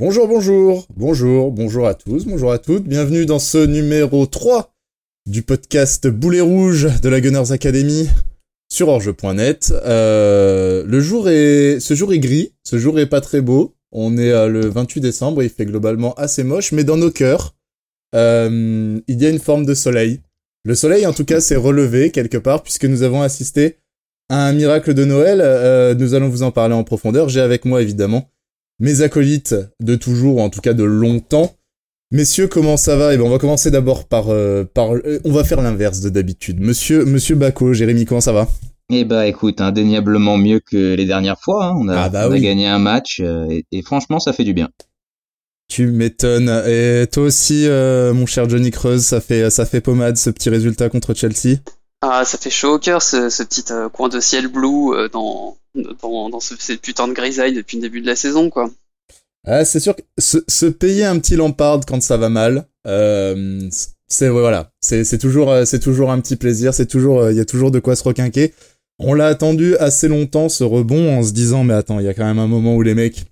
Bonjour, bonjour, bonjour, bonjour à tous, bonjour à toutes, bienvenue dans ce numéro 3 du podcast Boulet Rouge de la Gunners Academy sur orge.net. Euh, le jour est, ce jour est gris, ce jour est pas très beau, on est euh, le 28 décembre, il fait globalement assez moche, mais dans nos cœurs, euh, il y a une forme de soleil. Le soleil en tout cas s'est relevé quelque part puisque nous avons assisté à un miracle de Noël, nous allons vous en parler en profondeur, j'ai avec moi évidemment mes acolytes de toujours, ou en tout cas de longtemps. Messieurs, comment ça va? Eh ben, on va commencer d'abord par, euh, par, euh, on va faire l'inverse de d'habitude. Monsieur, Monsieur Bako, Jérémy, comment ça va? Eh bah écoute, indéniablement mieux que les dernières fois. hein. On, a, Ah bah on a oui. gagné un match euh, et, et franchement, ça fait du bien. Tu m'étonnes. Et toi aussi, euh, mon cher Johnny Creuse, ça fait, ça fait pommade ce petit résultat contre Chelsea? Ah, ça fait chaud au cœur ce, ce petit euh, coin de ciel bleu dans, dans, dans ce, cette putain de grisaille depuis le début de la saison, quoi. Ah, c'est sûr que se, se payer un petit Lampard quand ça va mal, euh, c'est voilà, c'est c'est toujours euh, c'est toujours un petit plaisir, c'est toujours euh, il y a toujours de quoi se requinquer. On l'a attendu assez longtemps ce rebond en se disant mais attends, il y a quand même un moment où les mecs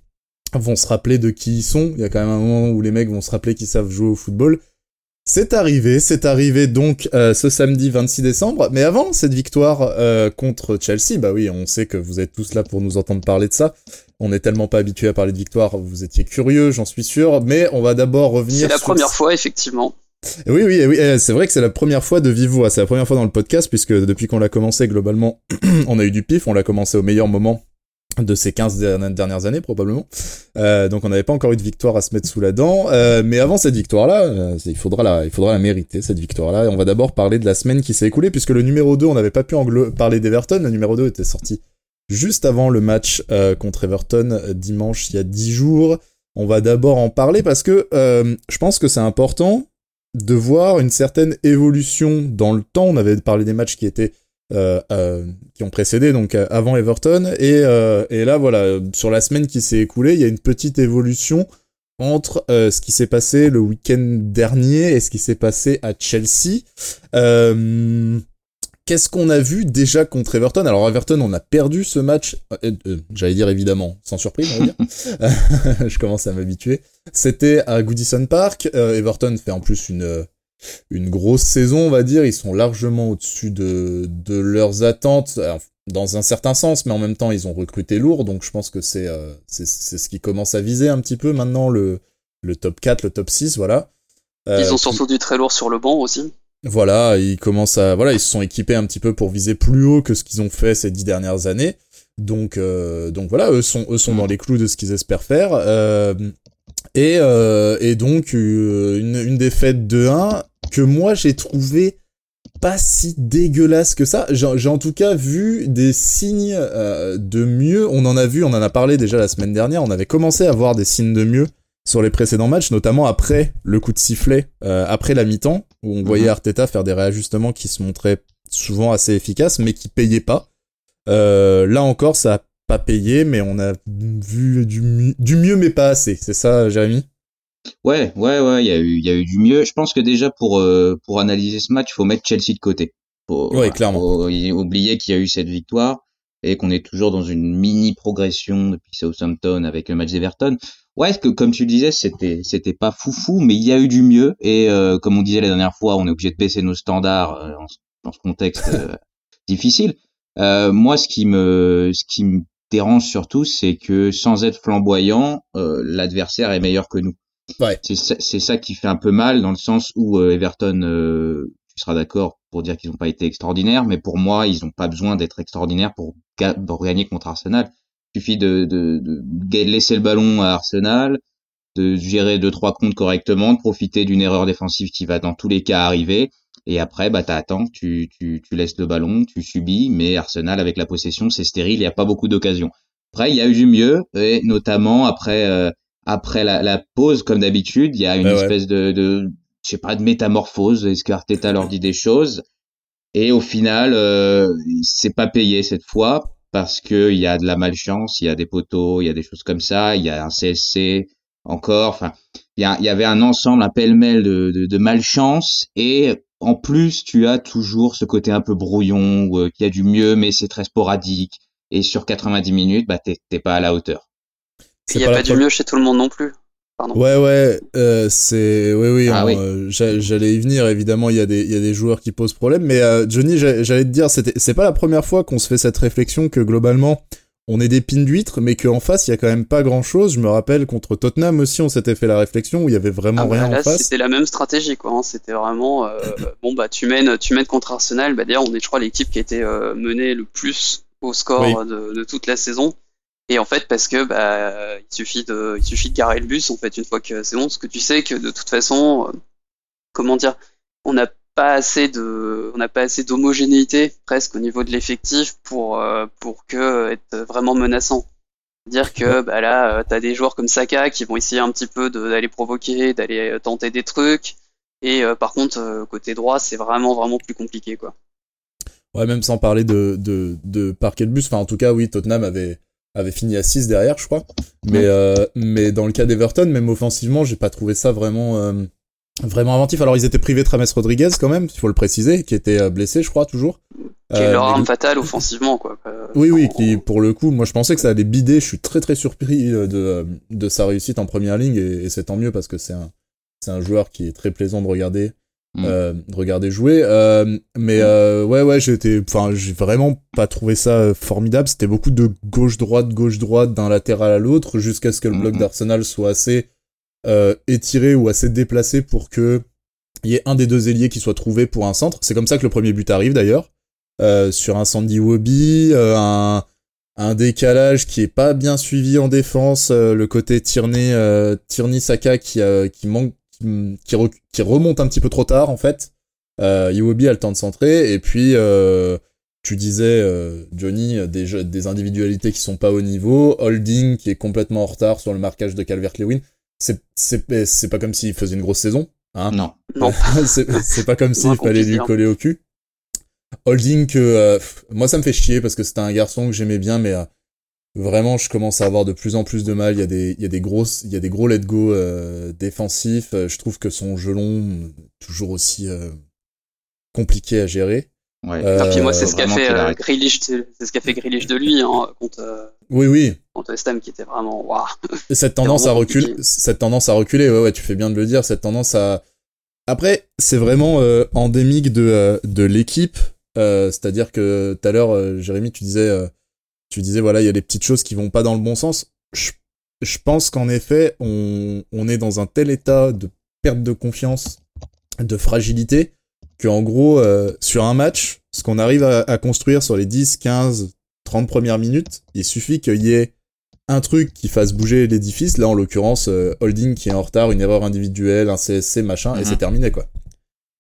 vont se rappeler de qui ils sont, il y a quand même un moment où les mecs vont se rappeler qu'ils savent jouer au football. C'est arrivé, c'est arrivé donc euh, ce samedi 26 décembre, mais avant cette victoire euh, contre Chelsea, bah oui, on sait que vous êtes tous là pour nous entendre parler de ça. On n'est tellement pas habitué à parler de victoire, vous étiez curieux, j'en suis sûr, mais on va d'abord revenir C'est la sur- première fois, effectivement. Oui, oui, oui, c'est vrai que c'est la première fois de vive voix, c'est la première fois dans le podcast, puisque depuis qu'on l'a commencé, globalement, on a eu du pif, on l'a commencé au meilleur moment de ces 15 derni- dernières années, probablement. Euh, donc on n'avait pas encore eu de victoire à se mettre sous la dent, Euh, mais avant cette victoire-là, euh, il, faudra la, il faudra la mériter, cette victoire-là, et on va d'abord parler de la semaine qui s'est écoulée, puisque le numéro 2, on n'avait pas pu parler d'Everton, le numéro 2 était sorti juste avant le match euh, contre Everton, euh, dimanche, il y a 10 jours. On va d'abord en parler parce que je pense que c'est important de voir une certaine évolution dans le temps. On avait parlé des matchs qui étaient qui ont précédé, donc euh, avant Everton, et, euh, et là voilà, euh, sur la semaine qui s'est écoulée, il y a une petite évolution entre euh, ce qui s'est passé le week-end dernier et ce qui s'est passé à Chelsea. Euh, Qu'est-ce qu'on a vu déjà contre Everton? Alors Everton, on a perdu ce match. euh, euh, J'allais dire évidemment, sans surprise, dire. Je commence à m'habituer. C'était à Goodison Park. Euh, Everton fait en plus une euh, une grosse saison, on va dire. Ils sont largement au-dessus de de leurs attentes, Alors, dans un certain sens, mais en même temps, ils ont recruté lourd. Donc je pense que c'est euh, c'est c'est ce qui commence à viser un petit peu maintenant le le top 4, le top 6, voilà. Euh, Ils ont qui- surtout du très lourd sur le banc aussi. voilà, ils commencent à, voilà, ils se sont équipés un petit peu pour viser plus haut que ce qu'ils ont fait ces dix dernières années. Donc, euh, donc voilà, eux sont, eux sont dans les clous de ce qu'ils espèrent faire. Euh, et, euh, et donc euh, une, une défaite de 1 que moi j'ai trouvé pas si dégueulasse que ça. J'ai en tout cas vu des signes euh, de mieux. On en a vu, on en a parlé déjà la semaine dernière. On avait commencé à voir des signes de mieux sur les précédents matchs, notamment après le coup de sifflet, euh, après la mi-temps, où on voyait Mhm. Arteta faire des réajustements qui se montraient souvent assez efficaces, mais qui payaient pas. Euh, là encore, ça a pas payé, mais on a vu du, du mieux, mais pas assez. C'est ça, Jérémy? Ouais, ouais, ouais, il y a eu, il y a eu du mieux. Je pense que déjà pour euh, pour analyser ce match, il faut mettre Chelsea de côté. Faut, Ouais, clairement. Faut oublier qu'il y a eu cette victoire et qu'on est toujours dans une mini progression depuis Southampton avec le match d'Everton. Ouais, que comme tu disais, c'était c'était pas foufou, mais il y a eu du mieux et euh, comme on disait la dernière fois, on est obligé de baisser nos standards euh, en dans ce contexte euh, difficile. Euh, moi, ce qui me ce qui me dérange surtout, c'est que sans être flamboyant, euh, l'adversaire est meilleur que nous. Ouais. C'est ça, qui fait un peu mal dans le sens où euh, Everton, euh, tu seras d'accord pour dire qu'ils n'ont pas été extraordinaires, mais pour moi, ils n'ont pas besoin d'être extraordinaires pour, pour gagner contre Arsenal. Il suffit de, de, de laisser le ballon à Arsenal, de gérer deux trois comptes correctement, de profiter d'une erreur défensive qui va dans tous les cas arriver. Et après, bah t'attends, tu, tu, tu laisses le ballon, tu subis, mais Arsenal avec la possession, c'est stérile, il n'y a pas beaucoup d'occasions. Après, il y a eu du mieux, et notamment après euh, après la, la pause, comme d'habitude, il y a une ouais. espèce de, de je sais pas, de métamorphose. Est-ce qu'Arteta leur dit des choses? Et au final, euh, c'est pas payé cette fois parce que il y a de la malchance, il y a des poteaux, il y a des choses comme ça, il y a un CSC encore. Enfin, il y, a- il y avait un ensemble, un pêle-mêle de, de, de malchance et en plus, tu as toujours ce côté un peu brouillon où euh, qu'il y a du mieux, mais c'est très sporadique. Et sur 90 minutes, bah t'es pas à la hauteur. Il n'y a pas du mieux chez tout le monde non plus. Pardon. Ouais, ouais, euh, c'est, oui, oui, Ah oui. euh, j'a- j'allais y venir. Évidemment, il y a des, il y a des joueurs qui posent problème, mais euh, Johnny, j'a- j'allais te dire, c'est pas la première fois qu'on se fait cette réflexion que globalement, on est des pins d'huîtres, mais qu'en face, il y a quand même pas grand chose. Je me rappelle contre Tottenham aussi, on s'était fait la réflexion où il y avait vraiment Ah bah, rien là, en face. c'était la même stratégie, quoi. hein. C'était vraiment, euh, bon bah tu mènes, tu mènes contre Arsenal. Bah d'ailleurs, on est, je crois, l'équipe qui a été menée le plus au score Oui. de, de toute la saison. Et en fait, parce que bah il suffit de, il suffit de garer le bus en fait une fois que c'est bon, parce que tu sais que de toute façon, euh, comment dire, on n'a pas assez de, on n'a pas assez d'homogénéité presque au niveau de l'effectif pour euh, pour que être vraiment menaçant. Dire que bah là, euh, t'as des joueurs comme Saka qui vont essayer un petit peu d'aller provoquer, d'aller tenter des trucs. Et euh, par contre, côté droit, c'est vraiment vraiment plus compliqué quoi. Ouais, même sans parler de, de, de parquet de bus. Enfin, en tout cas, oui, Tottenham avait, avait fini à 6 derrière, je crois. Mais, Ouais. euh, mais dans le cas d'Everton, même offensivement, j'ai pas trouvé ça vraiment, euh, vraiment inventif. Alors, ils étaient privés de Rames Rodriguez quand même, il faut le préciser, qui était euh, blessé, je crois, toujours. Qui est leur arme fatale offensivement quoi. Euh, Oui, oui, en- qui, pour le coup, moi je pensais que ça allait bider. Je suis très très surpris euh, de, de sa réussite en première ligne et, et c'est tant mieux parce que c'est un, c'est un joueur qui est très plaisant de regarder, Mm. euh, de regarder jouer. Euh, mais euh, ouais, ouais, j'ai été, enfin, j'ai vraiment pas trouvé ça euh, formidable. C'était beaucoup de gauche-droite, gauche-droite, d'un latéral à l'autre, jusqu'à ce que le bloc Mhm. d'Arsenal soit assez euh, étiré ou assez déplacé pour que il y ait un des deux ailiers qui soit trouvé pour un centre. C'est comme ça que le premier but arrive d'ailleurs. Euh, sur un Sandy Wobby, euh, un, un décalage qui est pas bien suivi en défense, euh, le côté Tierney, euh, Tierney Saka qui, euh, qui manque, qui, qui, re- qui remonte un petit peu trop tard en fait. Euh, Iwobi a le temps de centrer et puis euh, tu disais euh, Johnny des, jeux- des individualités qui sont pas au niveau, Holding qui est complètement en retard sur le marquage de Calvert-Lewin. C'est c'est c'est pas comme s'il faisait une grosse saison, hein. Non. Non. c'est c'est pas comme s'il fallait lui dire. coller au cul. Holding que euh, moi ça me fait chier parce que c'était un garçon que j'aimais bien mais euh, vraiment je commence à avoir de plus en plus de mal, il y a des il y a des grosses il y a des gros let go euh, défensifs, Euh, je trouve que son gelon euh, toujours aussi euh, compliqué à gérer. Ouais. Euh, Et puis moi, c'est ce qu'a fait euh. Grealish, c'est ce qu'a fait Grealish de lui hein, contre euh, Oui oui, contre West Ham, qui était vraiment waouh. Et cette tendance à reculer, cette tendance à reculer, ouais, ouais, tu fais bien de le dire, cette tendance à. Après, c'est vraiment euh, endémique de euh, de l'équipe, euh, c'est-à-dire que tout à l'heure, Jérémy, tu disais, euh, tu disais, voilà, il y a des petites choses qui vont pas dans le bon sens. Je, je pense qu'en effet, on on est dans un tel état de perte de confiance, de fragilité, que en gros, euh, sur un match, ce qu'on arrive à, à construire sur les 10, 15, 30 premières minutes, il suffit qu'il y ait un truc qui fasse bouger l'édifice, là en l'occurrence euh, Holding qui est en retard, une erreur individuelle, un CSC machin, et Mhm. c'est terminé quoi.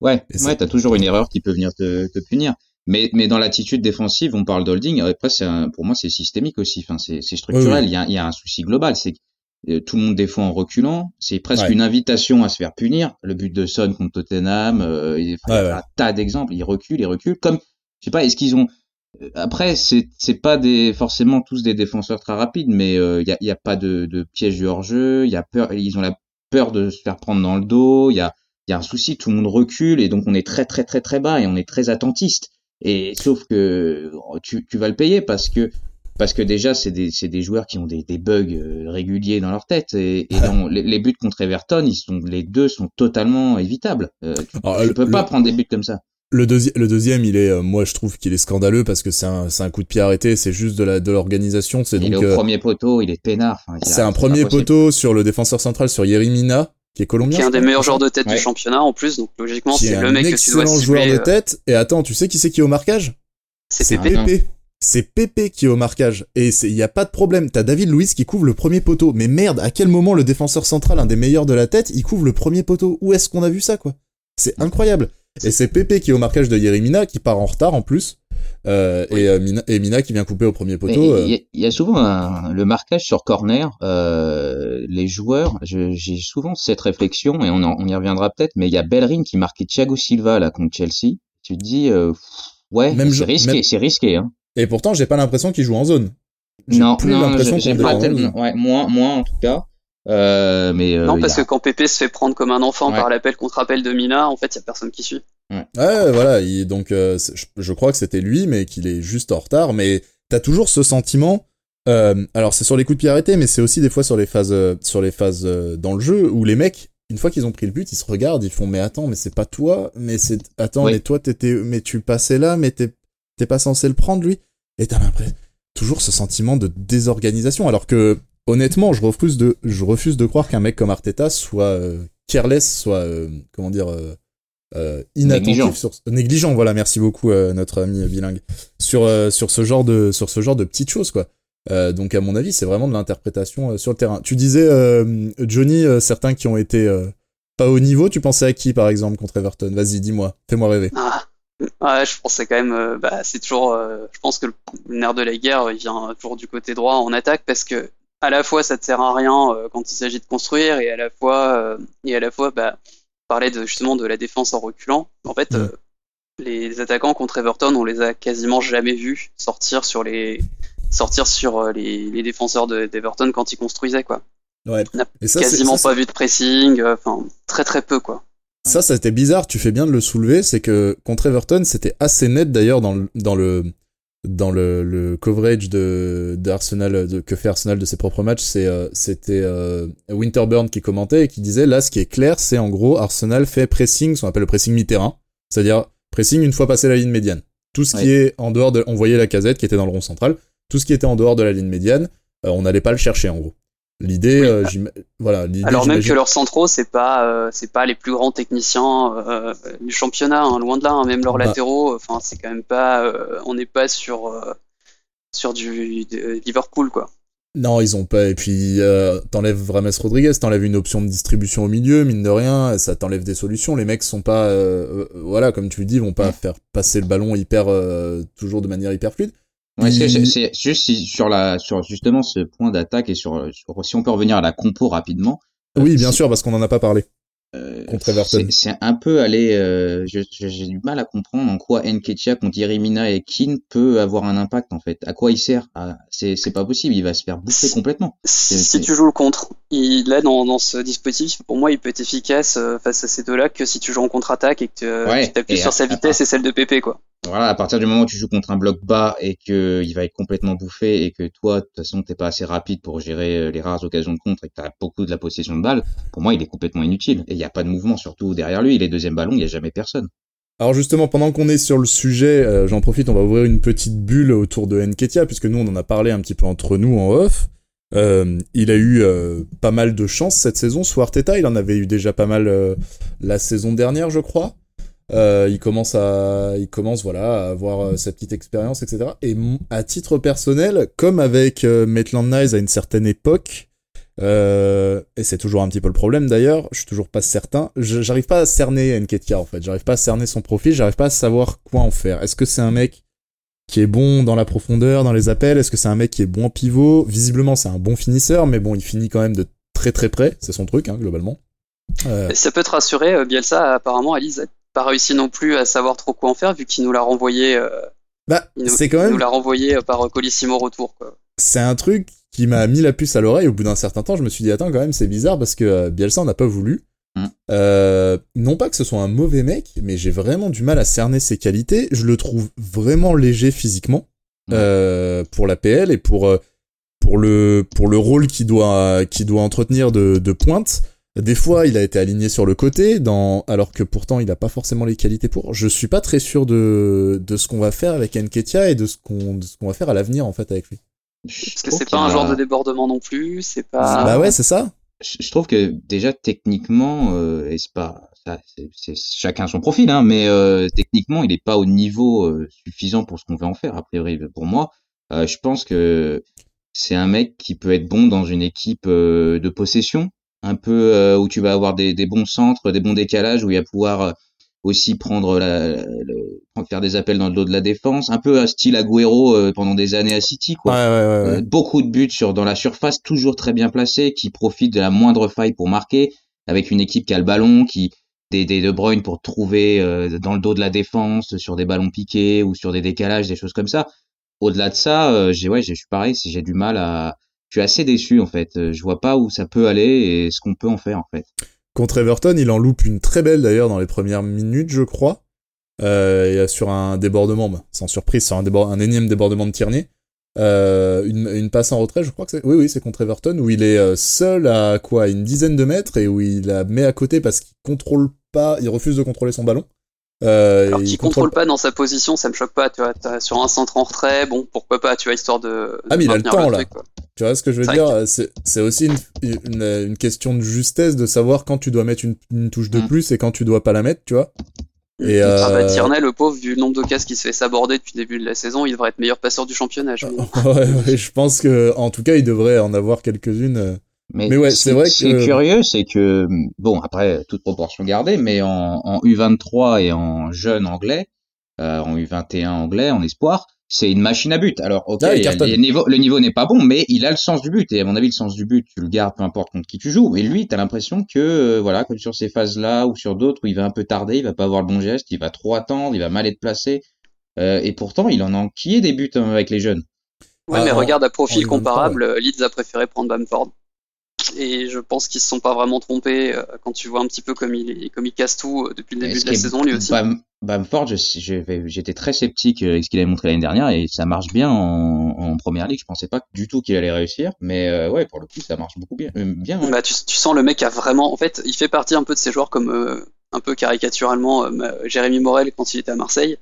Ouais, ouais, t'as toujours une erreur qui peut venir te, te punir. Mais, mais dans l'attitude défensive, on parle d'holding. Après, c'est un- pour moi, c'est systémique aussi. Enfin, c'est, structurel. Oui, oui. Il y a, il y a un souci global. C'est que euh, tout le monde défend en reculant. C'est presque Ouais. une invitation à se faire punir. Le but de Son contre Tottenham, euh, il enfin, il y a Ouais, un tas d'exemples. Ils reculent, ils reculent. Comme, je sais pas, est-ce qu'ils ont euh, après, c'est c'est pas des forcément tous des défenseurs très rapides, mais euh, il y, a, il y a pas de, de piège du hors-jeu. Il y a peur, ils ont la peur de se faire prendre dans le dos. Il y a il y a un souci, tout le monde recule et donc on est très très très très bas et on est très attentiste. Et sauf que tu, tu vas le payer parce que parce que déjà c'est des c'est des joueurs qui ont des, des bugs euh, réguliers dans leur tête et, et dans les, les buts contre Everton, ils sont les deux sont totalement évitables. Euh, tu, tu le- peux pas prendre des buts comme ça. Le, deuxi- le deuxième, il est, euh, moi je trouve qu'il est scandaleux parce que c'est un, un coup de pied arrêté, c'est juste de la de l'organisation, c'est Il est donc au euh, premier poteau, il est peinard. Enfin, c'est un premier poteau sur le défenseur central sur Yerimina qui est colombien. qui est un des meilleurs joueurs de tête Ouais. du championnat en plus, donc logiquement c'est le mec que tu dois excellent joueur de euh, tête. Et attends, tu sais qui c'est qui est au marquage? C'est Pépé. Ah. C'est Pépé qui est au marquage. Et il y a pas de problème. T'as David Luiz qui couvre le premier poteau. Mais merde, à quel moment le défenseur central, un des meilleurs de la tête, il couvre le premier poteau? Où est-ce qu'on a vu ça, quoi? C'est incroyable. Et c'est Pépé qui est au marquage de Yerimina, qui part en retard en plus. Euh, et, euh, Mina, et Mina qui vient couper au premier poteau. euh, Il y, a- il y a souvent un- le marquage sur corner. Euh, les joueurs, je- j'ai souvent cette réflexion et on, en- on y reviendra peut-être. Mais il y a Bellerin qui marquait Thiago Silva là contre Chelsea. Tu te dis, euh, ouais, c'est risqué, même- c'est risqué. Hein. Et pourtant, j'ai pas l'impression qu'il joue en zone. J'ai Non, plus non, l'impression j'ai- pas tellement, zone. ouais, moins, moins en tout cas. Euh, mais euh, Non, parce a- que quand Pépé se fait prendre comme un enfant Ouais. par l'appel contre appel de Mina, en fait, il y a personne qui suit. Ouais, voilà. Il, donc, euh, je, je crois que c'était lui, mais qu'il est juste en retard. Mais t'as toujours ce sentiment Euh, alors c'est sur les coups de pied arrêtés, mais c'est aussi des fois sur les phases, euh, sur les phases euh, dans le jeu où les mecs, une fois qu'ils ont pris le but, ils se regardent, ils font mais attends, mais c'est pas toi, mais c'est attends, Oui. mais toi t'étais, mais tu passais là, mais t'es t'es pas censé le prendre lui. Et t'as l'impression toujours ce sentiment de désorganisation, alors que honnêtement, je refuse de, je refuse de croire qu'un mec comme Arteta soit euh, careless, soit euh, comment dire. Euh, inattentif Négligent. sur négligent voilà merci beaucoup euh, notre ami bilingue sur euh, sur ce genre de sur ce genre de petites choses quoi euh, donc à mon avis, c'est vraiment de l'interprétation euh, sur le terrain. Tu disais euh, Johnny, euh, certains qui ont été euh, pas au niveau. Tu pensais à qui par exemple contre Everton? Vas-y, dis-moi, fais-moi rêver. Ah, ouais, je pensais quand même, euh, bah, c'est toujours, euh, je pense que le, nerf de la guerre, il vient toujours du côté droit en attaque parce que à la fois ça te sert à rien euh, quand il s'agit de construire et à la fois, euh, et à la fois, bah, parlait de, justement de la défense en reculant. En fait, Ouais. euh, les attaquants contre Everton, on les a quasiment jamais vus sortir sur les, sortir sur euh, les, les défenseurs de- d'Everton quand ils construisaient quoi. Ouais. On quasiment ça, pas vu de pressing, euh, enfin très très peu quoi. Ça, c'était bizarre. Tu fais bien de le soulever. C'est que contre Everton, c'était assez net d'ailleurs dans le dans le dans le, le coverage de d'Arsenal de, que fait Arsenal de ses propres matchs. C'est euh, c'était euh, Winterburn qui commentait et qui disait là, ce qui est clair, c'est en gros Arsenal fait pressing, ce qu'on appelle le pressing mi-terrain, c'est-à-dire pressing une fois passé la ligne médiane. Tout ce qui est en dehors de, on voyait la casette qui était dans le rond central. Tout ce qui était en dehors de la ligne médiane, euh, on n'allait pas le chercher en gros. L'idée, Oui. euh, voilà. Alors même que leurs centraux, c'est pas, euh, c'est pas les plus grands techniciens euh, du championnat, hein, loin de là. hein, même leurs Bah. latéraux, enfin c'est quand même pas, on n'est pas sur sur du Liverpool quoi. Non, ils ont pas. Et puis, t'enlèves Rames Rodriguez, t'enlèves une option de distribution au milieu, mine de rien, ça t'enlève des solutions. Les mecs sont pas, voilà, comme tu le dis, vont pas faire passer le ballon hyper, toujours de manière hyper fluide. Ouais, c'est- juste si- sur la sur justement ce point d'attaque et sur, sur si on peut revenir à la compo rapidement. Oui, bien sûr, parce qu'on en a pas parlé. euh, Contre Everton. c'est- un peu aller. euh, J'ai du mal à comprendre en quoi Nketiah contre Yerimina et Keane peut avoir un impact en fait. À quoi il sert? Ah, C'est c'est pas possible. Il va se faire bouffer complètement. Si, si tu joues le contre, il, là dans, dans ce dispositif, pour moi, il peut être efficace euh, face à ces deux-là que si tu joues en contre-attaque et que Ouais, tu t'appuies et sur sa vitesse et celle de Pépé quoi. Voilà, à partir du moment où tu joues contre un bloc bas et que il va être complètement bouffé et que toi, de toute façon, t'es pas assez rapide pour gérer euh, les rares occasions de contre et que t'as beaucoup de la possession de balle, pour moi, il est complètement inutile. Et il n'y a pas de mouvement, surtout derrière lui. Les deuxièmes ballons, il n'y a jamais personne. Alors justement, pendant qu'on est sur le sujet, euh, j'en profite, on va ouvrir une petite bulle autour de Nketia, puisque nous, on en a parlé un petit peu entre nous en off. Euh, il a eu euh, pas mal de chance cette saison. Sous Arteta, il en avait eu déjà pas mal euh, la saison dernière, je crois. Il commence à, il commence voilà à avoir sa petite expérience, etc. Et à titre personnel, comme avec Maitland Niles à une certaine époque, et c'est toujours un petit peu le problème d'ailleurs, je suis toujours pas certain. J'arrive pas à cerner Nketiah en fait. J'arrive pas à cerner son profil. J'arrive pas à savoir quoi en faire. Est-ce que c'est un mec qui est bon dans la profondeur, dans les appels Est-ce que c'est un mec qui est bon en pivot? Visiblement, c'est un bon finisseur, mais bon, il finit quand même de très très près. C'est son truc, hein, globalement. Euh, Ça peut te rassurer, euh, Bielsa apparemment, Alice a pas réussi non plus à savoir trop quoi en faire vu qu'il nous l'a renvoyé, euh, bah, c'est quand il nous même, l'a renvoyé par Colissimo retour c'est un truc qui m'a mis la puce à l'oreille. Au bout d'un certain temps, je me suis dit attends, quand même, c'est bizarre parce que Bielsa n'a pas voulu. Mm. Euh, non pas que ce soit un mauvais mec, mais j'ai vraiment du mal à cerner ses qualités. Je le trouve vraiment léger physiquement euh, pour la PL et pour euh, pour le pour le rôle qu'il doit qu'il doit entretenir de, de pointe. Des fois, il a été aligné sur le côté, dans alors que pourtant il a pas forcément les qualités pour. Je suis pas très sûr de de ce qu'on va faire avec Nketia et de ce qu'on de ce qu'on va faire à l'avenir en fait avec lui. Parce que c'est pas un genre de débordement non plus, c'est pas. Bah ouais, c'est ça. Je trouve que déjà techniquement, euh, et c'est pas ça, c'est c'est chacun son profil, hein, mais euh, techniquement, il est pas au niveau euh, suffisant pour ce qu'on veut en faire. A priori, pour moi, Euh, je pense que c'est un mec qui peut être bon dans une équipe euh, de possession, un peu euh, où tu vas avoir des, des bons centres, des bons décalages, où il va pouvoir aussi prendre la, le- faire des appels dans le dos de la défense, un peu à style Agüero euh, pendant des années à City, quoi. Ouais, ouais, ouais. ouais. Euh, beaucoup de buts sur dans la surface, toujours très bien placés, qui profitent de la moindre faille pour marquer, avec une équipe qui a le ballon, qui des, des De Bruyne pour trouver euh, dans le dos de la défense, sur des ballons piqués ou sur des décalages, des choses comme ça. Au-delà de ça, euh, j'ai ouais, je suis pareil, si j'ai du mal à, je suis assez déçu en fait. Euh, Je vois pas où ça peut aller et ce qu'on peut en faire en fait. Contre Everton, il en loupe une très belle d'ailleurs dans les premières minutes, je crois. Euh, et sur un débordement, bah, sans surprise, sur un, débord- un énième débordement de Tierney. euh, une, une passe en retrait, je crois que c'est. Oui, oui, c'est contre Everton, où il est euh, seul à quoi Une dizaine de mètres et où il la met à côté parce qu'il contrôle pas, il refuse de contrôler son ballon. Euh, Alors qu'il contrôle pas dans sa position, ça me choque pas, tu vois. sur un centre en retrait, bon, pourquoi pas, tu vois, histoire de. ah, mais il a le temps, là. Tu vois ce que je veux dire C'est aussi une, une, une, question de justesse de savoir quand tu dois mettre une, une touche de mm. plus et quand tu dois pas la mettre, tu vois. Et euh... bah, Tierney, le pauvre, vu le nombre de cases qui se fait s'aborder depuis le début de la saison, il devrait être meilleur passeur du championnat. Je, ouais, ouais, je pense que, en tout cas, il devrait en avoir quelques-unes. Euh. Mais, ouais, c'est vrai que. C'est curieux, c'est que, bon, après, toute proportion gardée, mais en, en U23 et en jeune anglais, euh, en U21 anglais, en espoir, c'est une machine à but. Alors, ok, le niveau n'est pas bon, mais il a le sens du but. Et à mon avis, le sens du but, tu le gardes peu importe contre qui tu joues. Et lui, t'as l'impression que, euh, voilà, comme sur ces phases-là ou sur d'autres où il va un peu tarder, il va pas avoir le bon geste, il va trop attendre, il va mal être placé. Euh, et pourtant, il en a enquillé des buts hein, avec les jeunes. Ouais, mais ah, regarde à profil comparable, Leeds a préféré prendre Bamford et je pense qu'ils se sont pas vraiment trompés euh, quand tu vois un petit peu comme il, comme il casse tout euh, depuis le début de la saison lui aussi. Bamford, j'étais très sceptique avec ce qu'il avait montré l'année dernière et ça marche bien en, première ligue. Je pensais pas du tout qu'il allait réussir, mais euh, ouais, pour le coup, ça marche beaucoup bien. bien Bah, tu, sens le mec a vraiment, en fait, il fait partie un peu de ces joueurs comme un peu caricaturalement Jérémy Morel quand il était à Marseille,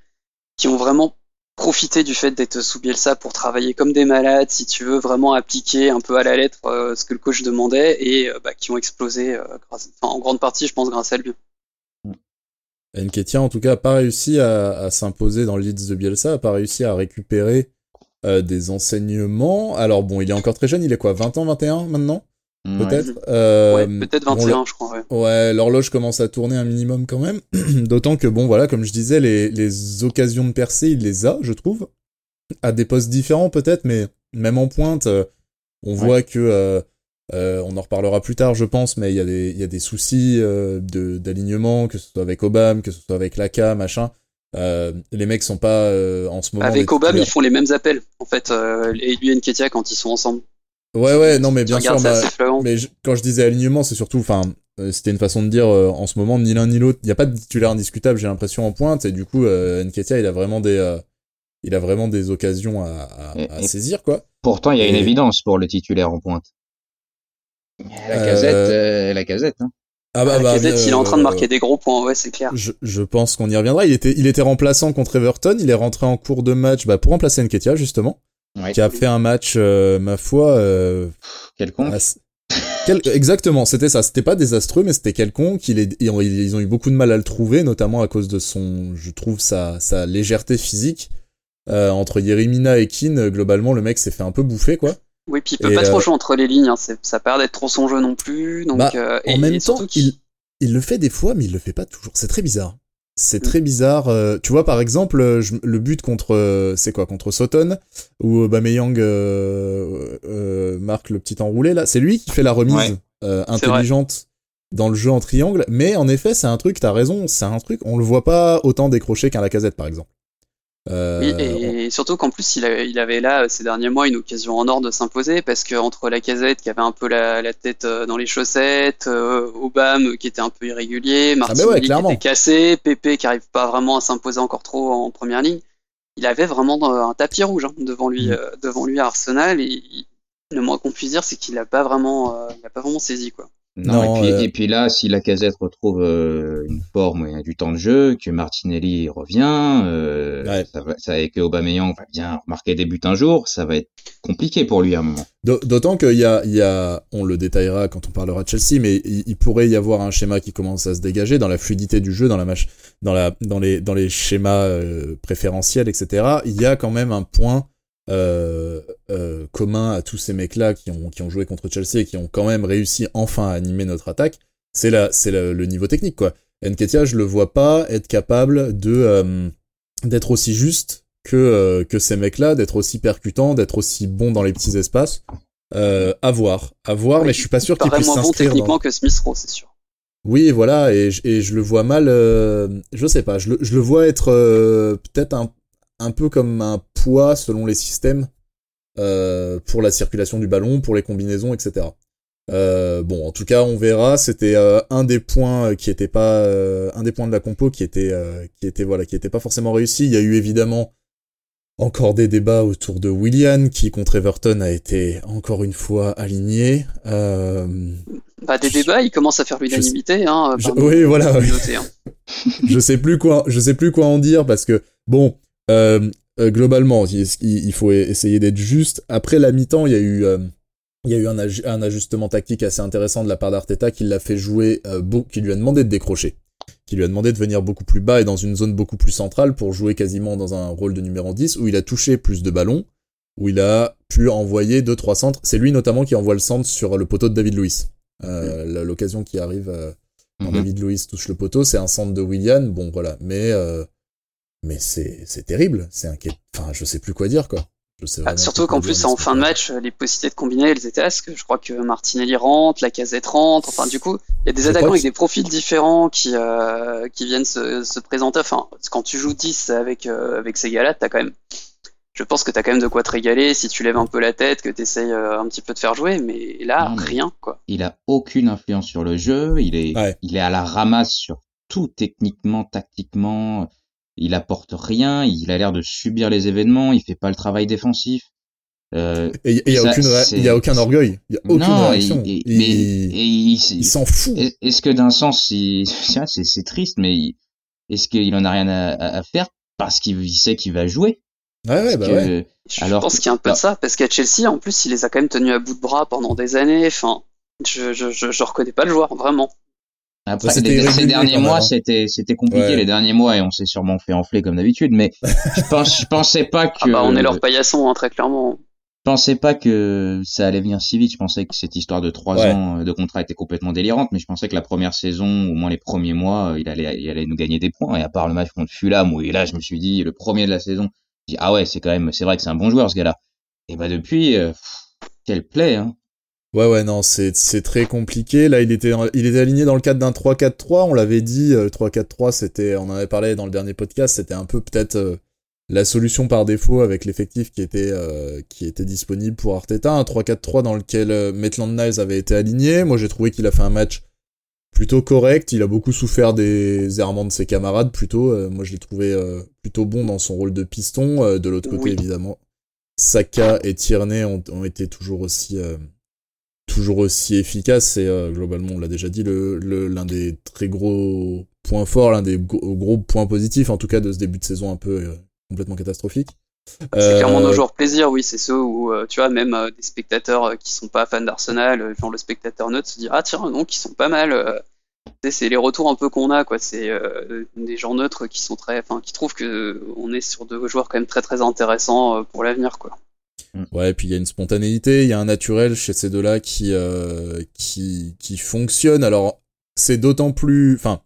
qui ont vraiment profiter du fait d'être sous Bielsa pour travailler comme des malades, si tu veux vraiment appliquer un peu à la lettre euh, ce que le coach demandait et euh, bah, qui ont explosé euh, en grande partie, je pense, grâce à lui. Nketiah, en tout cas, n'a pas réussi à, s'imposer dans le Leeds de Bielsa, n'a pas réussi à récupérer des enseignements. Alors bon, il est encore très jeune, il est quoi, 20 ans, 21 maintenant? Peut-être. Euh, peut-être 21, je crois. Ouais, ouais l'horloge commence à tourner un minimum quand même. D'autant que, bon, voilà, comme je disais, les, les occasions de percer, il les a, je trouve. À des postes différents, peut-être, mais même en pointe, euh, on voit que. Euh, euh, on en reparlera plus tard, je pense, mais il y a des, il y a des soucis euh, de d'alignement, que ce soit avec Obama, que ce soit avec Laka, machin. Euh, les mecs sont pas en ce moment. Avec Obama, ils font les mêmes appels, en fait, et lui et Nketia quand ils sont ensemble. Ouais, ouais, non, mais bien sûr. Bah, mais quand je disais alignement, c'est surtout, enfin, euh, c'était une façon de dire euh, en ce moment ni l'un ni l'autre. Il n'y a pas de titulaire indiscutable, j'ai l'impression en pointe, et du coup, euh, Nketia, il a vraiment des, euh, il a vraiment des occasions à, à, saisir, quoi. Pourtant, il y a une évidence pour le titulaire en pointe. La casette, la casette, hein. Ah bah, bah casette, il est en train de marquer des gros points, ouais, c'est clair. Je, je pense qu'on y reviendra. Il était, il était remplaçant contre Everton. Il est rentré en cours de match, bah, pour remplacer Nketia, justement qui a fait un match, euh, ma foi, euh, quelconque. Exactement, c'était ça. C'était pas désastreux, mais c'était quelconque. Il est... Ils ont eu beaucoup de mal à le trouver, notamment à cause de son, je trouve, sa, sa légèreté physique. Euh, entre Yerimina et Keane, globalement, le mec s'est fait un peu bouffer, quoi. Oui, puis il peut pas trop jouer entre les lignes. Hein. Ça perd d'être trop son jeu non plus. Donc, bah, en même temps, il, il le fait des fois, mais il le fait pas toujours. C'est très bizarre. C'est très bizarre. Euh, tu vois, par exemple, euh, le but contre, euh, c'est quoi, contre Soton, où Aubameyang euh, marque le petit enroulé là. C'est lui qui fait la remise intelligente dans le jeu en triangle. Mais en effet, c'est un truc. T'as raison. C'est un truc. On le voit pas autant décrocher qu'un Lacazette, par exemple. Euh, oui, et, surtout qu'en plus, il, il, avait là, ces derniers mois, une occasion en or de s'imposer, parce que entre la casette qui avait un peu la, la tête euh, dans les chaussettes, euh, Obama qui était un peu irrégulier, ah, Martinelli qui était cassé, Pépé qui arrive pas vraiment à s'imposer encore trop en première ligne, il avait vraiment un tapis rouge hein, devant lui, mm. euh, devant lui à Arsenal, et le moins qu'on puisse dire, c'est qu'il a pas vraiment, il a pas vraiment saisi quoi. Non, et, puis, euh, et, puis, là, si la casette retrouve euh, une forme et du temps de jeu, que Martinelli revient, euh, ça, va, ça, et que Aubameyang va bien marquer des buts un jour, ça va être compliqué pour lui à un moment. D'autant qu'il y a, il y a, on le détaillera quand on parlera de Chelsea, mais il, pourrait y avoir un schéma qui commence à se dégager dans la fluidité du jeu, dans la match, dans la, dans les, dans les schémas préférentiels, etc. Il y a quand même un point euh, euh, commun à tous ces mecs-là qui ont, qui ont joué contre Chelsea et qui ont quand même réussi enfin à animer notre attaque, c'est la, c'est le niveau technique quoi. Nketia, je le vois pas être capable de euh, d'être aussi juste que euh, que ces mecs-là, d'être aussi percutant, d'être aussi bon dans les petits espaces. Euh, à voir, à voir, mais je suis pas sûr qu'il puisse s'inscrire. bon techniquement que Smith Rowe, c'est sûr. Oui, voilà, et, et je le vois mal. je sais pas, je le, je le vois être peut-être un un peu comme un poids selon les systèmes euh, pour la circulation du ballon, pour les combinaisons, etc. Euh, bon, en tout cas, on verra. C'était euh, un des points qui était pas un des points de la compo qui était qui était voilà qui était pas forcément réussi. Il y a eu évidemment encore des débats autour de Willian, qui contre Everton a été encore une fois aligné. Bah, des débats, il commence à faire l'unanimité. Hein, oui, voilà. Hein. je sais plus quoi, je sais plus quoi en dire parce que bon, euh, euh globalement, il, il, faut essayer d'être juste. Après la mi-temps, il y a eu, euh, il y a eu un, un, ajustement tactique assez intéressant de la part d'Arteta qui l'a fait jouer, euh, qui lui a demandé de décrocher qui lui a demandé de venir beaucoup plus bas et dans une zone beaucoup plus centrale pour jouer quasiment dans un rôle de numéro 10 où il a touché plus de ballons, où il a pu envoyer deux trois centres. C'est lui notamment qui envoie le centre sur le poteau de David Luiz. Euh, L'occasion qui arrive euh, quand mhm. David Luiz touche le poteau, c'est un centre de Willian. Bon voilà, mais mais c'est c'est terrible, c'est inquiétant. Enfin, je sais plus quoi dire quoi. Ah, surtout qu'en plus, en fin de match, les possibilités de combiner, elles étaient que Je crois que Martinelli rentre, la casette rentre. Enfin, du coup, il y a des attaquants avec des profils différents qui, euh, qui viennent se, se, présenter. Enfin, quand tu joues 10 avec, euh, avec ces gars-là, t'as quand même, je pense que t'as quand même de quoi te régaler si tu lèves un peu la tête, que t'essayes euh, un petit peu de faire jouer. Mais là, rien, quoi. Il a aucune influence sur le jeu. Il est, il est à la ramasse sur tout techniquement, tactiquement il apporte rien, il a l'air de subir les événements, il fait pas le travail défensif. Euh, et il y a aucune, il y a aucun orgueil, il y a aucune réaction. il, mais il s'en fout. Est-ce que d'un sens, c'est c'est triste, mais est-ce qu'il en a rien à, à faire parce qu'il sait qu'il va jouer? Ouais, ouais, bah ouais. Je Alors, pense qu'il y a un peu de ça, parce qu'à Chelsea, en plus, il les a quand même tenus à bout de bras pendant des années. Enfin, je, je, je, je reconnais pas le joueur, vraiment. Après, ces derniers mois, hein. c'était c'était compliqué les derniers mois et on s'est sûrement fait enfler comme d'habitude. Mais je pense, je pensais pas que. Ah bah, on est leur paillasson hein, très clairement. Je pensais pas que ça allait venir si vite. Je pensais que cette histoire de trois ans de contrat était complètement délirante, mais je pensais que la première saison, au moins les premiers mois, il allait, il allait nous gagner des points. Et à part le match contre Fulham, où là, je me suis dit, le premier de la saison, je dis, ah ouais, c'est quand même, c'est vrai que c'est un bon joueur, ce gars-là. Et bah, depuis, euh, quelle plaie, hein. Ouais, ouais, non, c'est, c'est très compliqué. Là, il était, il était aligné dans le cadre d'un 3-4-3. On l'avait dit, euh, le 3-4-3, c'était, on en avait parlé dans le dernier podcast, c'était un peu peut-être euh, la solution par défaut avec l'effectif qui était, euh, qui était disponible pour Arteta. Un 3-4-3 dans lequel Maitland Niles avait été aligné. Moi, j'ai trouvé qu'il a fait un match plutôt correct. Il a beaucoup souffert des errements de ses camarades, plutôt. moi, je l'ai trouvé plutôt bon dans son rôle de piston. de l'autre côté, évidemment, Saka et Tierney ont, ont été toujours aussi toujours aussi efficace et euh, globalement on l'a déjà dit le l'un des très gros points forts l'un des gros, points positifs en tout cas de ce début de saison un peu euh, complètement catastrophique c'est clairement nos euh, joueurs plaisir oui c'est ceux où tu vois même des spectateurs qui sont pas fans d'Arsenal genre le spectateur neutre se dit ah tiens non qui sont pas mal c'est les retours un peu qu'on a quoi c'est des gens neutres qui sont très enfin qui trouvent que on est sur deux joueurs quand même très très intéressants pour l'avenir quoi. Ouais, et puis il y a une spontanéité, il y a un naturel chez ces deux-là qui, euh, qui, qui fonctionne. Alors, c'est d'autant plus. Enfin,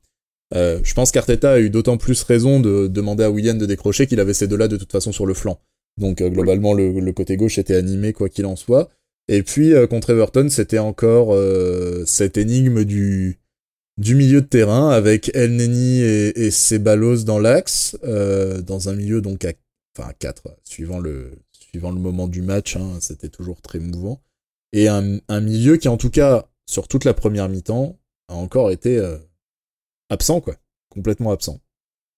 euh, je pense qu'Arteta a eu d'autant plus raison de demander à William de décrocher qu'il avait ces deux-là de toute façon sur le flanc. Donc, euh, globalement, le, le, côté gauche était animé, quoi qu'il en soit. Et puis, euh, contre Everton, c'était encore euh, cette énigme du, du milieu de terrain avec El Neni et, et Ceballos dans l'axe, dans un milieu donc à, enfin à 4, suivant le, suivant le moment du match, hein, c'était toujours très mouvant. Et un, milieu qui, en tout cas, sur toute la première mi-temps, a encore été euh, absent, quoi. Complètement absent.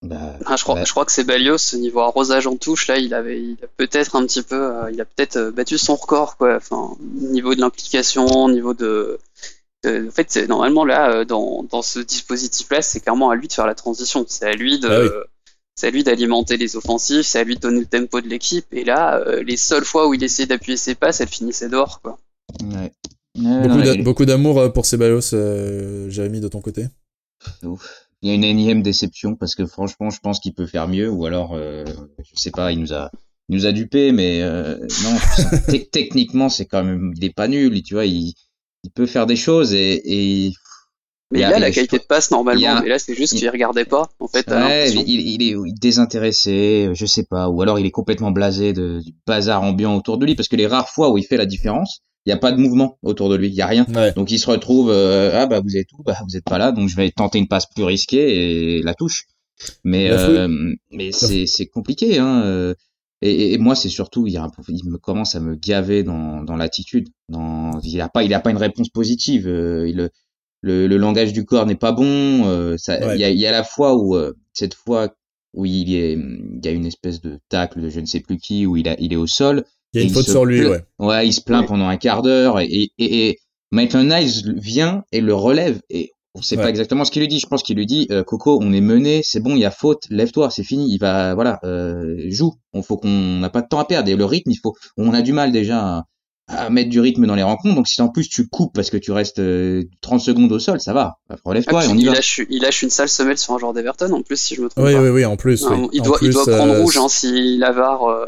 Bah, ah, je, crois, je crois que c'est Balios, niveau arrosage en touche, là, il avait, il a peut-être un petit peu, euh, il a peut-être euh, battu son record, quoi. Enfin, niveau de l'implication, niveau de, en fait, normalement là, dans, dans ce dispositif-là, c'est clairement à lui de faire la transition. C'est à lui de, ah c'est à lui d'alimenter les offensifs, c'est à lui de donner le tempo de l'équipe. Et là, euh, les seules fois où il essayait d'appuyer ses passes, elles finissaient dehors. Quoi. beaucoup, d'amour euh, pour Ceballos, euh, Jérémy, de ton côté? Il y a une énième déception parce que franchement, je pense qu'il peut faire mieux. Ou alors, euh, je sais pas, il nous a, il nous a dupé, mais non, techniquement, c'est quand même, il est pas nul. Tu vois, il, il peut faire des choses et, et mais il, a, la qualité de passe normalement, mais là c'est juste qu'il regardait pas. En fait, ouais, il, il, est désintéressé, je sais pas, ou alors il est complètement blasé de, du bazar ambiant autour de lui, parce que les rares fois où il fait la différence, il y a pas de mouvement autour de lui, il y a rien. Donc il se retrouve, euh, ah bah vous êtes où, bah vous êtes pas là, donc je vais tenter une passe plus risquée et la touche. Mais euh, mais c'est c'est compliqué, hein. Euh, et, et moi c'est surtout, il, y a un, il me commence à me gaver dans dans l'attitude. Dans, il a pas il a pas une réponse positive. il le, le langage du corps n'est pas bon. Euh, il y, a, y, a, la fois où euh, cette fois où il, est, il y a une espèce de tacle de je ne sais plus qui, où il, a, il est au sol. Il y a une faute sur lui, plaint- ouais. Ouais, il se plaint Oui. pendant un quart d'heure et, et, et, et Maitland Niles vient et le relève et on sait Ouais. pas exactement ce qu'il lui dit. Je pense qu'il lui dit euh, Coco, on est mené, c'est bon, il y a faute, lève-toi, c'est fini, il va voilà, euh, joue. On faut qu'on n'a pas de temps à perdre et le rythme, il faut on a du mal déjà à, à mettre du rythme dans les rencontres. Donc si en plus tu coupes parce que tu restes euh, 30 secondes au sol, ça va. Bah, relève-toi Ah, et puis on y il, va. lâche, il lâche une sale semelle sur un joueur d'Everton en plus, si je me trompe Oui, pas. oui, oui, en plus. Non, oui. il, En doit, il plus, doit prendre euh, rouge hein, si l'avare euh,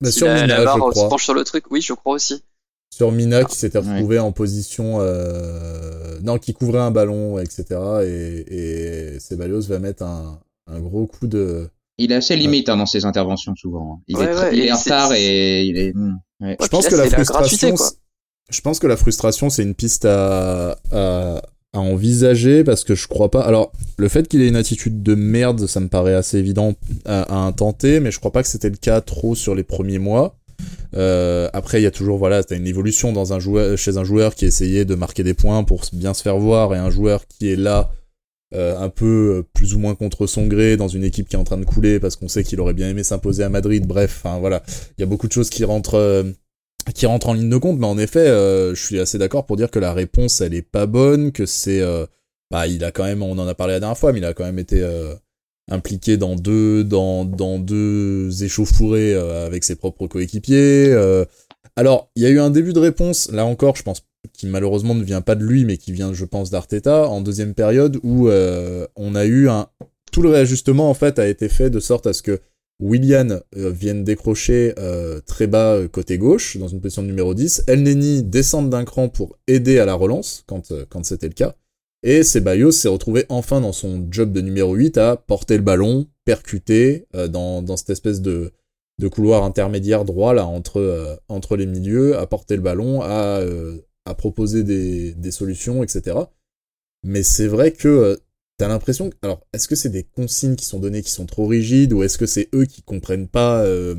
bah, si la, euh, se crois. penche sur le truc. Oui, je crois aussi. Sur Mina qui Ah, s'était retrouvé en position euh, non qui couvrait un ballon etc et, et Ceballos va mettre un, un gros coup de Il est assez limite hein, dans ses interventions souvent. Il Ouais, est, il est en retard et il est. ouais. Je pense là, que la c'est la gratuité, frustration c'est- je pense que la frustration c'est une piste à, à à envisager parce que je crois pas. Alors le fait qu'il ait une attitude de merde ça me paraît assez évident à, à intenter mais je crois pas que c'était le cas trop sur les premiers mois. Euh, après, il y a toujours, voilà, t'as une évolution dans un joueur, chez un joueur qui essayait de marquer des points pour bien se faire voir et un joueur qui est là, euh, un peu euh, plus ou moins contre son gré dans une équipe qui est en train de couler parce qu'on sait qu'il aurait bien aimé s'imposer à Madrid. Bref, voilà, il y a beaucoup de choses qui rentrent, euh, qui rentrent en ligne de compte, mais en effet, euh, je suis assez d'accord pour dire que la réponse, elle est pas bonne, que c'est, euh, bah, il a quand même, on en a parlé la dernière fois, mais il a quand même été euh, impliqué dans deux dans dans deux échauffourées avec ses propres coéquipiers. alors, il y a eu un début de réponse là encore, je pense qui malheureusement ne vient pas de lui mais qui vient je pense d'Arteta en deuxième période où euh, on a eu un tout le réajustement en fait a été fait de sorte à ce que Willian euh, vienne décrocher euh, très bas euh, côté gauche dans une position de numéro 10, El Neni descende d'un cran pour aider à la relance quand euh, quand c'était le cas. Et Ceballos s'est retrouvé enfin dans son job de numéro 8 à porter le ballon, percuter dans, dans cette espèce de, de couloir intermédiaire droit là entre, euh, entre les milieux, à porter le ballon, à, euh, à proposer des, des solutions, etc. Mais c'est vrai que euh, t'as l'impression... que- Alors, est-ce que c'est des consignes qui sont données qui sont trop rigides ou est-ce que c'est eux qui comprennent pas euh,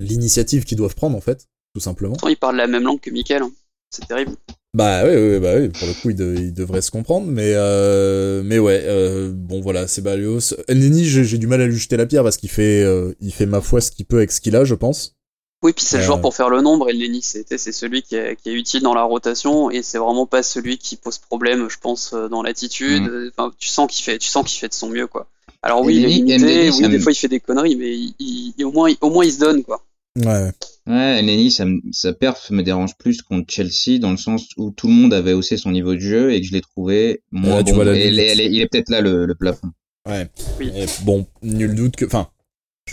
l'initiative qu'ils doivent prendre en fait, tout simplement? Pourtant, il parle la même langue que Michael. hein. C'est terrible. bah oui, oui, bah oui, pour le coup, il, de- il devrait se comprendre, mais euh, mais ouais, euh, bon voilà, c'est Balios. El Neni, j'ai j'ai du mal à lui jeter la pierre parce qu'il fait, euh, il fait ma foi ce qu'il peut avec ce qu'il a, je pense. Oui, puis c'est le Euh, joueur pour faire le nombre, et Lenny, c'était c'est celui qui est, qui est utile dans la rotation, et c'est vraiment pas celui qui pose problème, je pense, euh, dans l'attitude. Mm. Enfin, tu sens qu'il fait, tu sens qu'il fait de son mieux, quoi. Alors oui, il est Lenny- limité, Lenny, oui, des me- fois il fait des conneries, mais il, il- il- au moins, il- au moins il se donne, quoi. Ouais. Ouais, ça, me- sa perf me dérange plus contre Chelsea dans le sens où tout le monde avait haussé son niveau de jeu et que je l'ai trouvé moins tu bon. vois Et est- il est peut-être là le, le plafond. Ouais. Oui. Et bon, nul doute que, enfin,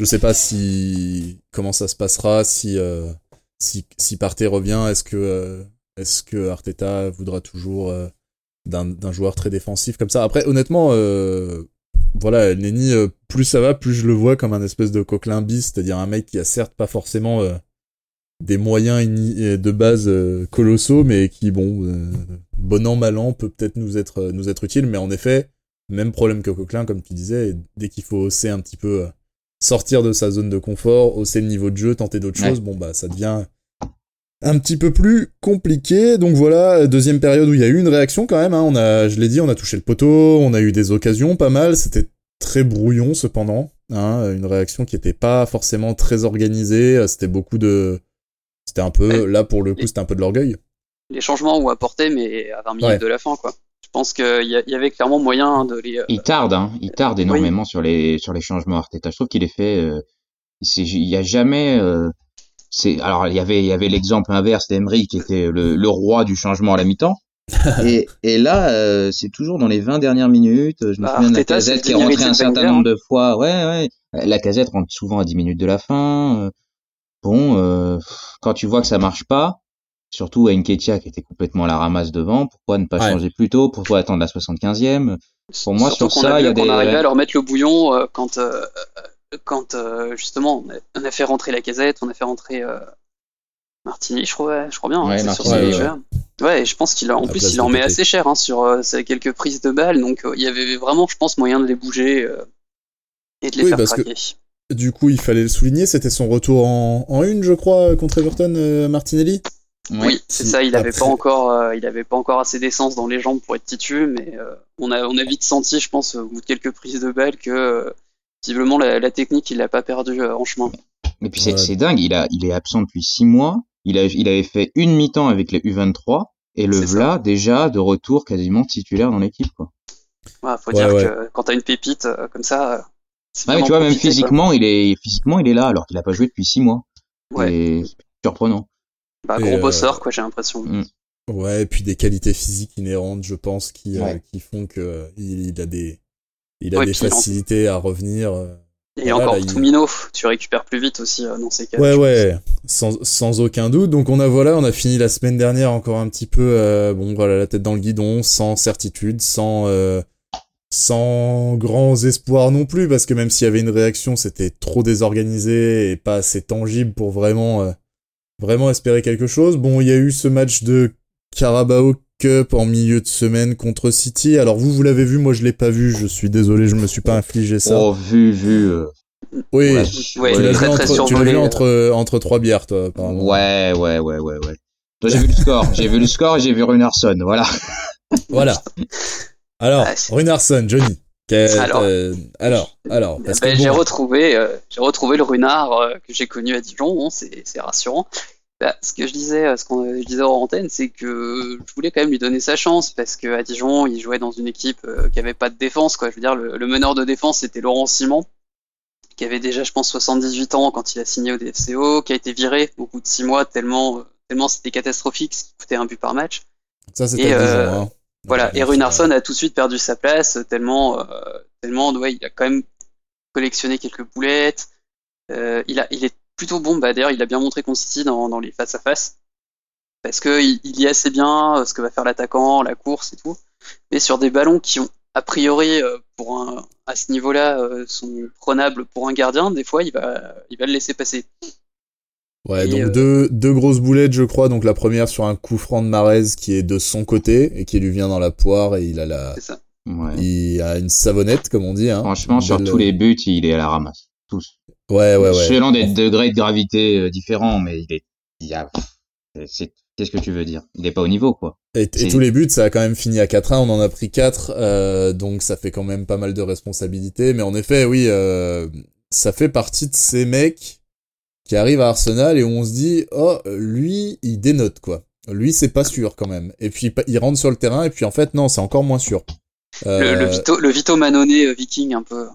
je sais pas si comment ça se passera, si euh, si si Partey revient, est-ce que euh, est-ce que Arteta voudra toujours euh, d'un joueur très défensif comme ça? Après, honnêtement, euh, voilà, Nenny, euh, plus ça va, plus je le vois comme un espèce de coquelin bis, c'est-à-dire un mec qui a certes pas forcément des moyens de base colossaux, mais qui, bon, bon an, mal an, peut peut-être nous être, nous être utile, mais en effet, même problème que Coquelin, comme tu disais, dès qu'il faut hausser un petit peu, sortir de sa zone de confort, hausser le niveau de jeu, tenter d'autres Ouais. choses, bon, bah, ça devient un petit peu plus compliqué. Donc voilà, deuxième période où il y a eu une réaction quand même, hein, on a, je l'ai dit, on a touché le poteau, on a eu des occasions pas mal, c'était très brouillon cependant, hein, une réaction qui était pas forcément très organisée, c'était beaucoup de, c'était un peu, là pour le coup, c'était un peu de l'orgueil. Les changements ont apporté, mais à 20 minutes Ouais. de la fin, quoi. Je pense qu'il y, y avait clairement moyen de les. euh, Il tarde, hein. Il tarde énormément sur les sur les changements Arteta. Je trouve qu'il est fait. Euh, il y a jamais. euh, c'est alors il y avait il y avait l'exemple inverse d'Emery qui était le, le roi du changement à la mi-temps. et, et là, euh, c'est toujours dans les 20 dernières minutes. Je me Bah, souviens de la casette qui est rentrée un certain nombre de fois. Ouais, ouais. La casette rentre souvent à 10 minutes de la fin. Bon, euh, quand tu vois que ça marche pas, surtout à Nketiah qui était complètement à la ramasse devant, pourquoi ne pas Ouais. changer plus tôt? Pourquoi attendre la 75e Pour moi, Surtout sur ça, il y a des- arrivait ouais. à leur mettre le bouillon euh, quand, euh, quand euh, justement, on a, on fait rentrer la casette, on a fait rentrer euh, Martini, je crois, je crois bien. hein, Ouais, Martini, sur ce ouais, jeu. Ouais, et je pense qu'il en la plus, il en met assez cher hein, sur euh, ses quelques prises de balles, donc euh, il y avait vraiment, je pense, moyen de les bouger euh, et de les Oui, faire parce que- craquer. Du coup, il fallait le souligner, c'était son retour en, en une, je crois, contre Everton, euh, Martinelli? Oui, c'est ça. Il avait après- pas encore, euh, il avait pas encore assez d'essence dans les jambes pour être titu, mais euh, on a, on a vite senti, je pense, au bout de quelques prises de balles que euh, visiblement la, la technique, il l'a pas perdu en chemin. Et puis c'est Ouais. dingue, il a il est absent depuis six mois. Il a il avait fait une mi-temps avec les U23 et le voilà déjà de retour quasiment titulaire dans l'équipe quoi. Ouais, faut Ouais, dire ouais. que quand t'as une pépite euh, comme ça, euh, Ouais, mais tu vois même physiquement il est physiquement il est là alors qu'il a pas joué depuis six mois. Ouais. Et c'est surprenant. Bah, gros euh, bosseur, quoi, j'ai l'impression. Mm. Ouais, et puis des qualités physiques inhérentes, je pense, qui, euh, qui font que euh, il, il a des, il a Ouais, des en- facilités à revenir. euh. Et voilà, encore là, il- Toumino, tu récupères plus vite aussi euh, dans ces cas. Ouais, ouais, sans, sans aucun doute. Donc on a voilà, on a fini la semaine dernière encore un petit peu, euh, bon voilà, la tête dans le guidon, sans certitude, sans, euh, sans grands espoirs non plus, parce que même s'il y avait une réaction, c'était trop désorganisé et pas assez tangible pour vraiment, euh, vraiment espérer quelque chose. Bon, il y a eu ce match de Carabao Cup en milieu de semaine contre City. Alors vous, vous l'avez vu, moi je l'ai pas vu. Je suis désolé, je me suis pas infligé ça. Oh vu vu euh, oui, ouais, Ouais, tu l'as vu, très entre, tu vu euh. entre, entre trois bières, toi, apparemment. ouais ouais ouais ouais ouais. Toi j'ai vu le score, j'ai vu le score et j'ai vu Runarsson, voilà. Voilà. Alors, Ah, Runarsson, Johnny. Alors. euh, alors, alors, parce Ben, que j'ai bon, retrouvé, euh, j'ai retrouvé le runard euh, que j'ai connu à Dijon. Bon, c'est, rassurant. Bah, ce que je disais, ce qu'on je disais hors antenne, c'est que je voulais quand même lui donner sa chance parce que à Dijon, il jouait dans une équipe qui avait pas de défense. Quoi. Je veux dire, le, le meneur de défense c'était Laurent Simon, qui avait déjà, je pense, 78 ans quand il a signé au DFCO, qui a été viré au bout de six mois tellement, tellement c'était catastrophique, ce qui coûtait un but par match. ça c'était Dijon, euh, hein. Voilà, et Runarsson a tout de suite perdu sa place tellement, euh, tellement, ouais, il a quand même collectionné quelques boulettes. Euh, il a, il est plutôt bon. Bah d'ailleurs, il a bien montré City dans, dans les face à face, parce que il, il lit assez bien euh, ce que va faire l'attaquant, la course et tout. Mais sur des ballons qui ont a priori pour un à ce niveau-là sont prenables pour un gardien, des fois il va, il va le laisser passer. Ouais, Et, donc euh, deux, deux grosses boulettes, je crois. Donc la première sur un coup franc de Marez qui est de son côté et qui lui vient dans la poire et il a la, C'est ça. Ouais. il a une savonnette comme on dit. Hein. Franchement sur belle- tous les buts il est à la ramasse, tous. Ouais, ouais, ouais. Selon des degrés de gravité euh, différents, mais il est, il y a, c'est, qu'est-ce que tu veux dire? Il est pas au niveau, quoi. Et, et tous les buts, ça a quand même fini à 4-1. On en a pris 4, euh, donc ça fait quand même pas mal de responsabilités. Mais en effet, oui, euh, ça fait partie de ces mecs qui arrivent à Arsenal et où on se dit, oh, lui, il dénote quoi. Lui, c'est pas sûr quand même. Et puis il rentre sur le terrain et puis en fait, non, c'est encore moins sûr. Le, le Euh, Vito, le Vito Manone euh, Viking un peu.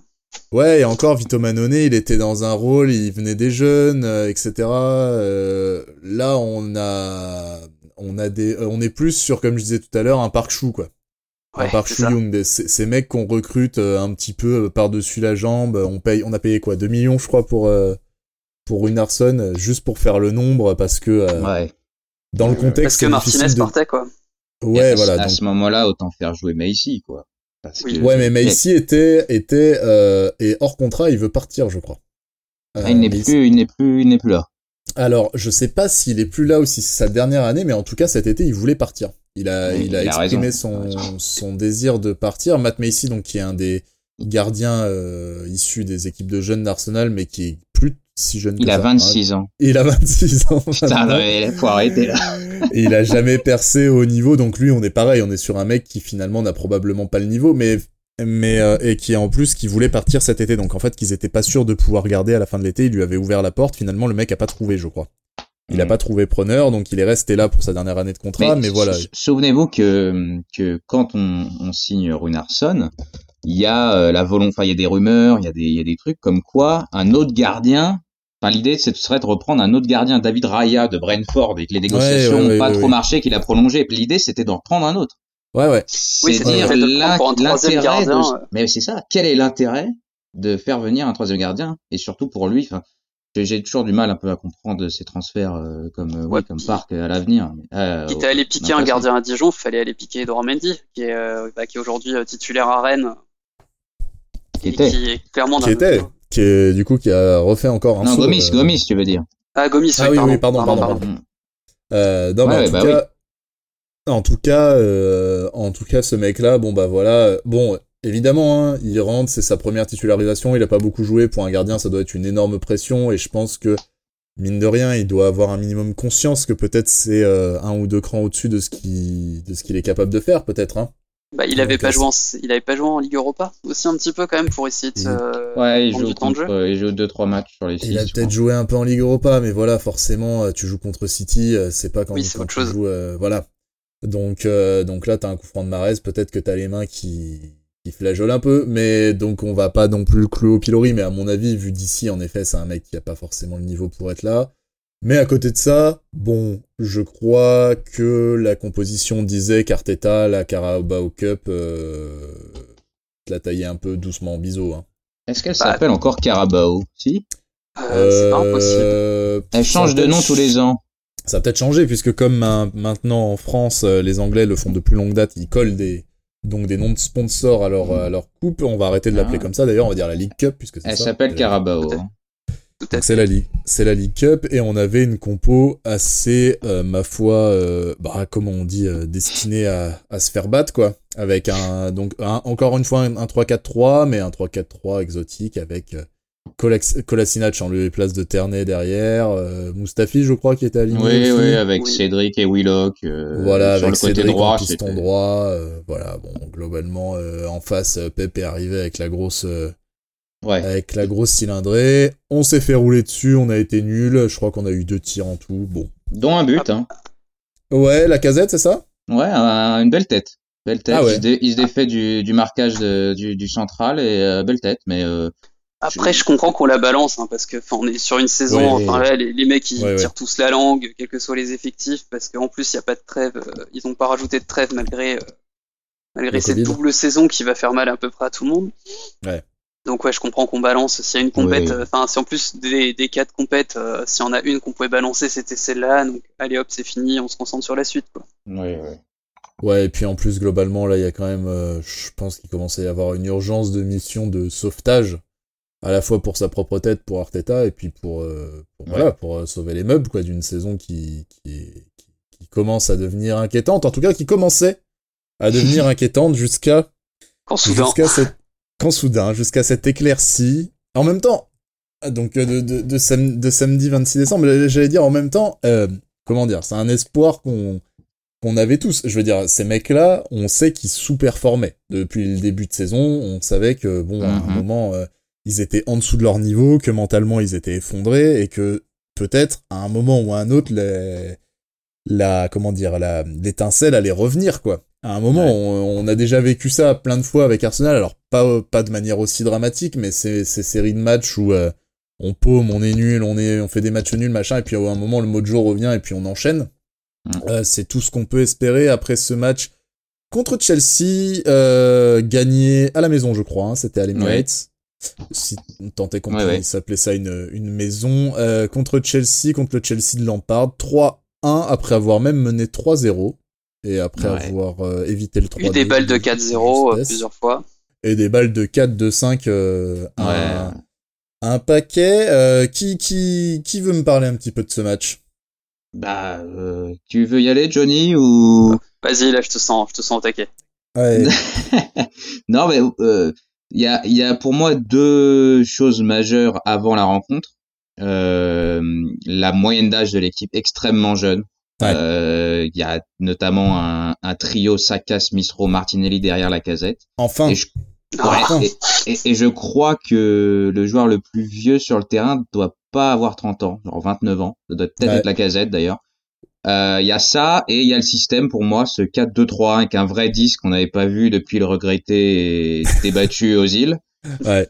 Ouais, et encore Vito Manone, il était dans un rôle, il venait des jeunes, euh, etc. Euh, là, on a, on a des, euh, on est plus sur, comme je disais tout à l'heure, un parc chou quoi. un Ouais. Young, des- ces, mecs qu'on recrute un petit peu par-dessus la jambe. On paye, on a payé quoi, 2 millions, je crois, pour euh, pour une Arson, euh, juste pour faire le nombre, parce que euh, Ouais. dans le Parce contexte, que c'est Martinez de. partait quoi. Et Ouais, à, voilà. À donc- ce moment-là, autant faire jouer Macy, quoi. Parce Oui. que- Ouais, mais Macy était était euh, est hors contrat, il veut partir, je crois. Ah, Euh, il n'est Macy- plus, il n'est plus, il n'est plus là. Alors, je sais pas s'il est plus là ou si c'est sa dernière année, mais en tout cas cet été, il voulait partir. Il a, Oui, il a il exprimé a son, son désir de partir. Matt Macy, donc qui est un des gardiens euh, issus des équipes de jeunes d'Arsenal, mais qui est plus si jeune que Il a ça. 26 ans. Il a 26 ans. Putain, non, mais faut arrêter là. Et il a jamais percé au niveau, donc lui, on est pareil, on est sur un mec qui finalement n'a probablement pas le niveau, mais mais euh, et qui en plus qui voulait partir cet été, donc en fait qu'ils étaient pas sûrs de pouvoir garder à la fin de l'été, il lui avait ouvert la porte, finalement le mec a pas trouvé, je crois. Il a Mm. pas trouvé preneur, donc il est resté là pour sa dernière année de contrat, mais, voilà. sou- Souvenez-vous que, que quand on, on signe Runarsson, il y a euh, la volonté, enfin, il y a des rumeurs, il y a des, il y a des trucs comme quoi un autre gardien, enfin, l'idée, ce serait de reprendre un autre gardien, David Raya de Brentford, et que les négociations Ouais, ouais, n'ont ouais, pas ouais, trop ouais. marché, qu'il a prolongé. Et puis l'idée, c'était d'en reprendre un autre. Ouais, ouais. C'est Oui, dire l'intérêt de, euh. mais c'est ça. Quel est l'intérêt de faire venir un troisième gardien? Et surtout pour lui, enfin, j'ai- toujours du mal un peu à comprendre ces transferts euh, comme euh, Ouais, oui, comme puis- Park à l'avenir. euh, Quitte à aller piquer un gardien à Dijon, il fallait aller piquer Edouard Mendy, qui est, euh, bah, est aujourd'hui euh, titulaire à Rennes. Qui était. qui est clairement Qui était, qui est du coup qui a refait encore un Non, saut, Gomis, euh, Gomis, tu veux dire. Ah, Gomis, Ah oui, oui, pardon, pardon. Euh, non, Ouais, mais en ouais, tout bah cas, en tout cas, euh, en tout cas, ce mec-là, bon bah voilà, bon, évidemment, hein, il rentre, c'est sa première titularisation, il a pas beaucoup joué pour un gardien, ça doit être une énorme pression, et je pense que mine de rien, il doit avoir un minimum conscience que peut-être c'est euh, un ou deux crans au-dessus de ce qui, de ce qu'il est capable de faire, peut-être. Hein. Bah, il avait Donc, pas euh, joué en, il avait pas joué en Ligue Europa aussi un petit peu quand même pour essayer de se Ouais, il prendre joue, du temps de jeu. euh, il joue deux trois matchs sur les six. Il a peut-être joué un peu en Ligue Europa, mais voilà, forcément, euh, tu joues contre City, euh, c'est pas quand, Oui, c'est quand autre tu chose. joues, euh, voilà. Donc, euh, donc là, t'as un coup franc de Marez, peut-être que t'as les mains qui, qui flageolent un peu, mais donc on va pas non plus le clouer au pilori, mais à mon avis, vu d'ici, en effet, c'est un mec qui a pas forcément le niveau pour être là. Mais à côté de ça, bon, je crois que la composition disait qu'Arteta, la Carabao Cup, euh, la taillait un peu doucement en biseau. Hein. Est-ce qu'elle Bah, s'appelle encore Carabao? Si? Euh, c'est pas impossible. Euh, Elle change de nom tous les ans. Ça a peut-être changé puisque comme ma- maintenant en France, euh, les Anglais le font de plus longue date, ils collent des donc des noms de sponsors à leur à leur coupe. On va arrêter de l'appeler Ah. comme ça. D'ailleurs, on va dire la League Cup puisque c'est Elle ça. s'appelle Euh, Carabao. hein. C'est la Ligue, c'est la League Cup et on avait une compo assez, euh, ma foi, euh, bah comment on dit, euh, destinée à, à se faire battre quoi, avec un donc un- encore une fois un, un 3-4-3 mais un 3-4-3 exotique avec euh, Kolasinac en lieu et place de Ternay derrière, euh, Mustafi je crois qui était aligné Oui, aussi. oui, avec Oui. Cédric et Willock. euh, Voilà, sur avec le côté Cédric droit, en piston droit. euh, voilà, bon, globalement, euh, en face, Pep est arrivé avec la grosse, euh, Ouais. avec la grosse cylindrée. On s'est fait rouler dessus, on a été nul. Je crois qu'on a eu deux tirs en tout. Bon. Dont un but, hein. Ouais, la casette, c'est ça? Ouais, un- une belle tête. Belle tête. Ah ouais. il, se dé- il se défait du, du marquage de- du, du central et euh, belle tête, mais euh, Après, je comprends qu'on la balance, hein, parce que, enfin, on est sur une saison, Ouais, enfin, là, les, les mecs, ils Ouais, ouais. tirent tous la langue, quels que soient les effectifs, parce qu'en plus, il n'y a pas de trêve, euh, ils ont pas rajouté de trêve malgré, euh, malgré Le cette Covid. double saison qui va faire mal à peu près à tout le monde. Ouais. Donc, ouais, je comprends qu'on balance. S'il y a une compète, euh, enfin, si en plus des, des quatre compètes, euh, s'il y en a une qu'on pouvait balancer, c'était celle-là, donc, allez hop, c'est fini, on se concentre sur la suite, quoi. ouais, ouais. Ouais, et puis en plus, globalement, là, il y a quand même, euh, je pense qu'il commence à y avoir une urgence de mission de sauvetage, à la fois pour sa propre tête, pour Arteta, et puis pour, euh, pour, Ouais. voilà, pour euh, sauver les meubles, quoi, d'une saison qui, qui, qui, qui commence à devenir inquiétante, en tout cas, qui commençait à devenir inquiétante jusqu'à jusqu'à cette quand soudain jusqu'à cette éclaircie en même temps ah, donc euh, de, de, de, sam- de samedi 26 décembre j'allais dire en même temps euh, comment dire c'est un espoir qu'on qu'on avait tous. Je veux dire ces mecs là on sait qu'ils sous-performaient. Depuis le début de saison on savait que bon à un Mhm. moment euh, ils étaient en dessous de leur niveau que mentalement ils étaient effondrés et que peut-être à un moment ou à un autre les la comment dire la l'étincelle allait revenir quoi à un moment Ouais. on, on a déjà vécu ça plein de fois avec Arsenal. Alors pas pas de manière aussi dramatique mais c'est ces séries de matchs où euh, on paume on est nul on est on fait des matchs nuls machin et puis à un moment le mojo revient et puis on enchaîne. Mm. Euh, c'est tout ce qu'on peut espérer après ce match contre Chelsea euh, gagné à la maison je crois hein, c'était à l'Emirates. Si tant est qu'on Ouais, ouais. s'appeler ça une, une maison. Euh, contre Chelsea contre le Chelsea de Lampard 3-1 après avoir même mené 3-0 et après Ouais. avoir euh, évité le 3 eu des balles de 4-0 euh, plusieurs fois. et des balles de 4 de 5 euh, un, Ouais. un paquet euh, qui qui qui veut me parler un petit peu de ce match? Bah, euh, tu veux y aller, Johnny, ou Vas-y, là, je te sens, je te sens au taquet. ouais, Non, mais euh, il y a, il y a pour moi deux choses majeures avant la rencontre. Euh, la moyenne d'âge de l'équipe extrêmement jeune. Ouais. Euh, Il y a notamment un, un trio Saka, Smith Rowe, Martinelli derrière la casette. enfin Et je, Ah, ouais, et, et- et je crois que le joueur le plus vieux sur le terrain doit pas avoir 30 ans, genre 29 ans. Ça doit peut-être Ouais. être la casette d'ailleurs. Euh, Il y a ça et il y a le système pour moi, ce 4-2-3 avec un vrai 10 qu'on n'avait pas vu depuis le regretté et débattu aux îles. ouais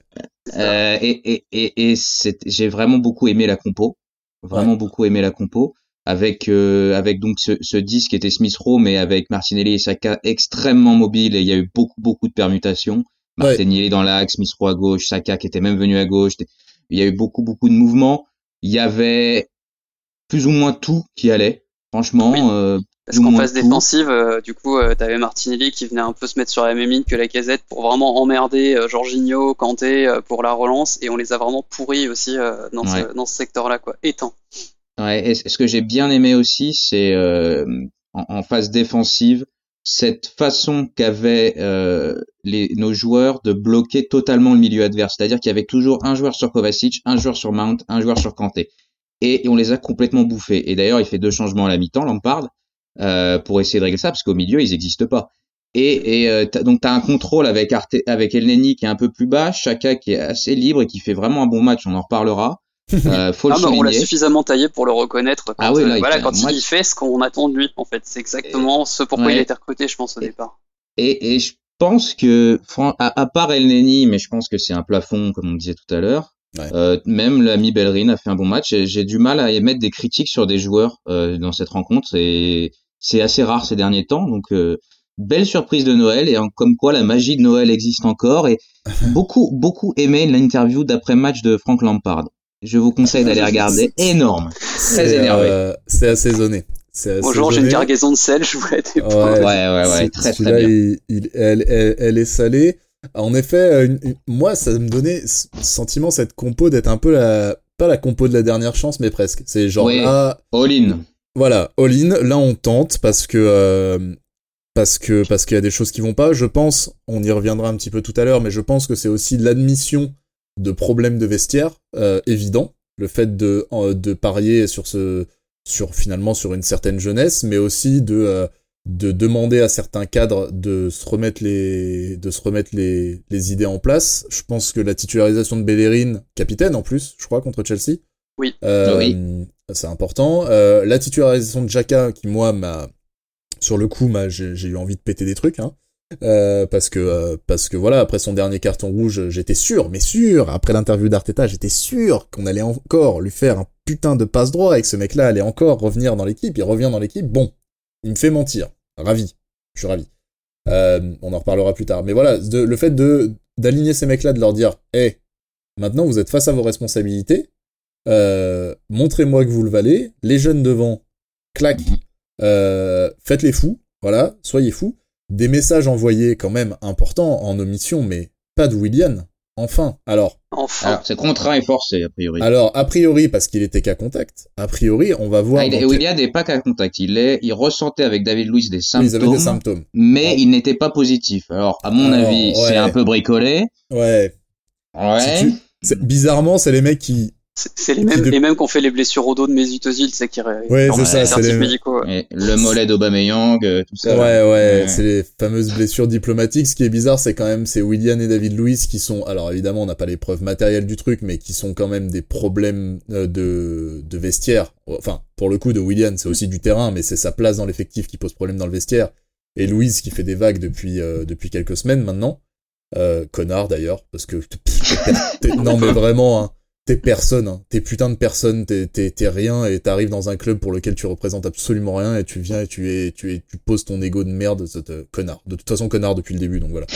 Euh, et et, et, et c'est- j'ai vraiment beaucoup aimé la compo, vraiment beaucoup aimé la compo avec euh, avec donc ce, ce 10 qui était Smith Rowe mais avec Martinelli et Saka extrêmement mobiles et il y a eu beaucoup beaucoup de permutations. Ouais. Martinelli dans l'axe, Smith Rowe à gauche, Saka qui était même venu à gauche. Il y a eu beaucoup beaucoup de mouvements. Il y avait plus ou moins tout qui allait. Franchement, Oui. euh, Parce qu'en phase défensive, euh, du coup, euh, t'avais Martinelli qui venait un peu se mettre sur la même ligne que la casette pour vraiment emmerder euh, Jorginho, Kanté euh, pour la relance, et on les a vraiment pourris aussi euh, dans, Ouais. ce, dans ce secteur-là, quoi. Étant. Ouais, et ce que j'ai bien aimé aussi, c'est euh, en, en phase défensive, cette façon qu'avaient euh, nos joueurs de bloquer totalement le milieu adverse. C'est-à-dire qu'il y avait toujours un joueur sur Kovacic, un joueur sur Mount, un joueur sur Kanté. Et, on les a complètement bouffés. Et d'ailleurs, il fait deux changements à la mi-temps, Lampard, euh, pour essayer de régler ça, parce qu'au milieu, ils n'existent pas. Et, et euh, donc tu as un contrôle avec Arte, avec Elneny qui est un peu plus bas, Chaka qui est assez libre et qui fait vraiment un bon match, on en reparlera. Euh, faut Ah, le bah, on l'a suffisamment taillé pour le reconnaître. Quand, Ah oui, là, euh, il voilà, fait quand il match. fait ce qu'on attend de lui, en fait. C'est exactement ce pourquoi Ouais. il a été recruté, je pense, au Et- départ. Et, et je pense que, à, à part Elneny, mais je pense que c'est un plafond, comme on disait tout à l'heure, Ouais. euh, même l'ami Bellerin a fait un bon match. J'ai du mal à émettre des critiques sur des joueurs euh, dans cette rencontre. Et c'est assez rare ces derniers temps. Donc, euh, belle surprise de Noël. Et en- comme quoi, la magie de Noël existe encore. Et beaucoup, beaucoup aimé l'interview d'après-match de Frank Lampard. Je vous conseille d'aller regarder. Énorme. C'est énervé. euh, c'est assaisonné. Bonjour, j'ai une cargaison de sel, je voulais des Ouais. Ouais, ouais, ouais. Très, très bien. il- il- elle, elle, elle est salée. En effet, euh, une- une- moi, ça me donnait ce sentiment, cette compo, d'être un peu la, pas la compo de la dernière chance, mais presque. C'est genre Ouais. là, All in. voilà, all-in, là on tente parce que, euh, parce que, parce qu'il y a des choses qui vont pas. Je pense, on y reviendra un petit peu tout à l'heure, mais je pense que c'est aussi l'admission de problèmes de vestiaire, euh, évident. Le fait de, de parier sur ce, sur finalement sur une certaine jeunesse, mais aussi de, euh, de demander à certains cadres de se remettre les, de se remettre les, les idées en place. Je pense que la titularisation de Bellerin, capitaine en plus, je crois, contre Chelsea. Oui. Euh, Oui. C'est important. Euh, la titularisation de Jaka, qui moi m'a, sur le coup, m'a, j'ai j'ai eu envie de péter des trucs, hein. Euh, parce que euh, parce que voilà après son dernier carton rouge j'étais sûr mais sûr après l'interview d'Arteta j'étais sûr qu'on allait encore lui faire un putain de passe droit et que ce mec là allait encore revenir dans l'équipe. Il revient dans l'équipe bon. Il me fait mentir. Ravi. Je suis ravi. Euh, on en reparlera plus tard. Mais voilà le fait de d'aligner ces mecs là de leur dire hé maintenant vous êtes face à vos responsabilités. Euh, montrez-moi que vous le valez. Les jeunes devant clac. Euh, faites les fous. Voilà soyez fous des messages envoyés quand même importants en omission, mais pas de Willian. Enfin. Alors, Enfin. Alors, c'est contraint et forcé, a priori. alors a priori parce qu'il était qu'à contact. A priori, on va voir. Ah, il est- William n'est pas qu'à contact. Il est, il ressentait avec David Luiz des Oui, symptômes, ils avaient des symptômes. mais il n'était pas positif. Alors, à mon Alors, avis, ouais. c'est un peu bricolé. Ouais. Ouais. Si tu- c'est- Bizarrement, c'est les mecs qui. C'est les mêmes, de- les mêmes qu'on fait les blessures au dos de Mesut Özil, c'est qui Ouais, c'est ça, c'est les- médicaux. ouais. Le mollet d'Aubameyang, euh, tout ça. Ouais, ouais, Ouais. c'est les fameuses blessures diplomatiques. Ce qui est bizarre, c'est quand même, c'est Willian et David Luiz qui sont, alors évidemment, on n'a pas les preuves matérielles du truc, mais qui sont quand même des problèmes euh, de, de vestiaire. Enfin, pour le coup, de Willian, c'est aussi du terrain, mais c'est sa place dans l'effectif qui pose problème dans le vestiaire. Et Louise qui fait des vagues depuis, euh, depuis quelques semaines maintenant. Euh, connard d'ailleurs, parce que pff, non mais vraiment, hein, t'es personne, hein, t'es putain de personne, t'es t'es- t'es rien et t'arrives dans un club pour lequel tu représentes absolument rien et tu viens et tu es tu es tu poses ton ego de merde, ce te- connard. De toute façon connard depuis le début donc voilà.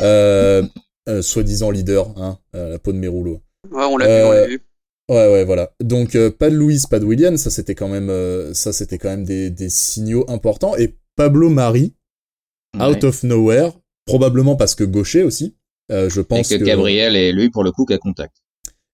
Euh, euh, soi-disant leader, hein, euh, la peau de mes rouleaux. Ouais, on l'a vu, on Euh, l'a vu. Ouais ouais voilà. Donc euh, pas de Louise, pas de William, ça c'était quand même euh, ça c'était quand même des, des signaux importants et Pablo Mari Ouais. out of nowhere, probablement parce que gaucher aussi. Euh, je Et pense que, que, Gabriel est lui pour le coup qu'à contact.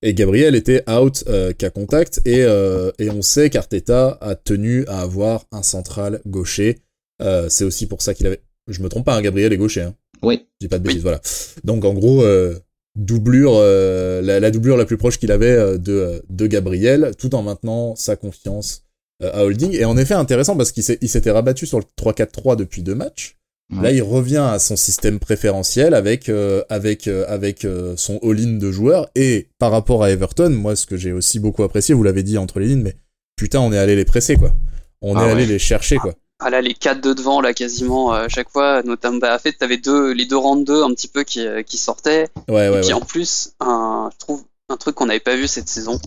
Et Gabriel était out euh, qu'à contact et euh, et on sait qu'Arteta a tenu à avoir un central gaucher. Euh, c'est aussi pour ça qu'il avait. Je me trompe pas, hein, Gabriel est gaucher. Hein. Oui. Dis pas de bêtises, voilà. Donc en gros, euh, doublure, euh, la, la doublure la plus proche qu'il avait euh, de, de Gabriel, tout en maintenant sa confiance euh, à Holding. Et en effet, intéressant parce qu'il s'est- il s'était rabattu sur le 3-4-3 depuis deux matchs. Ouais. Là, il revient à son système préférentiel avec euh, avec euh, avec euh, son all-in de joueurs. Et par rapport à Everton, moi, ce que j'ai aussi beaucoup apprécié, vous l'avez dit entre les lignes, mais putain, on est allé les presser quoi. On Ah est allé ouais. les chercher quoi. Ah là, les quatre de devant, là, quasiment, euh, à chaque fois, notamment, bah, en fait, t'avais deux, les deux rangs de deux, un petit peu, qui, qui sortaient. Ouais ouais et puis, ouais. en plus, un, je trouve, un truc qu'on n'avait pas vu cette saison,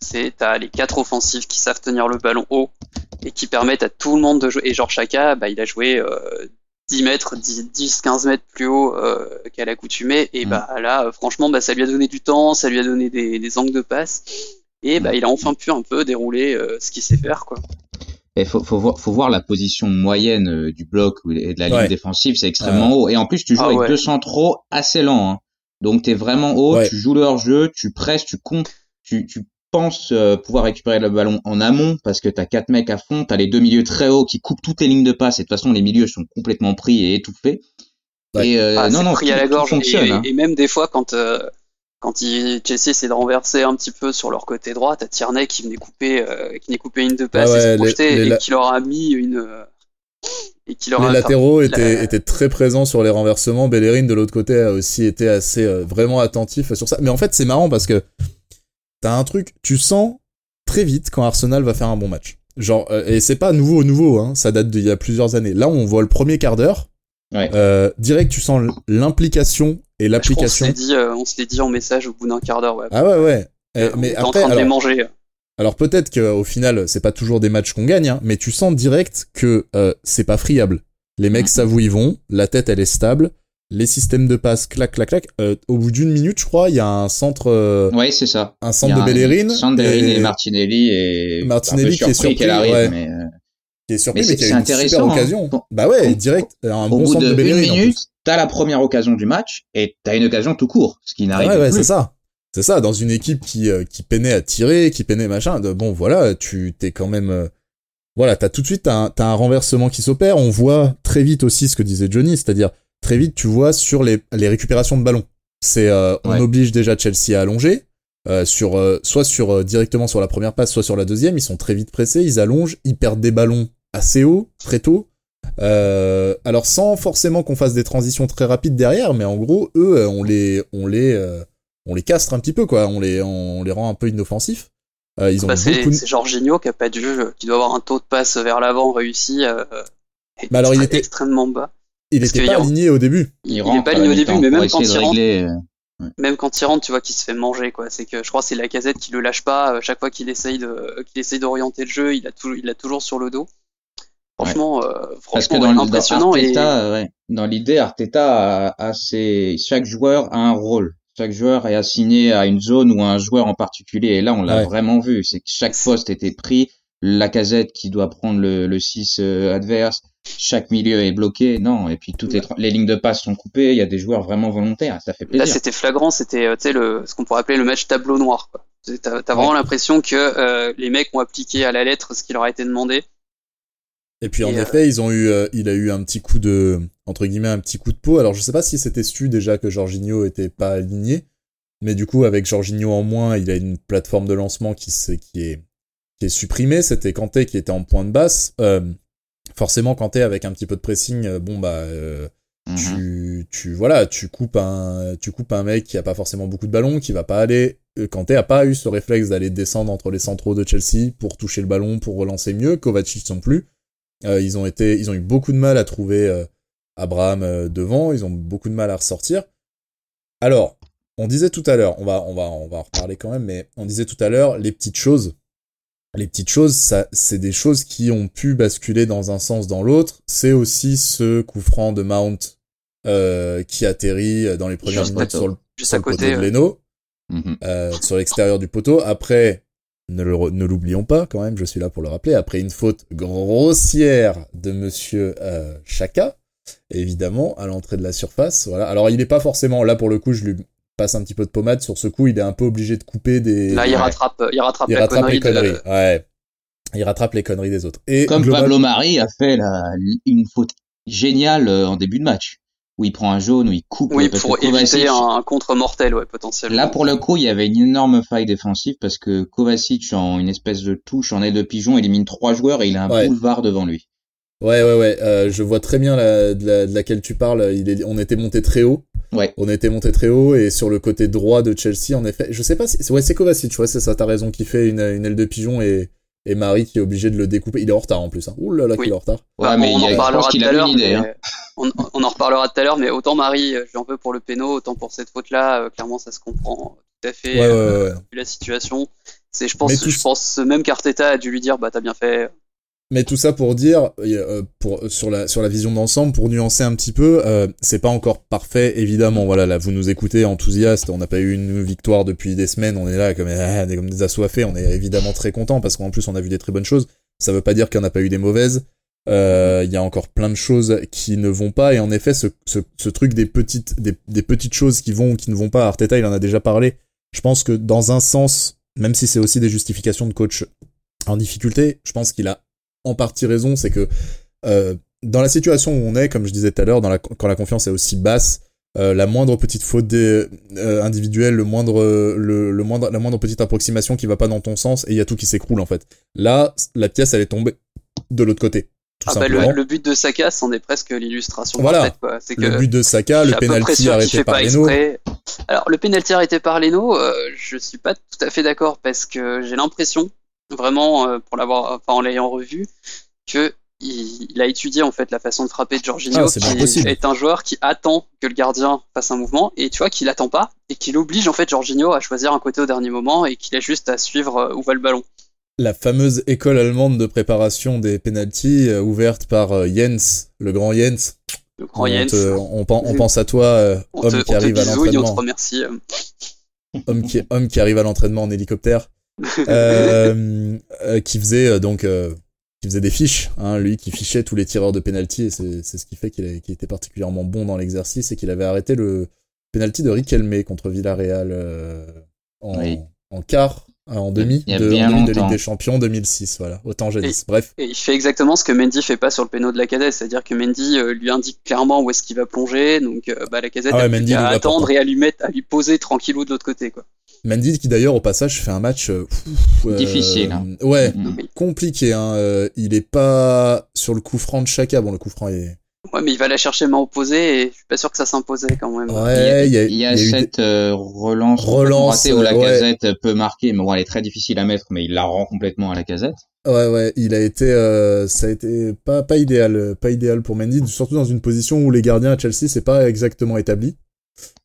c'est, t'as les quatre offensifs qui savent tenir le ballon haut et qui permettent à tout le monde de jouer. Et genre, Chaka, bah, il a joué, euh, 10 mètres, 10, 10, 15 mètres plus haut, euh, qu'à l'accoutumée. Et Mm. bah, là, euh, franchement, bah, ça lui a donné du temps, ça lui a donné des, des angles de passe. Et bah, il a enfin pu un peu dérouler, euh, ce qu'il sait faire, quoi. Il faut, faut, voir, faut voir la position moyenne du bloc et de la ligne Ouais. défensive, c'est extrêmement haut. Et en plus, tu joues Ah avec ouais. deux centraux assez lents. Hein. Donc, t'es vraiment haut, Ouais. tu joues leur jeu, tu presses, tu comptes, tu, tu penses euh, pouvoir récupérer le ballon en amont parce que t'as quatre mecs à fond, t'as les deux milieux très hauts qui coupent toutes les lignes de passe et de toute façon, les milieux sont complètement pris et étouffés. Ouais. Et euh, Ah, non, non, pris à tout- la. Et, fonctionne. hein. et même des fois, quand, euh, quand il, Chelsea essaie de renverser un petit peu sur leur côté droit, t'as Tierney qui venait couper, euh, qui venait couper une de passe Ouais, et se projeter les- les et la- qui leur a mis une, euh, et qui leur les a latéraux la- étaient, étaient très présents sur les renversements. Bellerin de l'autre côté a aussi été assez euh, vraiment attentif sur ça. Mais en fait, c'est marrant parce que t'as un truc, tu sens très vite quand Arsenal va faire un bon match. Genre, euh, et c'est pas nouveau nouveau, hein, ça date d'il y a plusieurs années. Là, on voit le premier quart d'heure. Ouais. Euh, direct, tu sens l'implication et l'application. euh, on se l'est dit en message au bout d'un quart d'heure. Ouais. Ah ouais, ouais. Eh, mais après, en train de les alors, manger. alors peut-être qu'au final, c'est pas toujours des matchs qu'on gagne, hein, mais tu sens direct que euh, c'est pas friable. Les mecs Mhm. savent où ils vont, la tête elle est stable, les systèmes de passe clac clac clac. Euh, au bout d'une minute, je crois, il y a un centre, euh, Ouais, c'est ça. un centre de Bellerin, centre de Bellerin et- et Martinelli et Martinelli qui est surpris, qu'elle arrive, ouais. mais euh, qui est surpris Mais mais, c'est- qui a une intéressant, super hein. occasion. Bon. Bah ouais, direct, un au bon bout centre de de une Bellerin. en minute, t'as la première occasion du match et t'as une occasion tout court, ce qui Ah n'arrive ouais, ouais, c'est ça. C'est ça, dans une équipe qui, euh, qui peinait à tirer, qui peinait machin, de, bon voilà, tu t'es quand même... euh, voilà, t'as tout de suite, t'as un, t'as un renversement qui s'opère, on voit très vite aussi ce que disait Johnny, c'est-à-dire très vite tu vois sur les, les récupérations de ballons. C'est, euh, on Ouais. oblige déjà Chelsea à allonger, euh, sur, euh, soit sur, euh, directement sur la première passe, soit sur la deuxième, ils sont très vite pressés, ils allongent, ils perdent des ballons assez haut, très tôt, euh, alors sans forcément qu'on fasse des transitions très rapides derrière, mais en gros, eux, euh, on les, on les, euh, on les castre un petit peu, quoi. On les, on les rend un peu inoffensifs. Euh, ils ont Bah, c'est beaucoup de... c'est Jorginho qui a pas dû, qui doit avoir un taux de passe vers l'avant réussi. Euh, Bah alors, il était- extrêmement bas. Il parce était qu'il pas a- aligné au début. Il, il rentre est pas aligné la au début, mais même quand il rentre, régler, euh, même quand il rentre, tu vois qu'il se fait manger, quoi. C'est que je crois que c'est la casette qui le lâche pas. euh, Chaque fois qu'il essaye de, qu'il essaye d'orienter le jeu, il a toujours, il l'a toujours sur le dos. Franchement, euh, Parce que franchement, dans, ouais, dans impressionnant et Arteta, euh, ouais, dans l'idée, Arteta a, a ses, chaque joueur a un rôle. Chaque joueur est assigné à une zone ou à un joueur en particulier. Et là, on l'a Ouais. vraiment vu. C'est que chaque poste était pris. La casette qui doit prendre le, le 6 euh, adverse. Chaque milieu est bloqué. Non. Et puis toutes les, lignes de passe sont coupées. Il y a des joueurs vraiment volontaires. Ça fait là plaisir. c'était flagrant. C'était, euh, le, ce qu'on pourrait appeler le match tableau noir, T'as vraiment l'impression que euh, les mecs ont appliqué à la lettre ce qui leur a été demandé. Et puis en euh, effet, ils ont eu, euh, il a eu un petit coup de, entre guillemets, un petit coup de peau. Alors je sais pas si c'était su déjà que Jorginho était pas aligné, mais du coup avec Jorginho en moins, il a une plateforme de lancement qui, s'est- qui est, qui est supprimée. C'était Kanté qui était en point de basse. Euh, forcément, Kanté avec un petit peu de pressing, euh, bon bah, euh, Mhm. tu, tu, voilà, tu coupes un, tu coupes un mec qui a pas forcément beaucoup de ballons, qui va pas aller. euh, Kanté a pas eu ce réflexe d'aller descendre entre les centraux de Chelsea pour toucher le ballon, pour relancer mieux. Kovacic non plus. Euh, ils ont été, ils ont eu beaucoup de mal à trouver euh, Abraham euh, devant. Ils ont beaucoup de mal à ressortir. Alors, on disait tout à l'heure, on va, on va, on va en reparler quand même, mais on disait tout à l'heure les petites choses. Les petites choses, ça, c'est des choses qui ont pu basculer dans un sens, dans l'autre. C'est aussi ce coup franc de Mount euh, qui atterrit dans les premières Juste minutes sur le, Juste sur à le poteau côté. de Leno Mhm. euh, sur l'extérieur du poteau. Après, ne le re- ne l'oublions pas quand même, je suis là pour le rappeler, après une faute grossière de monsieur euh, Chaka, évidemment, à l'entrée de la surface. Voilà. Alors il n'est pas forcément, là pour le coup, je lui passe un petit peu de pommade sur ce coup, il est un peu obligé de couper des... Là, il Ouais. rattrape, il rattrape il la rattrape connerie. les conneries. De... Ouais. Il rattrape les conneries des autres. Et Comme global- Pablo Mari a fait la, une faute géniale euh, en début de match. Où il prend un jaune, où il coupe. Oui, parce pour éviter un, un contre mortel, ouais, potentiellement. Là, pour le coup, il y avait une énorme faille défensive parce que Kovacic, en une espèce de touche, en aide de pigeon, élimine trois joueurs et il a un Ouais. boulevard devant lui. Ouais, ouais, ouais. euh, je vois très bien la, de, la- de laquelle tu parles. Il est, on était monté très haut. Ouais. On était monté très haut et sur le côté droit de Chelsea, en effet, je sais pas si, ouais, c'est Kovacic, ouais, c'est ça, t'as raison, qui fait une, une aile de pigeon et, et Marie qui est obligé de le découper. Il est en retard en plus, hein. Ouh là là, Oui. qu'il est en retard. Ouais, mais on il y a- en tout à l'heure. Hein. mais On, on en reparlera tout à l'heure, mais autant Marie, euh, j'en veux pour le péno, autant pour cette faute-là, euh, clairement, ça se comprend tout à fait. Ouais, ouais, euh, ouais, la situation. C'est, je pense, Mais tout- je pense même qu'Arteta a dû lui dire, bah, t'as bien fait. Mais tout ça pour dire, euh, pour, sur la, sur la vision d'ensemble, pour nuancer un petit peu, euh, c'est pas encore parfait, évidemment. Voilà, là, vous nous écoutez enthousiaste, on n'a pas eu une victoire depuis des semaines, on est là comme, des- comme des assoiffés, on est évidemment très content parce qu'en plus on a vu des très bonnes choses. Ça veut pas dire qu'il n'y en a pas eu des mauvaises. Euh, Il y a encore plein de choses qui ne vont pas, et en effet, ce, ce, ce truc des petites, des, des petites choses qui vont ou qui ne vont pas, Arteta, il en a déjà parlé. Je pense que dans un sens, même si c'est aussi des justifications de coach en difficulté, je pense qu'il a en partie raison, c'est que euh, dans la situation où on est, comme je disais tout à l'heure, quand la confiance est aussi basse, euh, la moindre petite faute des, euh, individuelle, le moindre, le, le moindre, la moindre petite approximation qui va pas dans ton sens, et il y a tout qui s'écroule en fait. Là, la pièce elle est tombée de l'autre côté. ah bah le, but de Saka, c'en est presque l'illustration voilà. parfaite. le but de Saka, le penalty arrêté par Leno. Alors le penalty arrêté par Leno, euh, je suis pas tout à fait d'accord parce que j'ai l'impression, vraiment, euh, pour l'avoir, enfin en l'ayant revu, que il, a étudié en fait la façon de frapper de Jorginho, ah, qui est un joueur qui attend que le gardien fasse un mouvement et tu vois qu'il attend pas et qu'il oblige en fait Jorginho à choisir un côté au dernier moment et qu'il a juste à suivre euh, où va le ballon la fameuse école allemande de préparation des penalties euh, ouverte par euh, Jens, le grand Jens. Le grand Jens. on, pense à toi, euh, homme qui arrive à l'entraînement. homme qui, homme qui arrive à l'entraînement en hélicoptère. Qui faisait donc qui faisait des fiches, hein, lui qui fichait tous les tireurs de penalty et c'est ce qui fait qu'il était particulièrement bon dans l'exercice et qu'il avait arrêté le penalty de Riquelme contre Villarreal en, en quart euh, en demi de, de, Ligue des Champions 2006, voilà, autant jadis. Bref. Et il fait exactement ce que Mendy fait pas sur le péno de la cadette, c'est-à-dire que Mendy euh, lui indique clairement où est-ce qu'il va plonger, donc euh, bah, la cadette ah ouais, a à attendre et à lui mettre, à lui poser tranquillou de l'autre côté, quoi. Mendy qui d'ailleurs au passage fait un match difficile, hein. ouais, mm. compliqué. Hein, il est pas sur le coup franc de Chaka. Bon, le coup franc est Ouais, mais il va la chercher main opposée et je suis pas sûr que ça s'imposait quand même. Ouais, il y a, il y a, cette euh, relance, relance où la casette peut marquer, mais bon, elle est très difficile à mettre, mais il la rend complètement à la casette. Ouais, ouais, il a été, euh, ça a été pas pas idéal, pas idéal pour Mendy, surtout dans une position où les gardiens à Chelsea c'est pas exactement établi.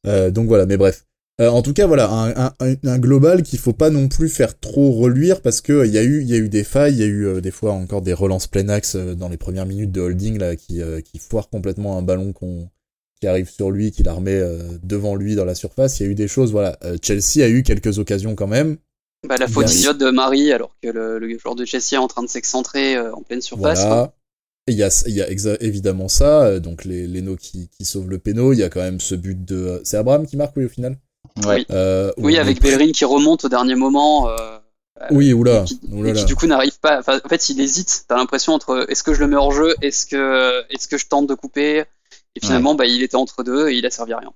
Euh, donc voilà, mais bref. Euh, en tout cas, voilà, un, un, un global qu'il faut pas non plus faire trop reluire parce que il y a eu, il y a eu des failles, il y a eu euh, des fois encore des relances plein axe euh, dans les premières minutes de holding là qui, qui foire complètement un ballon qu'on qui arrive sur lui, qui la remet devant lui dans la surface. Il y a eu des choses, voilà. Chelsea a eu quelques occasions quand même. Bah, la faute idiote de Marie alors que le, le, joueur de Chelsea est en train de s'excentrer en pleine surface. Voilà. Il y a, il y a évidemment ça, donc les, les qui, qui sauvent le péno. Il y a quand même ce but de. C'est Abraham qui marque, oui, au final? Oui, euh, oui avec Bellerin qui remonte au dernier moment. Euh, oui, oula. Qui, Et qui du coup n'arrive pas. En fait, il hésite. T'as l'impression entre est-ce que je le mets hors jeu, est-ce que est-ce que je tente de couper? Et finalement, bah, il était entre deux et il a servi à rien.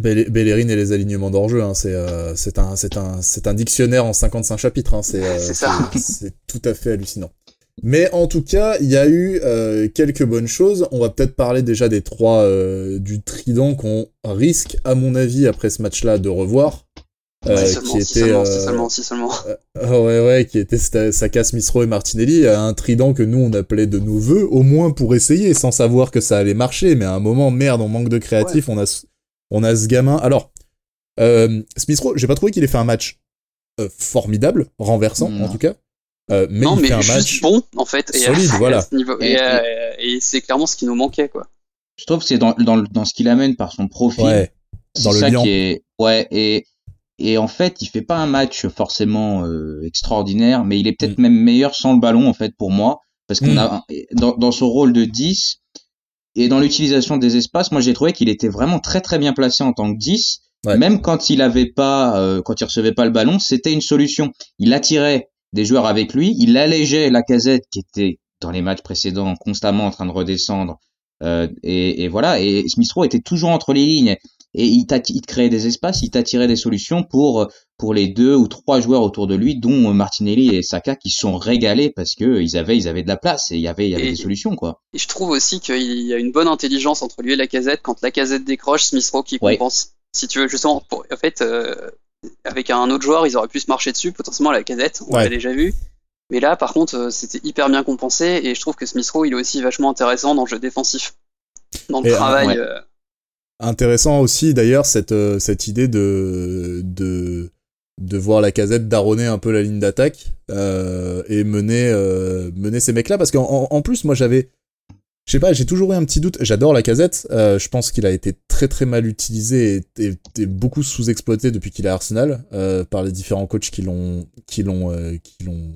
Bellerin et les alignements d'hors-jeu, hein, c'est euh, c'est un c'est un c'est un dictionnaire en 55 chapitres. Hein, c'est c'est tout à fait hallucinant. Mais en tout cas, il y a eu euh, quelques bonnes choses. On va peut-être parler déjà des trois euh, du trident qu'on risque, à mon avis, après ce match-là, de revoir. Euh, qui était seulement, seulement, seulement. ouais ouais qui était Saka, Smithrow et Martinelli un trident que nous on appelait de nos voeux au moins pour essayer sans savoir que ça allait marcher mais à un moment merde on manque de créatif on a on a ce gamin alors euh, Smithrow j'ai pas trouvé qu'il ait fait un match formidable renversant en tout cas euh, mais non, il mais fait un match bon en fait, et solide, voilà. Euh, et, c'est clairement ce qui nous manquait, quoi. Je trouve que c'est dans, dans, dans ce qu'il amène par son profil. Ouais, dans le ça qui est, ouais, et, et en fait, il fait pas un match forcément euh, extraordinaire, mais il est peut-être mm. même meilleur sans le ballon, en fait, pour moi. Parce qu'on mm. a, dans, dans son rôle de 10, et dans l'utilisation des espaces, moi j'ai trouvé qu'il était vraiment très très bien placé en tant que 10. Même quand il avait pas, quand il recevait pas le ballon, c'était une solution. Il attirait des joueurs avec lui. Il allégeait la casette qui était dans les matchs précédents constamment en train de redescendre. Euh, et, et, voilà. Et Smith Rowe était toujours entre les lignes. Et il, il créait des espaces, il t'attirait des solutions pour pour les deux ou trois joueurs autour de lui, dont Martinelli et Saka, qui sont régalés parce que ils avaient ils avaient de la place et il y avait il y avait des solutions quoi. Et je trouve aussi qu'il y a une bonne intelligence entre lui et la casette. Quand la casette décroche, Smith Rowe qui compense. Si tu veux justement, pour, en fait, euh, avec un autre joueur, ils auraient pu se marcher dessus, potentiellement à la casette, on l'a déjà vu. Mais là, par contre, euh, c'était hyper bien compensé et je trouve que Smith Rowe, il est aussi vachement intéressant dans le jeu défensif, dans le travail. Euh, intéressant aussi, d'ailleurs, cette, euh, cette idée de, de, de voir la casette daronner un peu la ligne d'attaque euh, et mener, mener ces mecs-là, parce qu'en en plus, moi, j'avais je sais pas, j'ai toujours eu un petit doute. J'adore la casette. Euh, je pense qu'il a été très très mal utilisé et, et, beaucoup sous-exploité depuis qu'il est à Arsenal euh, par les différents coachs qui l'ont qui l'ont euh, qui l'ont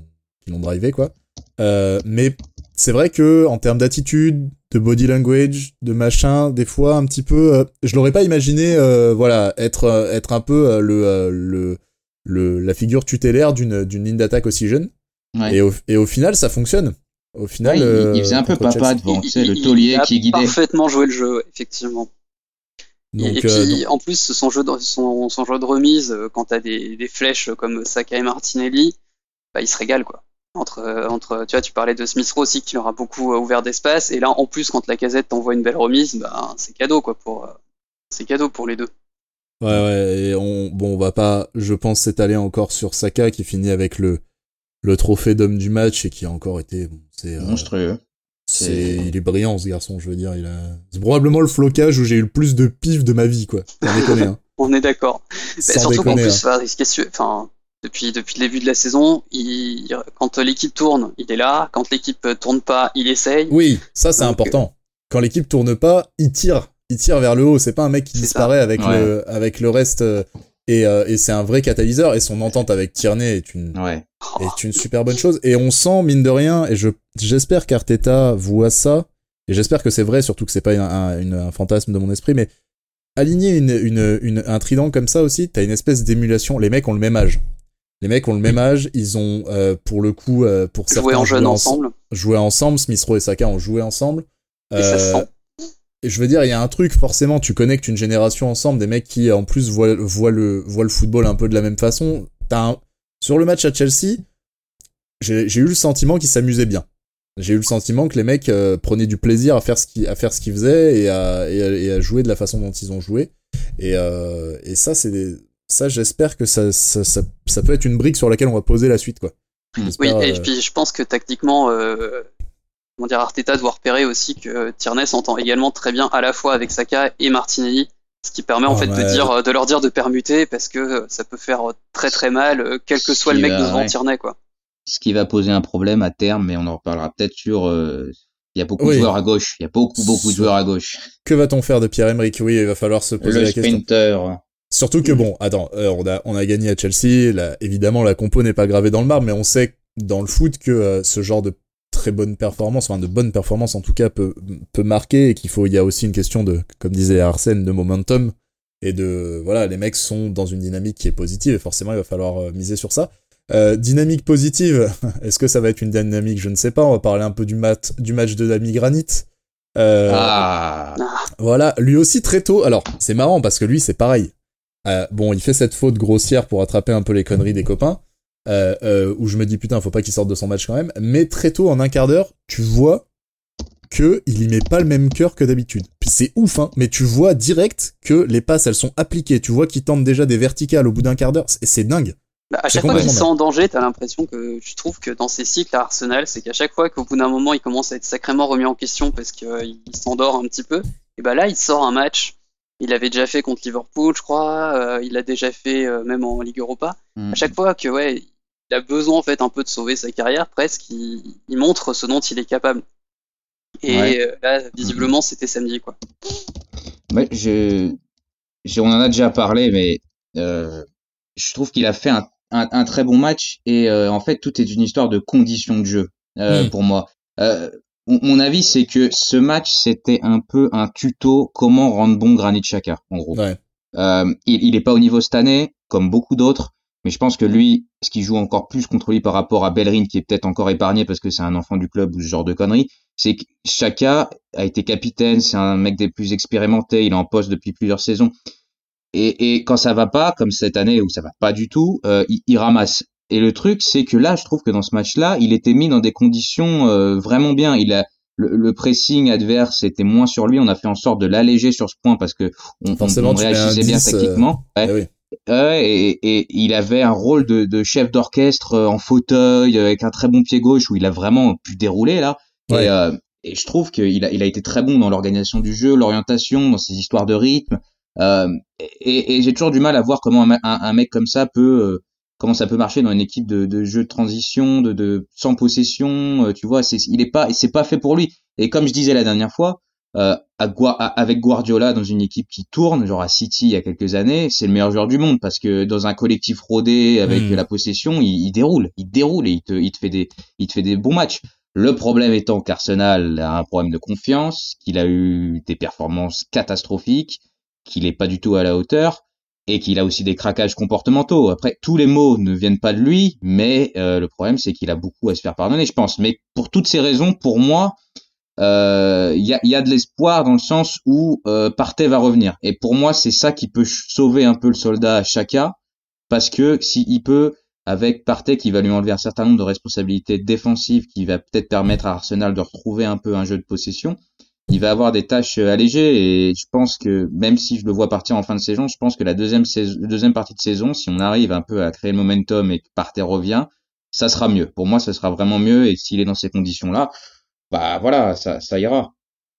qui l'ont drivé quoi. Euh, mais c'est vrai que en termes d'attitude, de body language, de machin, des fois un petit peu, euh, je l'aurais pas imaginé, voilà, être être un peu le le le la figure tutélaire d'une d'une ligne d'attaque aussi jeune. Ouais. Et, au, et au final, ça fonctionne. Au final, il, faisait un peu papa devant, tu sais, le taulier qui guidait. Il a parfaitement joué le jeu, effectivement. et, puis, euh, en plus, son jeu de, son, son jeu de remise, euh, quand t'as des, des flèches comme Saka et Martinelli, bah, il se régale, quoi. entre entre tu vois tu parlais de Smith Rowe aussi qui leur a beaucoup ouvert d'espace et là en plus quand la casette t'envoie une belle remise bah c'est cadeau quoi pour c'est cadeau pour les deux ouais ouais et on bon on va pas je pense s'étaler encore sur Saka qui finit avec le le trophée d'homme du match et qui a encore été bon, c'est monstrueux c'est il est brillant ce garçon je veux dire il a c'est probablement le flocage où j'ai eu le plus de pif de ma vie quoi hein. on est d'accord surtout qu'en plus hein. enfin depuis depuis le début de la saison. Il, quand l'équipe tourne, il est là. Quand l'équipe tourne pas, il essaye. Oui, ça c'est important. Quand l'équipe tourne pas, il tire, il tire vers le haut. C'est pas un mec qui disparaît avec le avec le reste. Et, euh, et c'est un vrai catalyseur. Et son entente avec Tierney est une est une super bonne chose. Et on sent mine de rien. Et je j'espère qu'Arteta voit ça. Et j'espère que c'est vrai, surtout que c'est pas un, un fantasme de mon esprit, mais aligner une, une, une, un trident comme ça aussi, t'as une espèce d'émulation. Les mecs ont le même âge. Les mecs ont le même âge, ils ont euh, pour le coup euh, pour certains joué en jeune ensemble. Joué ensemble, Smith Rowe et Saka ont joué ensemble. Et ça se euh, sent. Et je veux dire, il y a un truc forcément, tu connectes une génération ensemble, des mecs qui en plus voient, voient le voient le football un peu de la même façon. As Sur le match à Chelsea, j'ai eu le sentiment qu'ils s'amusaient bien. J'ai eu le sentiment que les mecs prenaient du plaisir à faire ce qu'ils à faire ce qu'ils faisaient et à, et à, jouer de la façon dont ils ont joué. Et, et ça, c'est des ça, j'espère que ça, ça, ça, ça, peut être une brique sur laquelle on va poser la suite, quoi. Oui, et euh, puis je pense que tactiquement, euh, comment dire, Arteta doit repérer aussi que Tierney s'entend également très bien à la fois avec Saka et Martinelli, ce qui permet en ah fait de dire, de leur dire de permuter parce que ça peut faire très très mal, quel que soit le mec devant Tierney, quoi. Ce qui va poser un problème à terme, mais on en reparlera peut-être sur. Euh, il y a beaucoup de joueurs à gauche. Il y a beaucoup beaucoup de joueurs à gauche. Que va-t-on faire de Pierre-Emerick Oui, il va falloir se poser la question. Le Surtout que bon, attends, euh, on a on a gagné à Chelsea. évidemment, la compo n'est pas gravée dans le marbre, mais on sait dans le foot que euh, ce genre de très bonne performance, enfin de bonne performance en tout cas, peut peut marquer et qu'il faut. Il y a aussi une question de, comme disait Arsène, de momentum et de voilà, les mecs sont dans une dynamique qui est positive et forcément il va falloir euh, miser sur ça. dynamique positive, est-ce que ça va être une dynamique Je ne sais pas. On va parler un peu du mat du match de Dami Granit. ah. Voilà, lui aussi très tôt. Alors c'est marrant parce que lui c'est pareil. Euh, bon, il fait cette faute grossière pour attraper un peu les conneries des copains, euh, euh, où je me dis putain, faut pas qu'il sorte de son match quand même. Mais très tôt, en un quart d'heure, tu vois que il y met pas le même cœur que d'habitude. C'est ouf, hein, mais tu vois direct que les passes, elles sont appliquées. Tu vois qu'il tente déjà des verticales au bout d'un quart d'heure. C'est dingue. Bah, à chaque fois qu'il se sent en danger, t'as l'impression que tu trouves que dans ces cycles à Arsenal, c'est qu'à chaque fois qu'au bout d'un moment, il commence à être sacrément remis en question parce qu'il euh, s'endort un petit peu, et bah là, il sort un match il l'avait déjà fait contre Liverpool, je crois. Euh, il l'a déjà fait euh, même en Ligue Europa. Mm. À chaque fois que ouais, il a besoin en fait un peu de sauver sa carrière, presque, il, montre ce dont il est capable. Et euh, là, visiblement, mm-hmm. c'était samedi, quoi. Ouais, je, on en a déjà parlé, mais je trouve qu'il a fait un, très bon match. Et en fait, tout est une histoire de conditions de jeu mm. pour moi mon avis, c'est que ce match, c'était un peu un tuto comment rendre bon Granit Xhaka, en gros. Euh, il, il est pas au niveau cette année, comme beaucoup d'autres, mais je pense que lui, ce qui joue encore plus contre lui par rapport à Bellerin, qui est peut-être encore épargné parce que c'est un enfant du club ou ce genre de conneries, c'est que Xhaka a été capitaine, c'est un mec des plus expérimentés, il est en poste depuis plusieurs saisons. Et, et quand ça va pas, comme cette année où ça va pas du tout, euh, il, il, ramasse. Et le truc, c'est que là, je trouve que dans ce match-là, il était mis dans des conditions euh, vraiment bien. Il a le, pressing adverse était moins sur lui. On a fait en sorte de l'alléger sur ce point parce que on, réagissait bien euh, tactiquement. Ouais. Et, et, il avait un rôle de, de chef d'orchestre euh, en fauteuil avec un très bon pied gauche où il a vraiment pu dérouler là. Et, et, je trouve qu'il a, il a été très bon dans l'organisation du jeu, l'orientation, dans ses histoires de rythme. et, et j'ai toujours du mal à voir comment un, un mec comme ça peut comment ça peut marcher dans une équipe de, de jeu de transition, de, de sans possession, euh, tu vois, c'est il est pas c'est pas fait pour lui. Et comme je disais la dernière fois, euh, avec Guardiola dans une équipe qui tourne, genre à City il y a quelques années, c'est le meilleur joueur du monde parce que dans un collectif rodé avec hmm. la possession, il, il, déroule, il déroule et il te, il te fait des, il te fait des bons matchs. Le problème étant qu'Arsenal a un problème de confiance, qu'il a eu des performances catastrophiques, qu'il est pas du tout à la hauteur et qu'il a aussi des craquages comportementaux. Après, tous les mots ne viennent pas de lui, mais euh, le problème c'est qu'il a beaucoup à se faire pardonner, je pense. Mais pour toutes ces raisons, pour moi, euh, il y, a, y, a, de l'espoir dans le sens où euh, Partey va revenir. Et pour moi, c'est ça qui peut sauver un peu le soldat Chaka, parce que s'il peut avec Partey qui va lui enlever un certain nombre de responsabilités défensives, qui va peut-être permettre à Arsenal de retrouver un peu un jeu de possession. Il va avoir des tâches allégées et je pense que même si je le vois partir en fin de saison, je pense que la deuxième, saison, deuxième partie de saison, si on arrive un peu à créer le momentum et que Partey revient, ça sera mieux. Pour moi, ça sera vraiment mieux et s'il est dans ces conditions-là, bah voilà, ça, ça ira.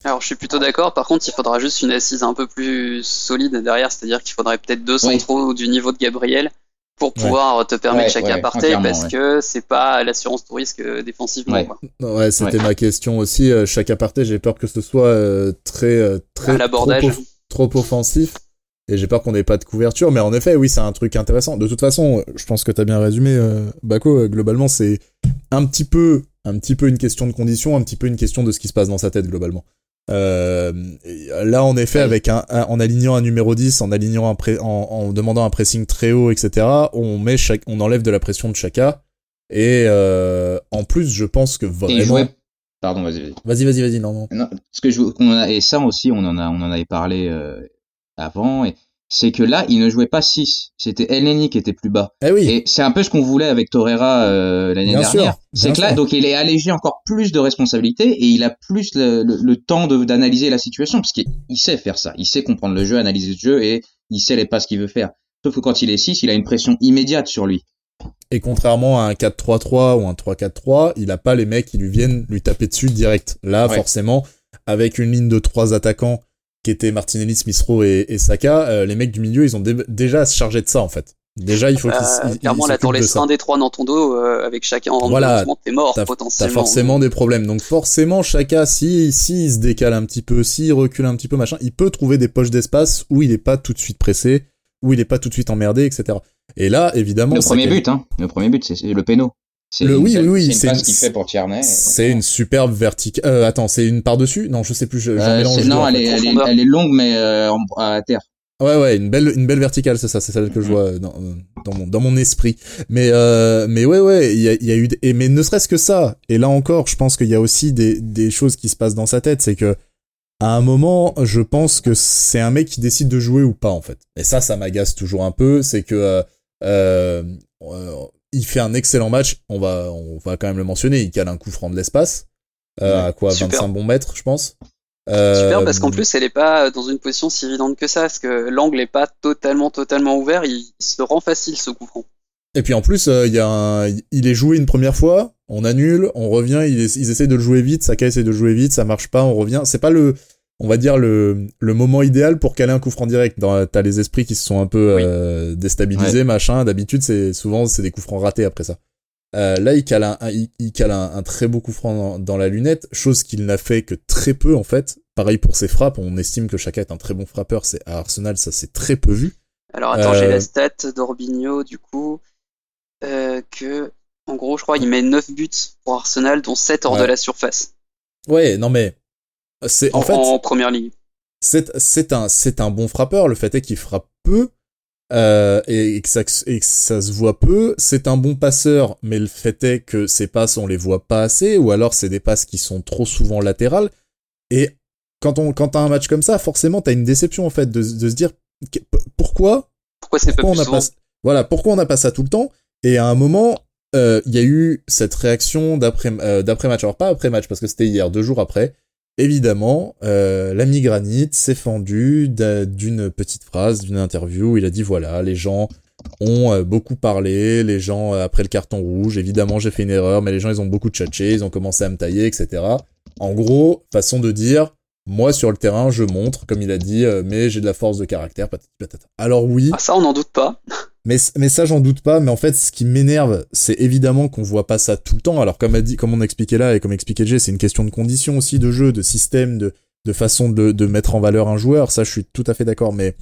Alors je suis plutôt d'accord. Par contre, il faudra juste une assise un peu plus solide derrière, c'est-à-dire qu'il faudrait peut-être deux centraux du niveau de Gabriel pour pouvoir te permettre chacun ouais, parce que c'est pas l'assurance tout risque euh, défensivement. Ouais, ouais c'était ma question aussi. Euh, chaque aparté, j'ai peur que ce soit euh, très très trop, trop, offensif et j'ai peur qu'on n'ait pas de couverture. Mais en effet, oui, c'est un truc intéressant. De toute façon, je pense que tu as bien résumé, Bako. Globalement, c'est un petit peu un petit peu une question de condition, un petit peu une question de ce qui se passe dans sa tête globalement. Euh, là, en effet, avec un, en alignant un numéro 10, en alignant un pré, en, en, demandant un pressing très haut, etc., on met chaque, on enlève de la pression de Chaka. Et euh, en plus, je pense que vraiment. Et Pardon, vas-y, vas-y. Vas-y, vas-y, non, non. non ce que je, on a, et ça aussi, on en a, on en avait parlé euh, avant. Et c'est que là, il ne jouait pas 6. C'était Elneny qui était plus bas. Eh oui. Et c'est un peu ce qu'on voulait avec Torreira euh, l'année dernière. C'est que là, donc il est allégé encore plus de responsabilités et il a plus le, le, le temps d'analyser la situation parce qu'il sait faire ça. Il sait comprendre le jeu, analyser le jeu et il sait les passes qu'il veut faire. Sauf que quand il est 6, il a une pression immédiate sur lui. Et contrairement à un 4-3-3 ou un 3-4-3, il a pas les mecs qui lui viennent lui taper dessus direct. Là, forcément, avec une ligne de trois attaquants qui étaient Martinelli, Smith et, et Saka, euh, les mecs du milieu, ils ont déjà à se charger de ça en fait. Déjà, il faut qu'ils. Euh, clairement, là, t'en laisses un des trois dans ton dos, euh, avec chacun en voilà, t'es mort potentiellement. T'as forcément des problèmes. Donc forcément, chacun, si, si il se décale un petit peu, s'il recule un petit peu, machin, il peut trouver des poches d'espace où il est pas tout de suite pressé, où il est pas tout de suite emmerdé, etc. Et là, évidemment. Le premier but, hein. Le premier but, c'est le péno. Le, oui, oui, oui, c'est une passe qu'il fait pour Tierney. C'est une superbe verticale. Euh, attends, c'est une par dessus Non, je sais plus. Je, euh, mélange non, elle est, elle, est, elle est, longue, mais euh, à terre. Ouais, ouais, une belle, une belle verticale, c'est ça, c'est celle que je mm-hmm. vois dans, dans mon, dans mon esprit. Mais, euh, mais ouais, ouais, il y a, y a eu, et mais ne serait-ce que ça. Et là encore, je pense qu'il y a aussi des, des choses qui se passent dans sa tête, c'est que à un moment, je pense que c'est un mec qui décide de jouer ou pas en fait. Et ça, ça m'agace toujours un peu, c'est que euh, euh, il fait un excellent match. On va, on va quand même le mentionner. Il cale un coup franc de l'espace. Euh, à quoi 25 bons mètres, je pense. Euh, Super parce qu'en plus elle est pas dans une position si évidente que ça, parce que l'angle est pas totalement totalement ouvert, il, se rend facile ce coup franc. Et puis en plus euh, il y a un, il est joué une première fois, on annule, on revient, ils, ils essayent de le jouer vite, Saka essaie de le jouer vite, ça marche pas, on revient. C'est pas le, on va dire le, le moment idéal pour caler un coup franc direct. T'as les esprits qui se sont un peu euh, déstabilisés, machin. D'habitude, c'est souvent c'est des coups francs ratés après ça. Euh, là, il cale un, il, cale un, très beau coup franc dans, la lunette, chose qu'il n'a fait que très peu en fait. Pareil pour ses frappes, on estime que Chaka est un très bon frappeur. C'est à Arsenal, ça s'est très peu vu. Alors attends, j'ai la euh, stat d'Orbigno du coup euh, que en gros, je crois, il met 9 buts pour Arsenal, dont 7 hors de la surface. Ouais, non mais c'est en, fait en première ligne. C'est c'est un c'est un bon frappeur. Le fait est qu'il frappe peu euh, et, que ça et que ça se voit peu. C'est un bon passeur, mais le fait est que ses passes on les voit pas assez, ou alors c'est des passes qui sont trop souvent latérales. Et quand on quand t'as un match comme ça, forcément t'as une déception en fait de, de se dire pourquoi pourquoi c'est pas on a pas voilà pourquoi on n'a pas ça tout le temps? Et à un moment, euh, il y a eu cette réaction d'après euh, d'après match, alors pas après match parce que c'était hier, deux jours après évidemment, euh, l'ami Granit s'est fendu d'une petite phrase, d'une interview où il a dit voilà, les gens ont euh, beaucoup parlé, les gens euh, après le carton rouge, évidemment j'ai fait une erreur, mais les gens ils ont beaucoup tchatché, ils ont commencé à me tailler, etc. En gros, façon de dire, moi sur le terrain je montre, comme il a dit, euh, mais j'ai de la force de caractère, patati patata. Alors oui. Ah ça on n'en doute pas. Mais, mais ça, j'en doute pas. Mais en fait, ce qui m'énerve, c'est évidemment qu'on voit pas ça tout le temps. Alors, comme a dit, comme on expliquait là et comme expliquait Jay, c'est une question de conditions aussi, de jeu, de système, de, de façon de, de mettre en valeur un joueur. Ça, je suis tout à fait d'accord. Mais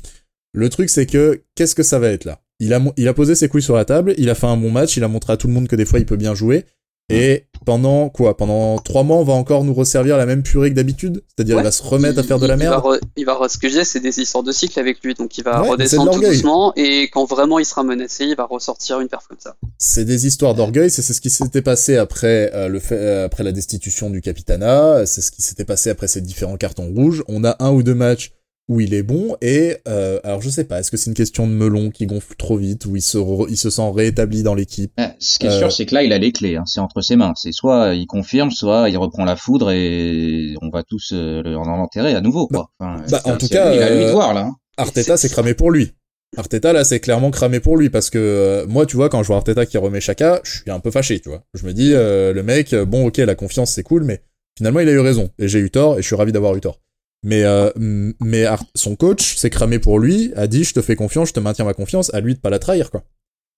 le truc, c'est que, qu'est-ce que ça va être là? Il a, il a posé ses couilles sur la table, il a fait un bon match, il a montré à tout le monde que des fois il peut bien jouer. Et pendant quoi? Pendant trois mois, on va encore nous resservir la même purée que d'habitude? C'est-à-dire, il va se remettre à faire de la merde? Il va, ce que je disais, c'est des histoires de cycle avec lui. Donc, il va redescendre tout doucement. Et quand vraiment il sera menacé, il va ressortir une perf comme ça. C'est des histoires d'orgueil. C'est ce qui s'était passé après euh, le fait, euh, après la destitution du Capitana. C'est ce qui s'était passé après ces différents cartons rouges. On a un ou deux matchs où il est bon et euh, alors je sais pas est-ce que c'est une question de melon qui gonfle trop vite ou il se il se sent réétabli dans l'équipe? Eh, ce qui est sûr c'est que là il a les clés hein, c'est entre ses mains. C'est soit il confirme soit il reprend la foudre et on va tous euh, en enterrer à nouveau quoi. Bah, bah, en tout cas il a lui de voir là hein. Arteta c'est cramé pour lui. Arteta là c'est clairement cramé pour lui parce que moi tu vois quand je vois Arteta qui remet Chaka je suis un peu fâché tu vois. Je me dis le mec bon ok la confiance c'est cool mais finalement il a eu raison. Et j'ai eu tort et je suis ravi d'avoir eu tort mais, euh, mais son coach s'est cramé pour lui, a dit je te fais confiance, je te maintiens ma confiance, à lui de pas la trahir quoi.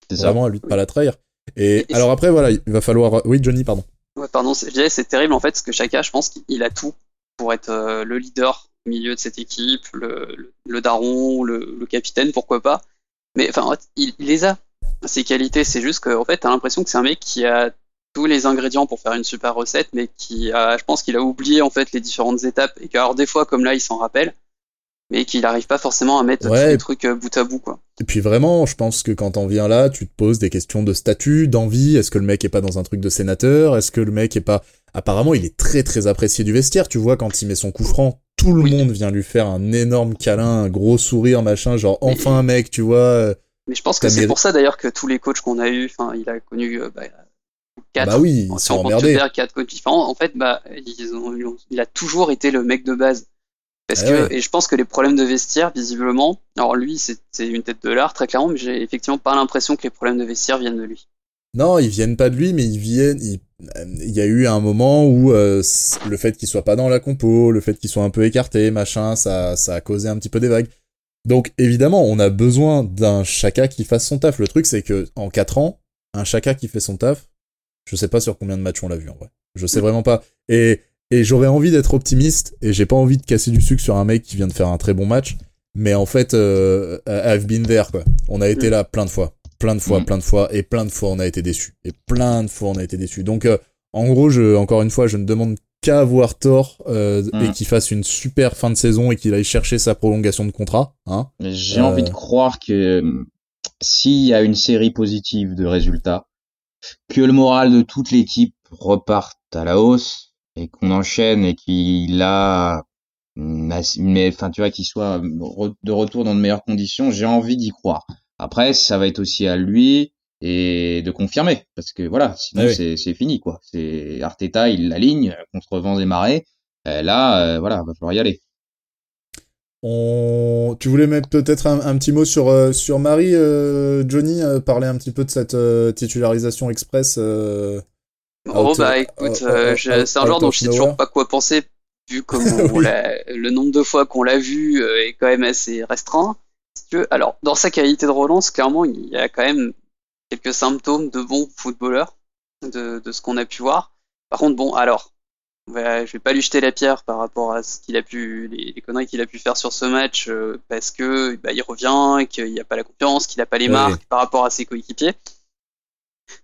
C'est Vraiment à lui de pas la trahir. Et, alors après voilà, il va falloir. Oui Johnny pardon. Ouais pardon, c'est terrible en fait parce que Chaka, je pense qu'il a tout pour être euh, le leader au milieu de cette équipe, le, le, daron, le, le, capitaine, pourquoi pas. Mais enfin, il, il les a. Ses qualités, c'est juste qu'en fait, t'as l'impression que c'est un mec qui a tous les ingrédients pour faire une super recette, mais qui a, je pense qu'il a oublié en fait les différentes étapes et que alors des fois comme là il s'en rappelle, mais qu'il n'arrive pas forcément à mettre tous les trucs euh, bout à bout quoi. Et puis vraiment, je pense que quand on vient là, tu te poses des questions de statut, d'envie. Est-ce que le mec est pas dans un truc de sénateur? Est-ce que le mec est pas Apparemment, il est très très apprécié du vestiaire. Tu vois, quand il met son coup franc, tout le monde vient lui faire un énorme câlin, un gros sourire, machin, genre enfin un mec, tu vois. Euh, mais je pense que c'est pour ça d'ailleurs que tous les coachs qu'on a eu, enfin, il a connu euh, bah, bah oui, ils sont emmerdés. quatre coachs différents, en fait, bah, ils ont, il a toujours été le mec de base. Parce eh que, et je pense que les problèmes de vestiaire, visiblement, alors lui, c'est une tête de l'art, très clairement, mais j'ai effectivement pas l'impression que les problèmes de vestiaire viennent de lui. Non, ils viennent pas de lui, mais ils viennent. Il, y a eu un moment où euh, le fait qu'il soit pas dans la compo, le fait qu'il soit un peu écarté, machin, ça, ça a causé un petit peu des vagues. Donc évidemment, on a besoin d'un Chaka qui fasse son taf. Le truc, c'est que en 4 ans, un Chaka qui fait son taf, je sais pas sur combien de matchs on l'a vu en vrai. Je sais vraiment pas. Et, et j'aurais envie d'être optimiste et j'ai pas envie de casser du sucre sur un mec qui vient de faire un très bon match. Mais en fait, euh, I've been there quoi. On a été mm. là plein de fois, plein de fois, mm. plein de fois et plein de fois on a été déçus et plein de fois on a été déçus. Donc euh, en gros, je encore une fois, je ne demande qu'à avoir tort euh, mm. et qu'il fasse une super fin de saison et qu'il aille chercher sa prolongation de contrat. Hein. J'ai envie de croire que s'il y a une série positive de résultats, que le moral de toute l'équipe reparte à la hausse et qu'on enchaîne et qu'il a mais enfin tu vois qu'il soit de retour dans de meilleures conditions, j'ai envie d'y croire. Après, ça va être aussi à lui et de confirmer parce que voilà, sinon c'est fini quoi. C'est Arteta, il l'aligne contre vents et marées. là, euh, voilà, va falloir y aller. Tu voulais mettre peut-être un, petit mot sur, euh, sur Marie, euh, Johnny, euh, parler un petit peu de cette titularisation express Oh bah écoute, c'est un genre dont je sais toujours pas quoi penser, vu comme le nombre de fois qu'on l'a vu est quand même assez restreint. Alors, dans sa qualité de relance, clairement, il y a quand même quelques symptômes de bon footballeur, de, de ce qu'on a pu voir. Par contre, bon, alors, je vais pas lui jeter la pierre par rapport à ce qu'il a pu, les, conneries qu'il a pu faire sur ce match, euh, parce que bah, il revient, qu'il n'y a pas la confiance, qu'il n'a pas les marques par rapport à ses coéquipiers.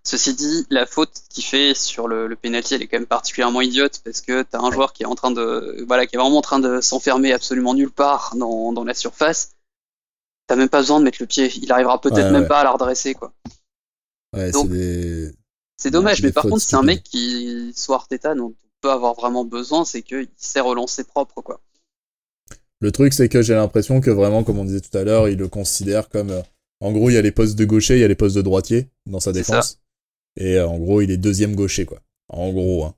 Ceci dit, la faute qu'il fait sur le, le penalty, elle est quand même particulièrement idiote parce que t'as un joueur qui est en train de, voilà, qui est vraiment en train de s'enfermer absolument nulle part dans, dans la surface. T'as même pas besoin de mettre le pied. Il arrivera peut-être même pas à la redresser, quoi. Ouais, c'est des... C'est dommage, mais par contre, c'est un mec qui soit Arteta, non, peut avoir vraiment besoin, c'est qu'il sait relancer propre, quoi. Le truc, c'est que j'ai l'impression que vraiment, comme on disait tout à l'heure, il le considère comme. Euh, en gros, il y a les postes de gaucher, il y a les postes de droitier dans sa défense. Et euh, en gros, il est deuxième gaucher, quoi. En gros. Hein.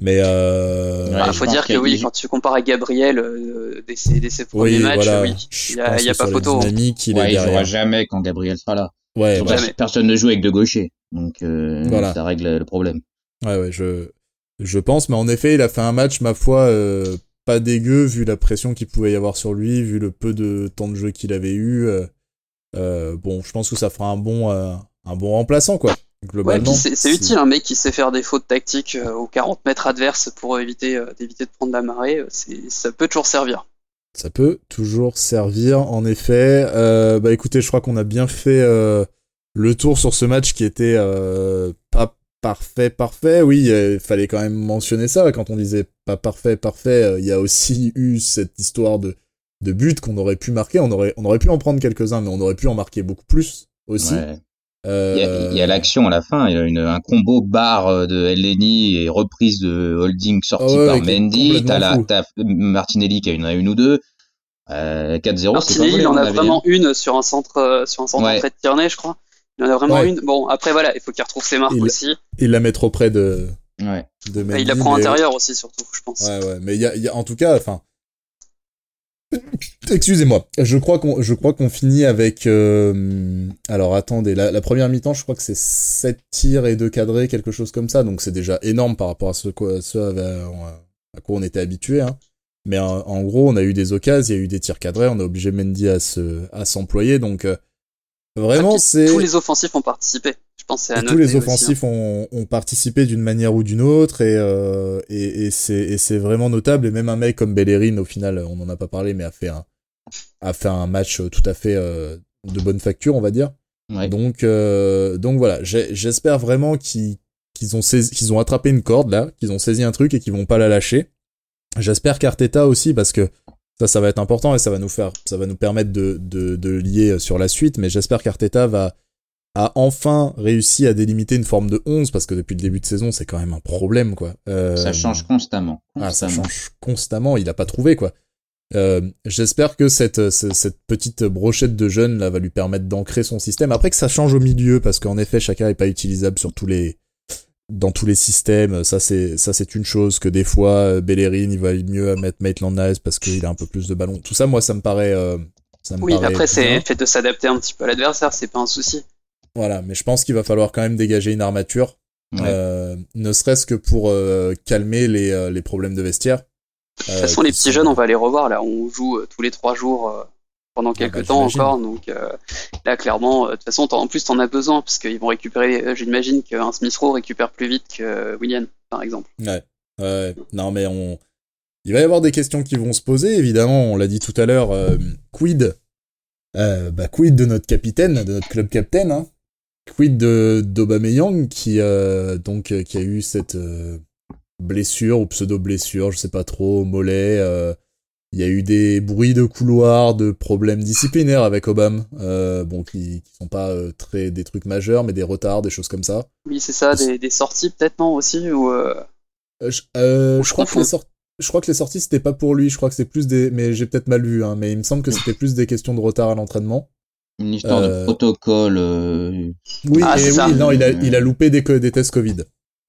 Mais euh... Bah, faut dire que oui, quand tu compares à Gabriel euh, dès, ses, premiers matchs, oui, il y a, pas photo. Hein. il, ouais, jouera jamais quand Gabriel sera là. Ouais, personne ne joue avec deux gauchers, donc voilà. ça règle le problème. Ouais, ouais, je je pense, mais en effet, il a fait un match, ma foi, euh, pas dégueu, vu la pression qu'il pouvait y avoir sur lui, vu le peu de temps de jeu qu'il avait eu. Euh, euh, bon, je pense que ça fera un bon, un bon remplaçant, quoi. Globalement. c'est utile, un mec qui sait faire des fautes tactiques aux 40 mètres adverses pour éviter d'éviter de prendre la marée. Ça peut toujours servir. Ça peut toujours servir, en effet. bah écoutez, je crois qu'on a bien fait le tour sur ce match qui était pas parfait, parfait, oui, il fallait quand même mentionner ça. Quand on disait pas parfait, parfait, euh, il y a aussi eu cette histoire de, de but qu'on aurait pu marquer. On aurait, on aurait pu en prendre quelques-uns, mais on aurait pu en marquer beaucoup plus aussi. Euh, il y a, l'action à la fin, il y a une, un combo barre euh, de Eleni et reprise de holding sortie ah par Mendy. T'as, la, Martinelli qui a une, une ou deux. Euh, 4-0, c'est pas Martinelli, il en a avis, hein. vraiment une sur un centre, euh, sur un centre Ouais. de Tierney, je crois. Il en a vraiment Ouais. une. Bon, après voilà, il faut qu'il retrouve ses marques Il- aussi. Il la met trop près de, Ouais. de Et Mendy, il la prend mais- intérieur aussi, surtout, je pense. Ouais, ouais, mais il y a, il y a- en tout cas, enfin, excusez-moi, je crois qu'on, je crois qu'on finit avec, euh, alors attendez, la, la première mi-temps, je crois que c'est 7 tirs et 2 cadrés, quelque chose comme ça, donc c'est déjà énorme par rapport à ce, quoi, ce à, à quoi on était habitué, hein. Mais en, en gros, on a eu des occasions, il y a eu des tirs cadrés, on a obligé Mendy à se, à s'employer, donc euh, vraiment c'est. Tous les offensifs ont participé. Je pense à Et tous les aussi, hein. offensifs ont, ont participé d'une manière ou d'une autre et, euh, et, et c'est et c'est vraiment notable et même un mec comme Bellerin au final on en a pas parlé mais a fait un a fait un match tout à fait euh, de bonne facture on va dire Ouais. donc euh, donc voilà j'ai- j'espère vraiment qu'ils qu'ils ont saisi- qu'ils ont attrapé une corde là qu'ils ont saisi un truc et qu'ils vont pas la lâcher j'espère qu'Arteta aussi parce que ça ça va être important et ça va nous faire ça va nous permettre de de, de lier sur la suite mais j'espère qu'Arteta va a enfin réussi à délimiter une forme de 11 parce que depuis le début de saison c'est quand même un problème quoi. Euh, Ça change constamment. ah, ça change constamment, il a pas trouvé quoi. Euh, J'espère que cette, ce- cette petite brochette de jeunes là va lui permettre d'ancrer son système. Après que ça change au milieu parce qu'en effet chacun est pas utilisable sur tous les dans tous les systèmes. Ça c'est ça c'est une chose que des fois euh, Bellerin il va mieux mettre Maitland Nice parce qu'il a un peu plus de ballon. Tout ça moi ça me paraît euh, ça me Oui, paraît après, c'est fait de s'adapter un petit peu à l'adversaire, c'est pas un souci. Voilà, mais je pense qu'il va falloir quand même dégager une armature, Ouais. euh, ne serait-ce que pour euh, calmer les, euh, les problèmes de vestiaire. De toute façon, les petits jeunes, on va les revoir. Là, on joue euh, tous les trois jours euh, pendant quelques bah, temps encore. Donc euh, là, clairement, euh, de toute façon, t'en- en plus, t'en as besoin parce qu'ils vont récupérer. euh, J'imagine qu'un Smith Rowe récupère plus vite que William, par exemple. Ouais, ouais. Non, mais on. Il va y avoir des questions qui vont se poser, évidemment. On l'a dit tout à l'heure. euh, quid euh, Bah, quid de notre capitaine, de notre club captain hein Quid de d'Aubameyang qui euh, donc qui a eu cette euh, blessure ou pseudo blessure, je sais pas trop, au mollet. Il y a eu des bruits de couloir, de problèmes disciplinaires avec Obama, euh, bon qui, qui sont pas euh, très des trucs majeurs, mais des retards, des choses comme ça. Oui, c'est ça, des, des sorties peut-être, non, aussi ou, euh, Euh, je, euh, Ou je je crois que les sorties, je crois que les sorties c'était pas pour lui. Je crois que c'est plus des, mais j'ai peut-être mal vu. Hein, mais il me semble que c'était plus des questions de retard à l'entraînement. Une histoire Euh, de protocole. euh, Oui, Ah, et oui, non, il a, il a loupé des, tests Covid.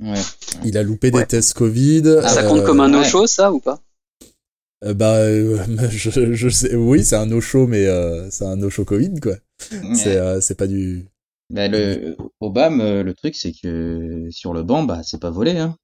Ouais. Il a loupé Ouais. des tests Covid. ça euh, compte comme un ouais. no-show, ça, ou pas? Euh, bah, euh, je, je sais. Oui, c'est un no show, mais euh, c'est un no show Covid quoi. C'est, euh, c'est pas du. Bah, le Obama, euh, le truc c'est que sur le banc, bah c'est pas volé. Hein.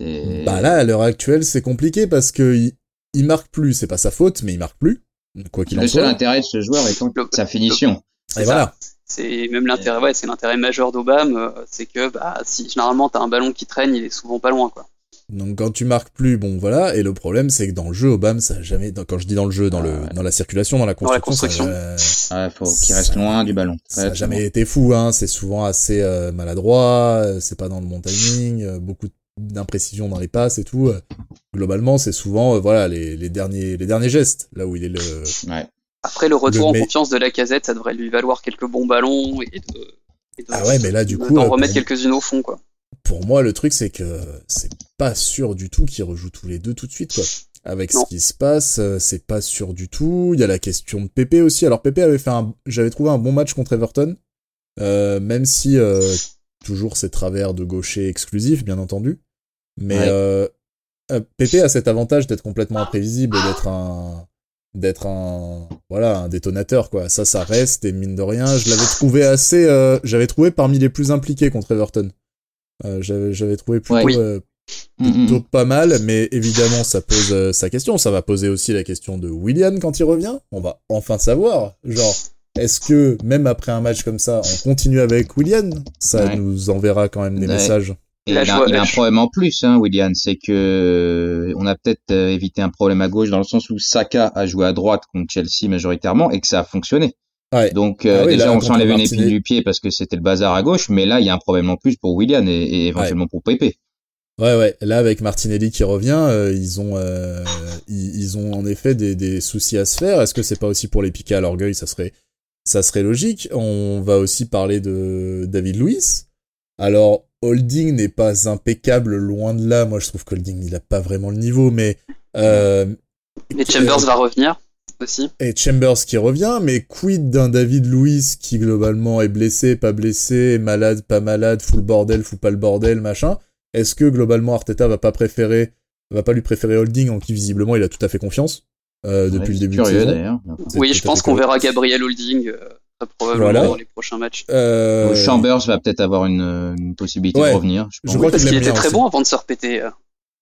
Bah là, à l'heure actuelle, c'est compliqué parce que il, il marque plus. C'est pas sa faute, mais il marque plus. Quoi qu'il en le seul soit. intérêt de ce joueur étant sa finition. Et C'est voilà. C'est même l'intérêt, ouais, c'est l'intérêt majeur d'Obama, c'est que bah, si généralement t'as un ballon qui traîne, il est souvent pas loin, quoi. Donc quand tu marques plus, bon voilà. Et le problème, c'est que dans le jeu, Obama, ça a jamais. dans- Quand je dis dans le jeu, dans le, ouais. dans la circulation, dans la Dans la construction, construction. ça, euh, Ah, faut qu'il reste Ça- loin du ballon. ça a Très jamais été fou. Hein. C'est souvent assez euh, maladroit. euh, C'est pas dans le bon timing. euh, beaucoup d'imprécisions dans les passes et tout. Globalement, c'est souvent euh, voilà les, les derniers les derniers gestes là où il est le. Ouais. Après, le retour Le en mais- confiance de la casette, ça devrait lui valoir quelques bons ballons et de. et de- Ah ouais, mais là du de- coup, d'en euh, remettre pour- quelques-unes au fond, quoi. Pour moi, le truc, c'est que c'est pas sûr du tout qu'ils rejouent tous les deux tout de suite, quoi. Avec Non. ce qui se passe, euh, c'est pas sûr du tout. Il y a la question de Pépé aussi. Alors Pépé avait fait un, j'avais trouvé un bon match contre Everton, euh, même si euh, toujours ses travers de gaucher exclusifs, bien entendu. Mais Ouais. euh, euh, Pépé a cet avantage d'être complètement imprévisible, d'être un, d'être un, voilà, un détonateur, quoi. Ça, ça reste. Et mine de rien, je l'avais trouvé assez, euh, j'avais trouvé parmi les plus impliqués contre Everton. Euh, j'avais, trouvé plutôt, Ouais. Euh, Mm, mm, plutôt pas mal, mais évidemment, ça pose euh, sa question. Ça va poser aussi la question de William quand il revient. On va enfin savoir, genre, est-ce que même après un match comme ça, on continue avec William? Ça Ouais. nous enverra quand même des Ouais. messages. Et Là, il, je a, vois- il a un je- problème en plus, hein, William, c'est que on a peut-être euh, évité un problème à gauche dans le sens où Saka a joué à droite contre Chelsea majoritairement et que ça a fonctionné. Ouais. Donc euh, Ah oui, déjà là, on s'enlève une épine du pied parce que c'était le bazar à gauche, mais là il y a un problème en plus pour William et, et éventuellement pour Pepe. Ouais, ouais. Là, avec Martinelli qui revient, euh, ils ont, euh, ils, ils ont en effet des, des soucis à se faire. Est-ce que c'est pas aussi pour les piquer à l'orgueil Ça serait, ça serait logique. On va aussi parler de David Luiz. Alors, Holding n'est pas impeccable, loin de là. Moi, je trouve qu'Holding, il a pas vraiment le niveau, mais euh, Mais Chambers euh, va revenir. Aussi. Et Chambers qui revient, mais quid d'un David Luiz qui globalement est blessé, pas blessé, malade, pas malade, full bordel, full pas le bordel, machin. Est-ce que globalement Arteta va pas préférer, va pas lui préférer Holding en qui visiblement il a tout à fait confiance euh, depuis le début curieux, de saison Oui, je pense qu'on verra Gabriel Holding euh, probablement Voilà. dans les prochains matchs. Euh, Chambers va peut-être avoir une, une possibilité Ouais. de revenir. Je Je pense. crois Parce qu'il était très aussi. bon avant de se repéter.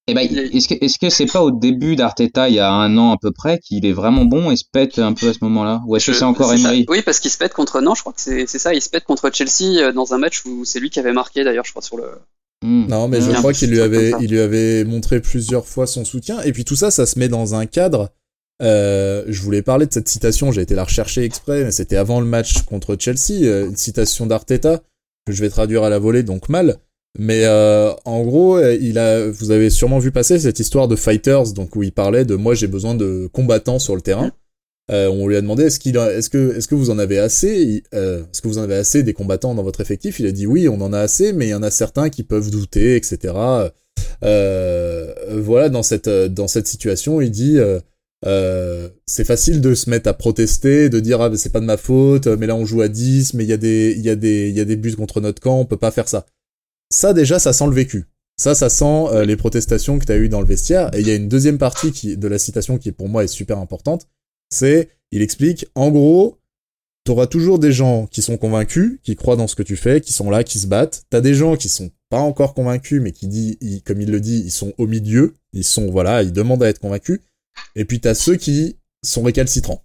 Eh ben, est-ce que est-ce que c'est pas au début d'Arteta il y a un an à peu près qu'il est vraiment bon et se pète un peu à ce moment-là? Ou est-ce que c'est encore. Emery? Oui, parce qu'il se pète contre. Non, je crois que c'est c'est ça. Il se pète contre Chelsea euh, dans un match où c'est lui qui avait marqué d'ailleurs, je crois, sur le. Hmm. Non, mais je crois qu'il avait, il lui avait montré plusieurs fois son soutien. Et puis tout ça, ça se met dans un cadre. Euh, je voulais parler de cette citation, j'ai été la rechercher exprès, mais c'était avant le match contre Chelsea, euh, une citation d'Arteta que je vais traduire à la volée, donc mal. Mais euh, en gros, euh, il a, vous avez sûrement vu passer cette histoire de fighters, donc où il parlait de moi j'ai besoin de combattants sur le terrain. Euh, on lui a demandé est-ce qu'il, est-ce que, est-ce que vous en avez assez? Euh, Est-ce que vous en avez assez des combattants dans votre effectif? Il a dit oui, on en a assez, mais il y en a certains qui peuvent douter, etc. Euh, voilà, dans cette dans cette situation, il dit euh, euh, c'est facile de se mettre à protester, de dire ah mais c'est pas de ma faute, mais là on joue à 10, mais il y a des il y a des il y a des buts contre notre camp, on peut pas faire ça. Ça déjà, ça sent le vécu. Ça, ça sent euh, les protestations que tu as eues dans le vestiaire. Et il y a une deuxième partie qui, de la citation qui pour moi est super importante. C'est, il explique, en gros, t'auras toujours des gens qui sont convaincus, qui croient dans ce que tu fais, qui sont là, qui se battent. T'as des gens qui sont pas encore convaincus, mais qui dit, ils- comme il le dit, ils sont au milieu. Ils sont, voilà, ils demandent à être convaincus. Et puis t'as ceux qui sont récalcitrants,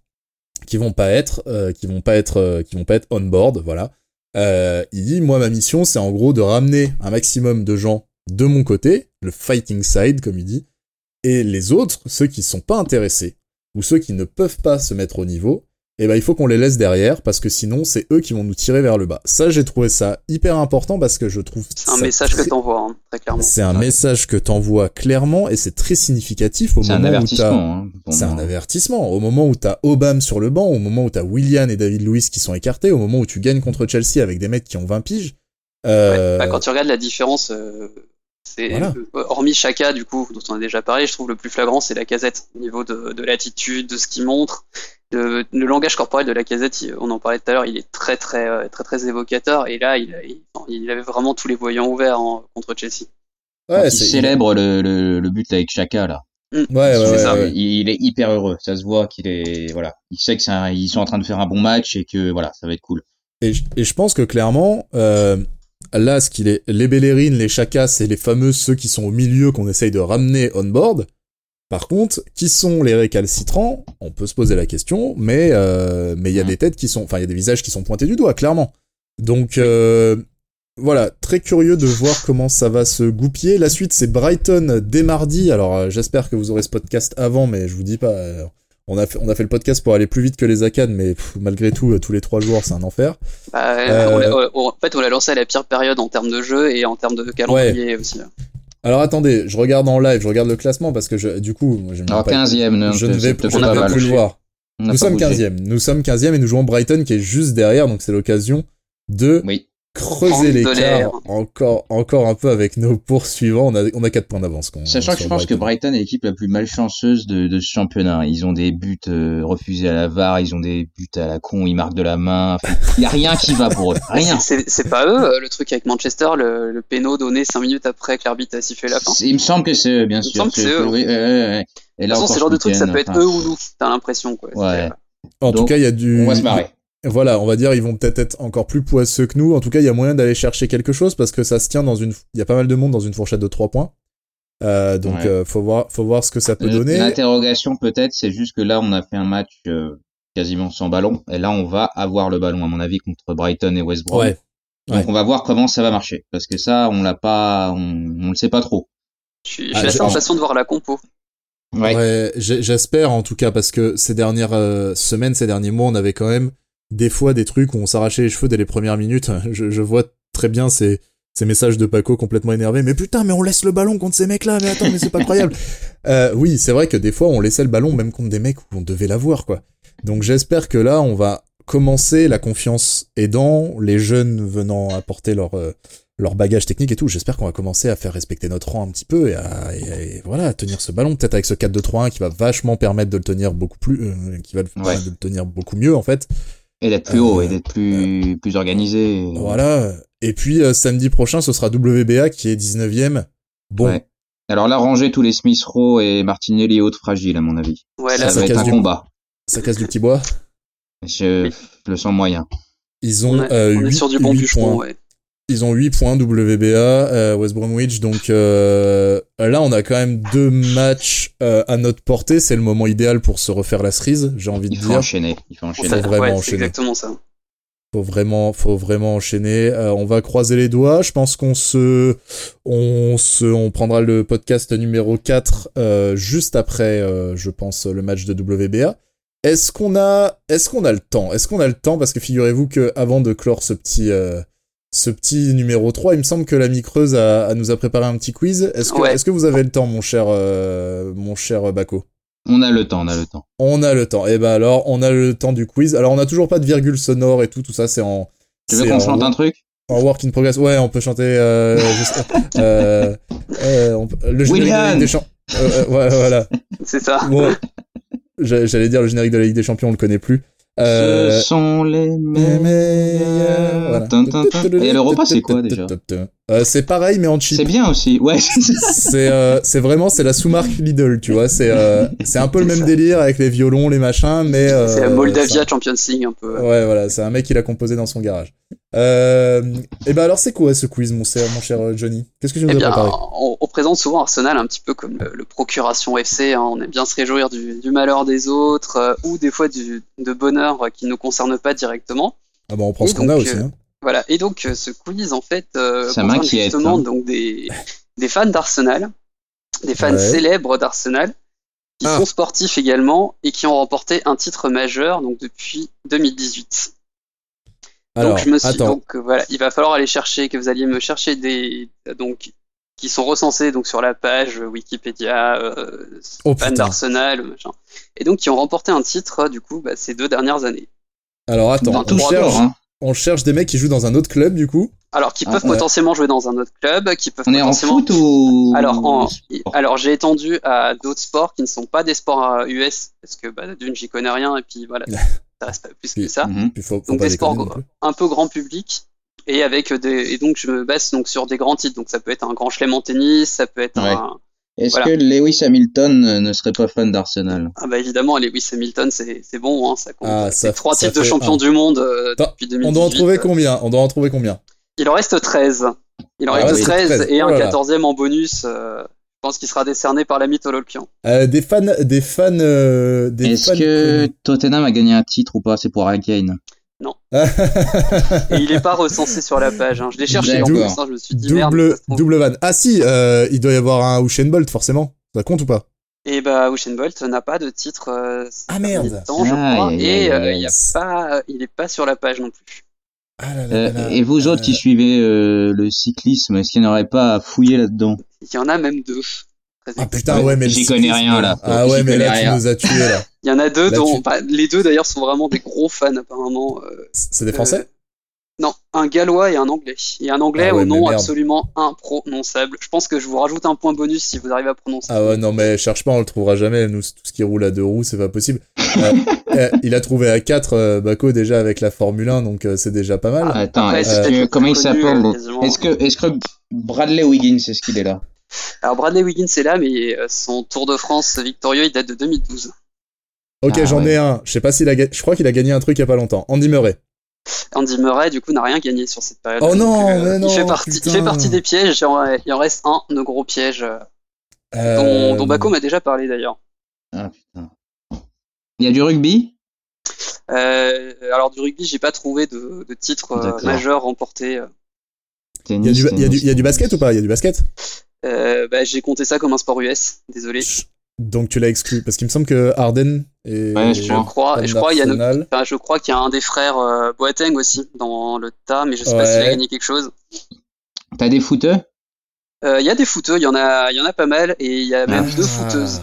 qui vont pas être, euh, qui vont pas être, euh, qui vont pas être on board, voilà. Euh, il dit, moi, ma mission, c'est en gros de ramener un maximum de gens de mon côté, le fighting side, comme il dit, et les autres, ceux qui sont pas intéressés, ou ceux qui ne peuvent pas se mettre au niveau, eh ben, il faut qu'on les laisse derrière, parce que sinon, c'est eux qui vont nous tirer vers le bas. Ça, j'ai trouvé ça hyper important, parce que je trouve C'est un message que t'envoies, hein, très clairement. C'est un Ouais. message que t'envoies clairement, et c'est très significatif au C'est un moment où t'as... avertissement. hein, C'est un avertissement. Au moment où t'as Obama sur le banc, au moment où t'as Willian et David Luiz qui sont écartés, au moment où tu gagnes contre Chelsea avec des mecs qui ont 20 piges, euh, Ouais, bah, quand tu regardes la différence, euh, c'est Voilà. euh, hormis Chaka du coup dont on a déjà parlé, je trouve le plus flagrant c'est la casette au niveau de, de l'attitude, de ce qu'il montre, de, le langage corporel de la casette. on en parlait tout à l'heure, il est très très euh, très très évocateur et là il, il, il avait vraiment tous les voyants ouverts hein, contre Chelsea. Ouais, il célèbre le, le, le but avec Chaka là. Ouais, ouais, C'est ouais, ça, ouais. Il, il est hyper heureux. Ça se voit qu'il est voilà. Il sait que c'est un- ils sont en train de faire un bon match et que voilà, ça va être cool. Et, je- et je pense que clairement, euh, là, ce qu'il est, les Bellerin, les Chakas, c'est les fameux ceux qui sont au milieu qu'on essaye de ramener on board. Par contre, qui sont les récalcitrants On peut se poser la question, mais euh, mais il y a Mhm. des têtes qui sont, enfin, il y a des visages qui sont pointés du doigt, clairement. Donc euh, voilà, très curieux de voir comment ça va se goupiller. La suite, c'est Brighton dès mardi. Alors euh, j'espère que vous aurez ce podcast avant, mais je vous dis pas. on a fait, on a fait le podcast pour aller plus vite que les ACAD, mais pff, malgré tout, tous les trois jours, c'est un enfer. Bah, on l'a- on- en fait, on l'a lancé à la pire période en termes de jeu et en termes de calendrier aussi. Alors attendez, je regarde en live, je regarde le classement parce que je, du coup, moi, Alors pas- 15e, non, je ne vais, je pas plus le voir. Nous sommes bougé. 15e. Nous sommes 15e et nous jouons Brighton qui est juste derrière, donc c'est l'occasion de Oui. Creuser de l'écart encore, encore un peu avec nos poursuivants. On a, on a 4 points d'avance. Sachant que je pense que Brighton. Est l'équipe la plus malchanceuse de, de ce championnat. Ils ont des buts euh, refusés à la VAR, ils ont des buts à la con, ils marquent de la main. Enfin, Il y a rien qui va pour eux. Rien. C'est- pas eux, euh, le truc avec Manchester, le, le péno donné 5 minutes après que l'arbitre a sifflé la fin. Il me semble que c'est eux, bien Il me sûr. semble que c'est eux. oui, ouais, ouais, ouais. Et De là toute façon, encore c'est le genre de truc, ça peut être enfin, eux ou nous, t'as l'impression, quoi. Ouais. En tout cas, il y a du. On va se marrer. Voilà, on va dire, ils vont peut-être être encore plus poisseux que nous. En tout cas, il y a moyen d'aller chercher quelque chose parce que ça se tient dans une. Il y a pas mal de monde dans une fourchette de 3 points. Euh, donc, Ouais. euh, faut voir, faut voir ce que ça peut Euh, donner. L'interrogation peut-être, c'est juste que là, on a fait un match euh, quasiment sans ballon, et là, on va avoir le ballon, à mon avis, contre Brighton et West Brom. Ouais. Donc, Ouais. on va voir comment ça va marcher, parce que ça, on l'a pas, on, on le sait pas trop. Je suis, je Ah, je- impatient de voir la compo. Ouais. Ouais, j'ai- j'espère en tout cas parce que ces dernières euh, semaines, ces derniers mois, on avait quand même des fois des trucs où on s'arrachait les cheveux dès les premières minutes. Je, je vois très bien ces, ces messages de Paco complètement énervés. Mais putain, mais on laisse le ballon contre ces mecs-là. Mais attends, mais c'est pas croyable. Euh, oui, c'est vrai que des fois on laissait le ballon même contre des mecs où on devait l'avoir quoi. Donc j'espère que là on va commencer la confiance aidant, les jeunes venant apporter leur euh, leur bagage technique et tout. J'espère qu'on va commencer à faire respecter notre rang un petit peu et à et, et voilà, à tenir ce ballon. Peut-être avec ce 4-2-3-1 qui va vachement permettre de le tenir beaucoup plus, euh, qui va le Ouais. de le tenir beaucoup mieux en fait. Et d'être plus haut Euh, et d'être plus, plus organisé. Voilà. Et puis euh, samedi prochain, ce sera WBA qui est 19ème. Bon, Ouais. Alors là, ranger tous les Smith Rowe et Martinelli hautes fragiles, à mon avis. Ouais, ça là, ça va être casse un du- combat. ça casse du petit bois. Je le sens moyen. Ils on, ont est, euh, on est huit- sur du bon huit bûcheron, points. ouais. Ils ont 8 points WBA, euh, West Bromwich. Donc euh, là, on a quand même deux matchs euh, à notre portée. C'est le moment idéal pour se refaire la cerise, j'ai envie de Il faut dire. enchaîner. Il faut On enchaîner. Faut vraiment ouais, c'est enchaîner. exactement ça. Faut vraiment, faut vraiment enchaîner. Euh, on va croiser les doigts. Je pense qu'on se, on se, on prendra le podcast numéro 4 euh, juste après, euh, je pense, le match de WBA. Est-ce qu'on a, est-ce qu'on a le temps? Est-ce qu'on a le temps? Parce que figurez-vous que avant de clore ce petit, euh, ce petit numéro 3, il me semble que l'ami Creuse a, a nous a préparé un petit quiz. Est-ce que, Ouais. est-ce que vous avez le temps, mon cher, euh, mon cher Bako? On a le temps, on a le temps. On a le temps. Et ben alors, on a le temps du quiz. Alors, on a toujours pas de virgule sonore et tout, tout ça, c'est en. Tu veux qu'on chante un truc? en work in progress. Ouais, on peut chanter. Euh, juste- euh, euh, on peut- le générique de la William Ligue des Champions. Euh, euh, ouais, voilà. C'est ça. Bon, j'a- j'allais dire le générique de la Ligue des Champions, on le connaît plus. Euh, Ce sont les meilleurs. Voilà. Et le repas, c'est quoi déjà Euh, C'est pareil, mais en cheap. C'est bien aussi. Ouais. C'est euh, c'est vraiment c'est la sous-marque Lidl, tu vois. C'est euh, c'est un peu le même délire avec les violons, les machins, mais euh, c'est la Moldavia Champions League un peu. Ouais, voilà, c'est un mec qui l'a composé dans son garage. Euh, et ben alors, c'est quoi ce quiz, mon cher, mon cher euh, Johnny? Qu'est-ce que tu nous Eh as bien, préparé? on, on présente souvent Arsenal un petit peu comme le, le Procuration FC. hein. On aime bien se réjouir du, du malheur des autres euh, ou des fois du, de bonheur qui ne nous concerne pas directement. Ah bah on prend et ce qu'on a donc, aussi. euh, Hein. Voilà. Et donc, ce quiz, en fait, euh, concerne justement hein. donc des, des fans d'Arsenal, des fans Ouais. célèbres d'Arsenal, qui Ah. sont sportifs également et qui ont remporté un titre majeur donc depuis 2018. Alors, donc je me suis attends. donc euh, voilà, il va falloir aller chercher que vous alliez me chercher des donc qui sont recensés donc sur la page Wikipédia euh, Oh, d'Arsenal machin et donc qui ont remporté un titre du coup bah, ces deux dernières années. Alors attends, on cherche, hein. on cherche des mecs qui jouent dans un autre club du coup. Alors qui Ah, peuvent ouais. potentiellement jouer dans un autre club, qui peuvent On est en potentiellement foot ou alors en alors j'ai étendu à d'autres sports qui ne sont pas des sports euh, US parce que bah, d'une j'y connais rien et puis voilà ça reste pas plus que ça. Mhm. Puis faut, faut Donc des sports un peu grand public et avec des et donc je me base donc sur des grands titres donc ça peut être un grand chelem en tennis ça peut être Ouais. un Est-ce Voilà. que Lewis Hamilton euh, ne serait pas fan d'Arsenal? Ah bah évidemment Lewis Hamilton c'est c'est bon hein, ça compte Ah, ça- trois ça titres de champion un. du monde euh, depuis 2018 On doit en trouver combien? On doit en trouver combien? Il en reste 13 il en Ah reste ouais, 13, 13. et un Oh là là. 14e en bonus euh, pense qu'il sera décerné par l'ami Tololkian euh, Des fans, des fans, euh, des Est-ce fans. que Tottenham a gagné un titre ou pas? C'est pour Harry Kane. et il est pas recensé sur la page hein. je l'ai cherché en plus hein, je me suis dit merde double, trouve. double van. Ah si, euh, il doit y avoir un Usain Bolt forcément. Ça compte ou pas? Et bah Usain Bolt n'a pas de titre euh, Ah, merde. temps, je Aïe, crois, aïe, et euh, il y a pas, il est pas sur la page non plus. Ah là là Euh, là là. et vous autres qui suivez euh, le cyclisme, est-ce qu'il n'y en aurait pas à fouiller là-dedans Il y en a même deux. Ah putain ouais mais le J'y connais rien, là. Ah ouais mais là rien. tu nous as tués là. Il y en a deux Là, dont tu- bah, les deux d'ailleurs sont vraiment des gros fans apparemment. euh, C'est des Français? euh, non, un gallois et un anglais. Et un anglais Ah ouais, au nom absolument imprononçable. Je pense que je vous rajoute un point bonus si vous arrivez à prononcer. Ah ouais non mais cherche pas on le trouvera jamais. Nous tout ce qui roule à deux roues c'est pas possible. Euh, euh, il a trouvé à 4 euh, Baco déjà avec la Formule 1 donc euh, c'est déjà pas mal. Attends, que peut-être comment il s'appelle euh. Est-ce que Bradley Wiggins, est-ce qu'il est là? Alors Bradley Wiggins est là, mais euh, son Tour de France victorieux il date de 2012. ok Ah j'en ouais. ai un. Je sais pas s'il a je crois qu'il a gagné un truc il y a pas longtemps. Andy Murray. Andy Murray, du coup, n'a rien gagné sur cette période. Oh non, mais non, il, fait partie, il fait partie des pièges. Il en, il en reste un, de gros pièges, euh, Euh, dont, dont Baco m'a déjà parlé d'ailleurs. Ah putain. Il y a du rugby? Euh, alors, du rugby, j'ai pas trouvé de, de titre euh, majeur remporté. Il y, a du, il, y a du, il y a du basket ou pas? Il y a du basket? Euh, bah, j'ai compté ça comme un sport US, désolé. Donc tu l'as exclu parce qu'il me semble que Harden Ouais, je crois. et je crois, il y a, enfin, je crois qu'il y a un des frères euh, Boateng aussi dans le tas, mais je sais pas s'il a gagné quelque chose. T'as des footeux? Euh, Il y a des footeux, il y en a, il y en a pas mal, et il y a même Ah. deux footeuses.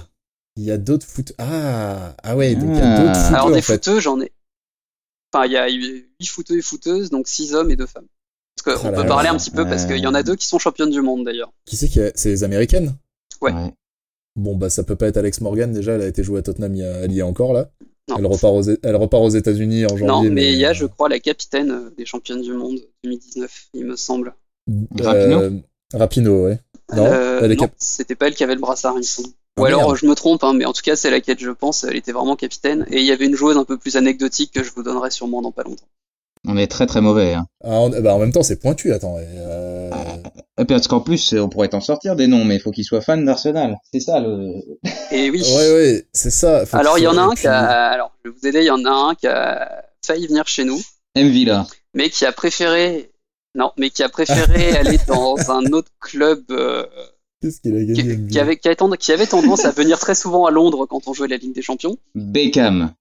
Il y a d'autres foot. Ah, ah ouais, donc il y a Ah. d'autres footeux Alors en des fait. footeux, j'en ai. Enfin, il y a eu huit footeux et footeuses, donc six hommes et deux femmes. qu'on Ah là peut là, parler un petit peu parce qu'il y en a deux qui sont championnes du monde d'ailleurs. Qui c'est qui a... C'est les américaines? Ouais. Bon, bah, ça peut pas être Alex Morgan, déjà, elle a été jouée à Tottenham il y a, elle y est encore, là. Non. Elle repart, aux... elle repart aux États-Unis en janvier. non, mais il y a, euh, je crois, la capitaine euh, des championnes du monde 2019, il me semble. Rapinoe euh, Rapinoe, ouais. Non, Euh, cap- c'était pas elle qui avait le brassard, il semble. Ah, Ou alors merde. je me trompe, hein, mais en tout cas c'est laquelle je pense, elle était vraiment capitaine. Et il y avait une joueuse un peu plus anecdotique que je vous donnerai sûrement dans pas longtemps. On est très très mauvais. Hein. Ah, on- bah, en même temps, c'est pointu, attends. et, euh, Et Parce qu'en plus, on pourrait t'en sortir des noms, mais il faut qu'ils soient fans d'Arsenal. C'est ça le. Et oui. Ouais, ouais, c'est ça. Faut alors il y en a un qui a, alors je vais vous aider, il y en a un qui a failli venir chez nous, M Villa. mais qui a préféré, non, mais qui a préféré aller dans un autre club euh, Qu'est-ce qu'il a gagné qui, avait, qui avait tendance à venir très souvent à Londres quand on jouait la Ligue des Champions. Beckham.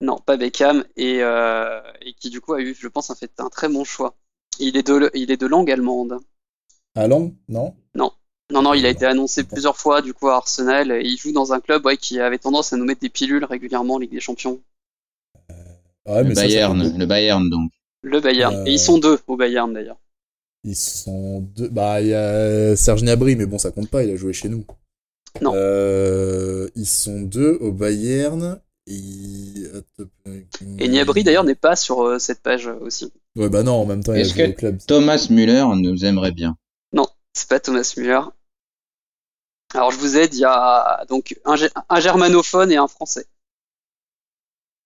Non, pas Beckham, et, euh, et qui du coup a eu, je pense, un fait un très bon choix. Il est de, il est de langue allemande. Allende Non? Non, non, il a été annoncé plusieurs fois du coup à Arsenal. Et il joue dans un club ouais, qui avait tendance à nous mettre des pilules régulièrement en Ligue des Champions. Ouais, le mais ça, ça Bayern. peut- le Bayern donc. Le Bayern. Euh. Et ils sont deux au Bayern d'ailleurs. Ils sont deux. Bah, il y a Serge Gnabry, mais bon, ça compte pas, il a joué chez nous. Non. Euh, ils sont deux au Bayern. Et, Et Niabri d'ailleurs n'est pas sur euh, cette page euh, aussi. Ouais, bah non, en même temps, il a que club. Thomas Müller nous aimerait bien? Non, c'est pas Thomas Müller. Alors je vous aide, il y a donc un, germanophone et un français.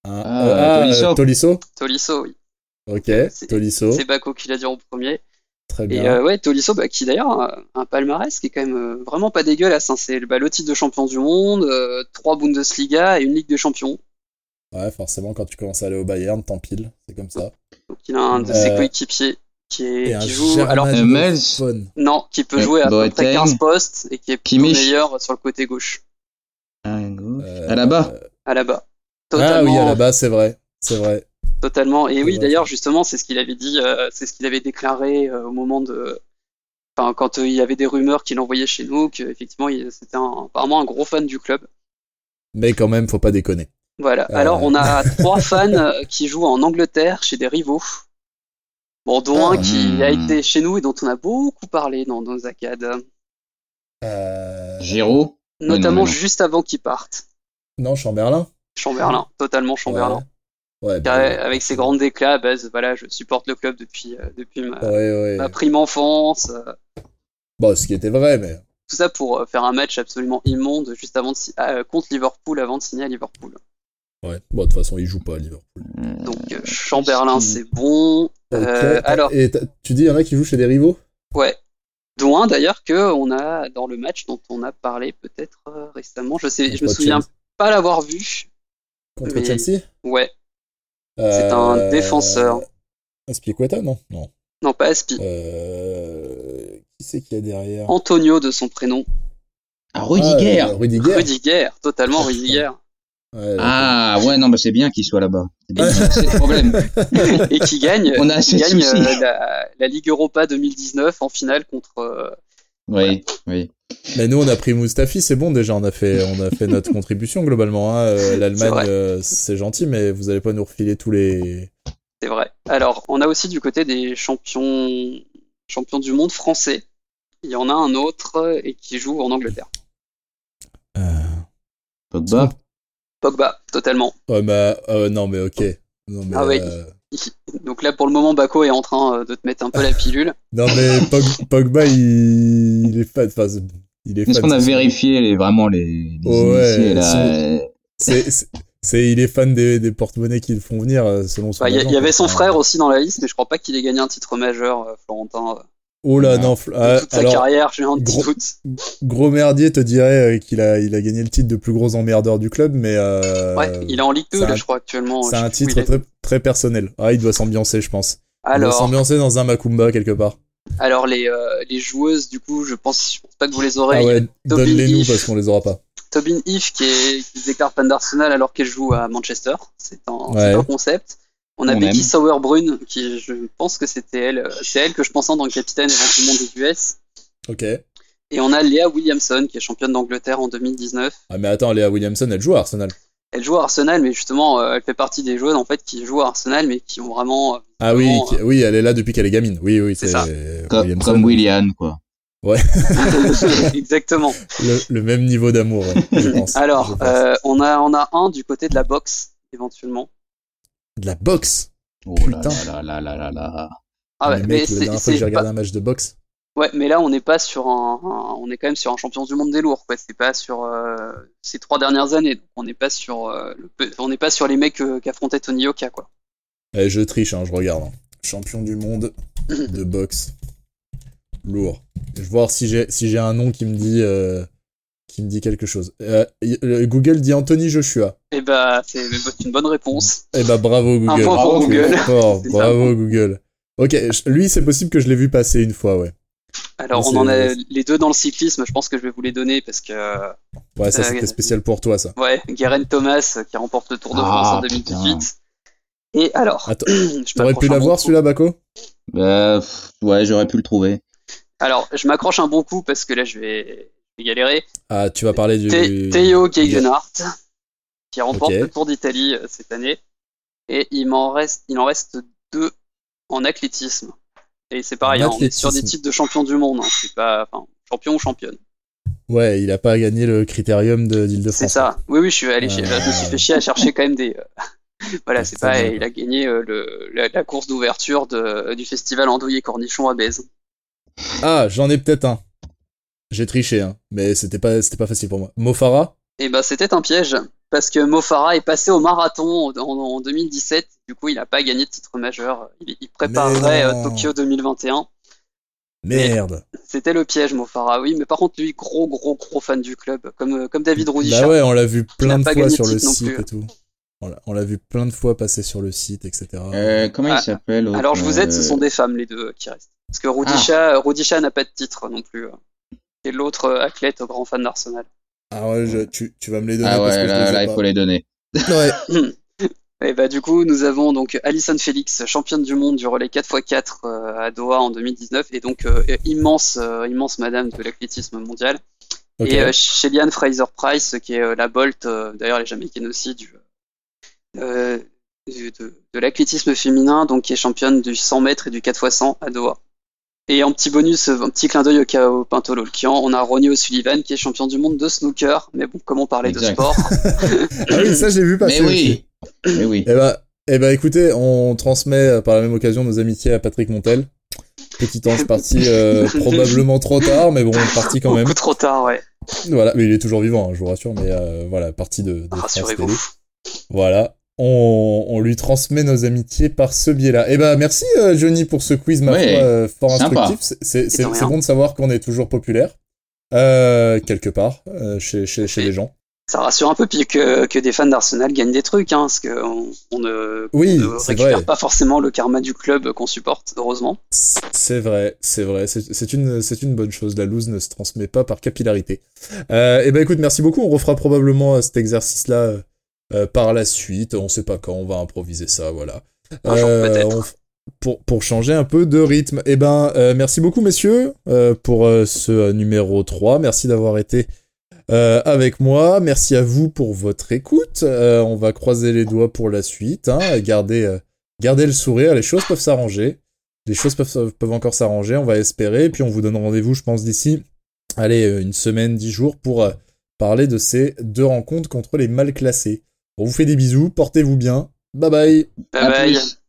Hein, Ah, euh, ah, Tolisso. Tolisso? Tolisso, oui. Ok, C'est- Tolisso. C'est Bako qui l'a dit en premier. Très Et euh, ouais, Tolisso, bah, qui d'ailleurs a un palmarès qui est quand même euh, vraiment pas dégueulasse. Hein. C'est bah, le titre de champion du monde, euh, trois Bundesliga et une Ligue des champions. Ouais, forcément, quand tu commences à aller au Bayern, t'empiles. C'est comme ça. Donc il a un de Euh, ses coéquipiers qui, est, Et un qui joue, alors non, qui peut jouer à peu près Boateng. 15 postes et qui est plutôt meilleur sur le côté gauche, Ah, gauche. Euh, À la bas. à la bas. Ah Totalement, oui, à la base, c'est vrai. C'est vrai. Totalement. Et oui, d'ailleurs, justement, c'est ce qu'il avait dit, euh, c'est ce qu'il avait déclaré euh, au moment de, enfin, quand euh, il y avait des rumeurs qu'il envoyait chez nous, qu'effectivement, il- c'était un- apparemment un gros fan du club. Mais quand même, faut pas déconner. Voilà. Euh. Alors, on a trois fans qui jouent en Angleterre chez des rivaux. Bon, dont un Ah. qui Hmm. a été chez nous et dont on a beaucoup parlé dans nos acades, Euh... Giroud? notamment non, mais non. juste avant qu'il parte. Non, Chamberlain Chamberlain, totalement Chamberlain. Ouais, ouais, bah, avec ses grands déclats, bah, voilà, je supporte le club depuis, euh, depuis ma, Ouais, ouais. ma prime enfance. euh, Bon, ce qui était vrai, mais. tout ça pour euh, faire un match absolument immonde juste avant de si- euh, contre Liverpool avant de signer à Liverpool. Ouais. Bon, de toute façon, il joue pas à Liverpool. Donc euh, Chamberlain, c'est bon. Euh, alors, Et tu dis, il y en a qui jouent chez des rivaux? Ouais. Dont un d'ailleurs que on a dans le match dont on a parlé peut-être euh, récemment. Je sais, je me souviens Chelsea. pas l'avoir vu. Contre mais- Chelsea? Ouais. C'est un Euh, défenseur. Aspilicueta, non? Non. Non, pas Aspi. Euh... Qui c'est qu'il y a derrière? Antonio de son prénom. Ah, Rudiger. Ah, Rudiger. Rudiger, totalement Rudiger. Ouais, Ah, ouais, non, bah c'est bien qu'il soit là-bas. C'est le problème. Et qui gagne, On a assez qui gagne euh, la, la Ligue Europa 2019 en finale contre. Oui, oui. Mais nous, on a pris Mustafi, c'est bon déjà, on a fait, on a fait notre contribution globalement. Hein. Euh, C'est L'Allemagne, vrai. euh, c'est gentil, mais vous allez pas nous refiler tous les. C'est vrai. Alors, on a aussi du côté des champions, champions du monde français. Il y en a un autre euh, et qui joue en Angleterre. Euh... Pogba. Pogba, totalement. Ouais, bah, euh, non, mais ok. Non, mais, Ah oui. euh, Donc là, pour le moment, Bako est en train euh, de te mettre un peu la pilule. Non, mais Pog- Pogba, il... il est fan. Enfin, il est Est-ce fan. qu'on a c'est- vérifié les, vraiment les, les Ouais, là euh, C'est, c'est- c'est- il est fan des, des porte-monnaies qui le font venir, euh, selon son Bah, Il y, il y avait son frère aussi dans la liste, mais je crois pas qu'il ait gagné un titre majeur, Florentin. Euh, Oh là, non. Ah, toute sa alors, carrière, j'ai un petit gros- doute. gros merdier te dirait euh, qu'il a, il a gagné le titre de plus gros emmerdeur du club, mais euh, Ouais, il est en Ligue 2, c'est là, un- je crois, actuellement. c'est un titre très, très personnel. Ah, il doit s'ambiancer, je pense. Il doit Alors, s'ambiancer dans un Macumba quelque part. alors les, euh, les joueuses, du coup, je pense, je pense pas que vous les aurez. ah ouais, Tobin donne-les nous Heath. parce qu'on les aura pas. Tobin Heath qui, est, qui se déclare fan d'Arsenal alors qu'elle joue à Manchester. C'est un, Ouais. un concept. On a On Becky aime. Sauerbrunn qui, je pense que c'était elle, euh, c'est elle que je pensais en tant que capitaine éventuellement des US. Ok. Et on a Léa Williamson qui est championne d'Angleterre en 2019. Ah, mais attends, Léa Williamson, elle joue à Arsenal. elle joue à Arsenal, mais justement, euh, elle fait partie des joueuses en fait qui jouent à Arsenal, mais qui ont vraiment. euh, Ah oui, vraiment, qui- oui, elle est là depuis qu'elle est gamine. Oui, oui, C'est c'est ça. Comme, comme William, quoi. Exactement. Le, le même niveau d'amour, ouais, je pense. Alors, Je pense. euh, on a on a un du côté de la boxe éventuellement. De la boxe. Oh Putain. là là là là là là. Ah ouais, mais mais mec, la c'est dernière fois que c'est j'ai regardé pas- un match de boxe. ouais, mais là on n'est pas sur un, un- on est quand même sur un champion du monde des lourds quoi. C'est pas sur euh, ces trois dernières années. Donc on n'est pas sur euh, le on n'est pas sur les mecs euh, qu'affrontait Tony Yoka quoi. Eh, je triche, hein, je regarde. hein. Champion du monde de boxe. Lourd. Je vais voir si j'ai si j'ai un nom qui me dit euh, qui me dit quelque chose. Euh, euh, Google dit Anthony Joshua. Et bah c'est une bonne réponse. Eh bah bravo Google. point pour Tu es Google. fort, C'est ça. bravo Google. Ok, lui c'est possible que je l'ai vu passer une fois, ouais. Alors on en a les deux dans le cyclisme. Je pense que je vais vous les donner parce que Ouais, ça Euh, c'était spécial pour toi ça. ouais, Guerin Thomas qui remporte le Tour de Ah, France en 2018. Et alors, T'aurais pu un l'avoir celui-là, Baco? Bah, ouais, j'aurais pu le trouver. Alors, je m'accroche un bon coup parce que là, je vais, galérer. Ah, tu vas parler du. Thé- Theo Gegenhardt, qui remporte le Tour d'Italie euh, cette année. Et il m'en reste, il en reste deux en athlétisme. Et c'est pareil, hein, on est sur des titres de champion du monde. hein. C'est pas, enfin, champion ou championne. Ouais, il a pas gagné le critérium de- d'Île-de-France. C'est ça. Oui, oui, je suis allé, Euh, je me suis fait chier à chercher quand même des. euh, voilà, c'est pas. Il a gagné euh, le, la, la course d'ouverture du festival Andouille et Cornichon à Bèze. Ah, j'en ai peut-être un. J'ai triché, hein, mais c'était pas, c'était pas facile pour moi. Mofara Et ben, c'était un piège parce que Mofara est passé au marathon en, en 2017. Du coup, il n'a pas gagné de titre majeur. Il, il préparerait euh. Tokyo 2021. Merde. C'était le piège, Mofara. Oui, mais par contre, lui, gros, gros, gros fan du club, comme euh, comme David Rudisha. Bah ouais, on l'a vu plein de fois sur le site plus. et tout. On l'a- vu plein de fois passer sur le site, etc. Euh, comment Ah, il s'appelle l'autre, Alors, je vous aide, ce sont des femmes, les deux, qui restent. Parce que Rudisha, Rudisha n'a pas de titre non plus. Et l'autre euh, athlète, grand fan d'Arsenal. Ah ouais, je- tu, tu vas me les donner Ah parce que ouais, je là, les ai là, il faut les donner. Ouais. Et bah du coup, nous avons donc Alison Felix, championne du monde du relais 4x4 euh, à Doha en 2019, et donc euh, immense, euh, immense madame de l'athlétisme mondial. Ok. Et euh, Shellian Fraser Price, qui est euh, la Bolt, euh, d'ailleurs les Jamaïcaines aussi, du, euh, du- de, de l'athlétisme féminin, donc qui est championne du 100 mètres et du 4x100 à Doha. Et en petit bonus, un petit clin d'œil au Kao Pintolo Olkian, on a Ronnie O'Sullivan qui est championne du monde de snooker, mais bon, comme on parlait de sport, Ah oui, ça j'ai vu passer. Mais aussi. oui, mais oui. Eh bah, eh bah écoutez, on transmet euh, par la même occasion nos amitiés à Patrick Montel. Petit ange parti euh, probablement trop tard, mais bon, parti quand même. beaucoup trop tard, ouais. Voilà, mais il est toujours vivant, hein, je vous rassure, mais euh, voilà, parti de, de France. Télé. Voilà. On, on lui transmet nos amitiés par ce biais-là. Eh ben merci euh, Johnny pour ce quiz ma Ouais, foi euh, fort sympa. instructif. C'est- bon de savoir qu'on est toujours populaire euh, quelque part euh, chez chez, chez Oui. les gens. Ça rassure un peu puis que, que des fans d'Arsenal gagnent des trucs, hein, parce qu'on on ne, Oui, on ne c'est récupère vrai. pas forcément le karma du club qu'on supporte, heureusement. C'est vrai, c'est vrai. C'est une bonne chose. La loose ne se transmet pas par capillarité. Eh ben écoute, merci beaucoup. On refera probablement cet exercice-là euh, euh, par la suite. On sait pas quand. On va improviser ça, voilà. Un jour, peut-être. on f- pour, pour changer un peu de rythme. Eh ben, euh, merci beaucoup, messieurs, euh, pour euh, ce euh, numéro 3. Merci d'avoir été euh, avec moi. Merci à vous pour votre écoute. Euh, on va croiser les doigts pour la suite. Hein. Gardez, euh, gardez le sourire. Les choses peuvent s'arranger. Les choses peuvent, peuvent encore s'arranger. On va espérer. Puis on vous donne rendez-vous, je pense, d'ici, allez, euh, une semaine, dix jours pour euh, parler de ces deux rencontres contre les mal classés. On vous fait des bisous. Portez-vous bien. Bye bye. Bye À bye. plus.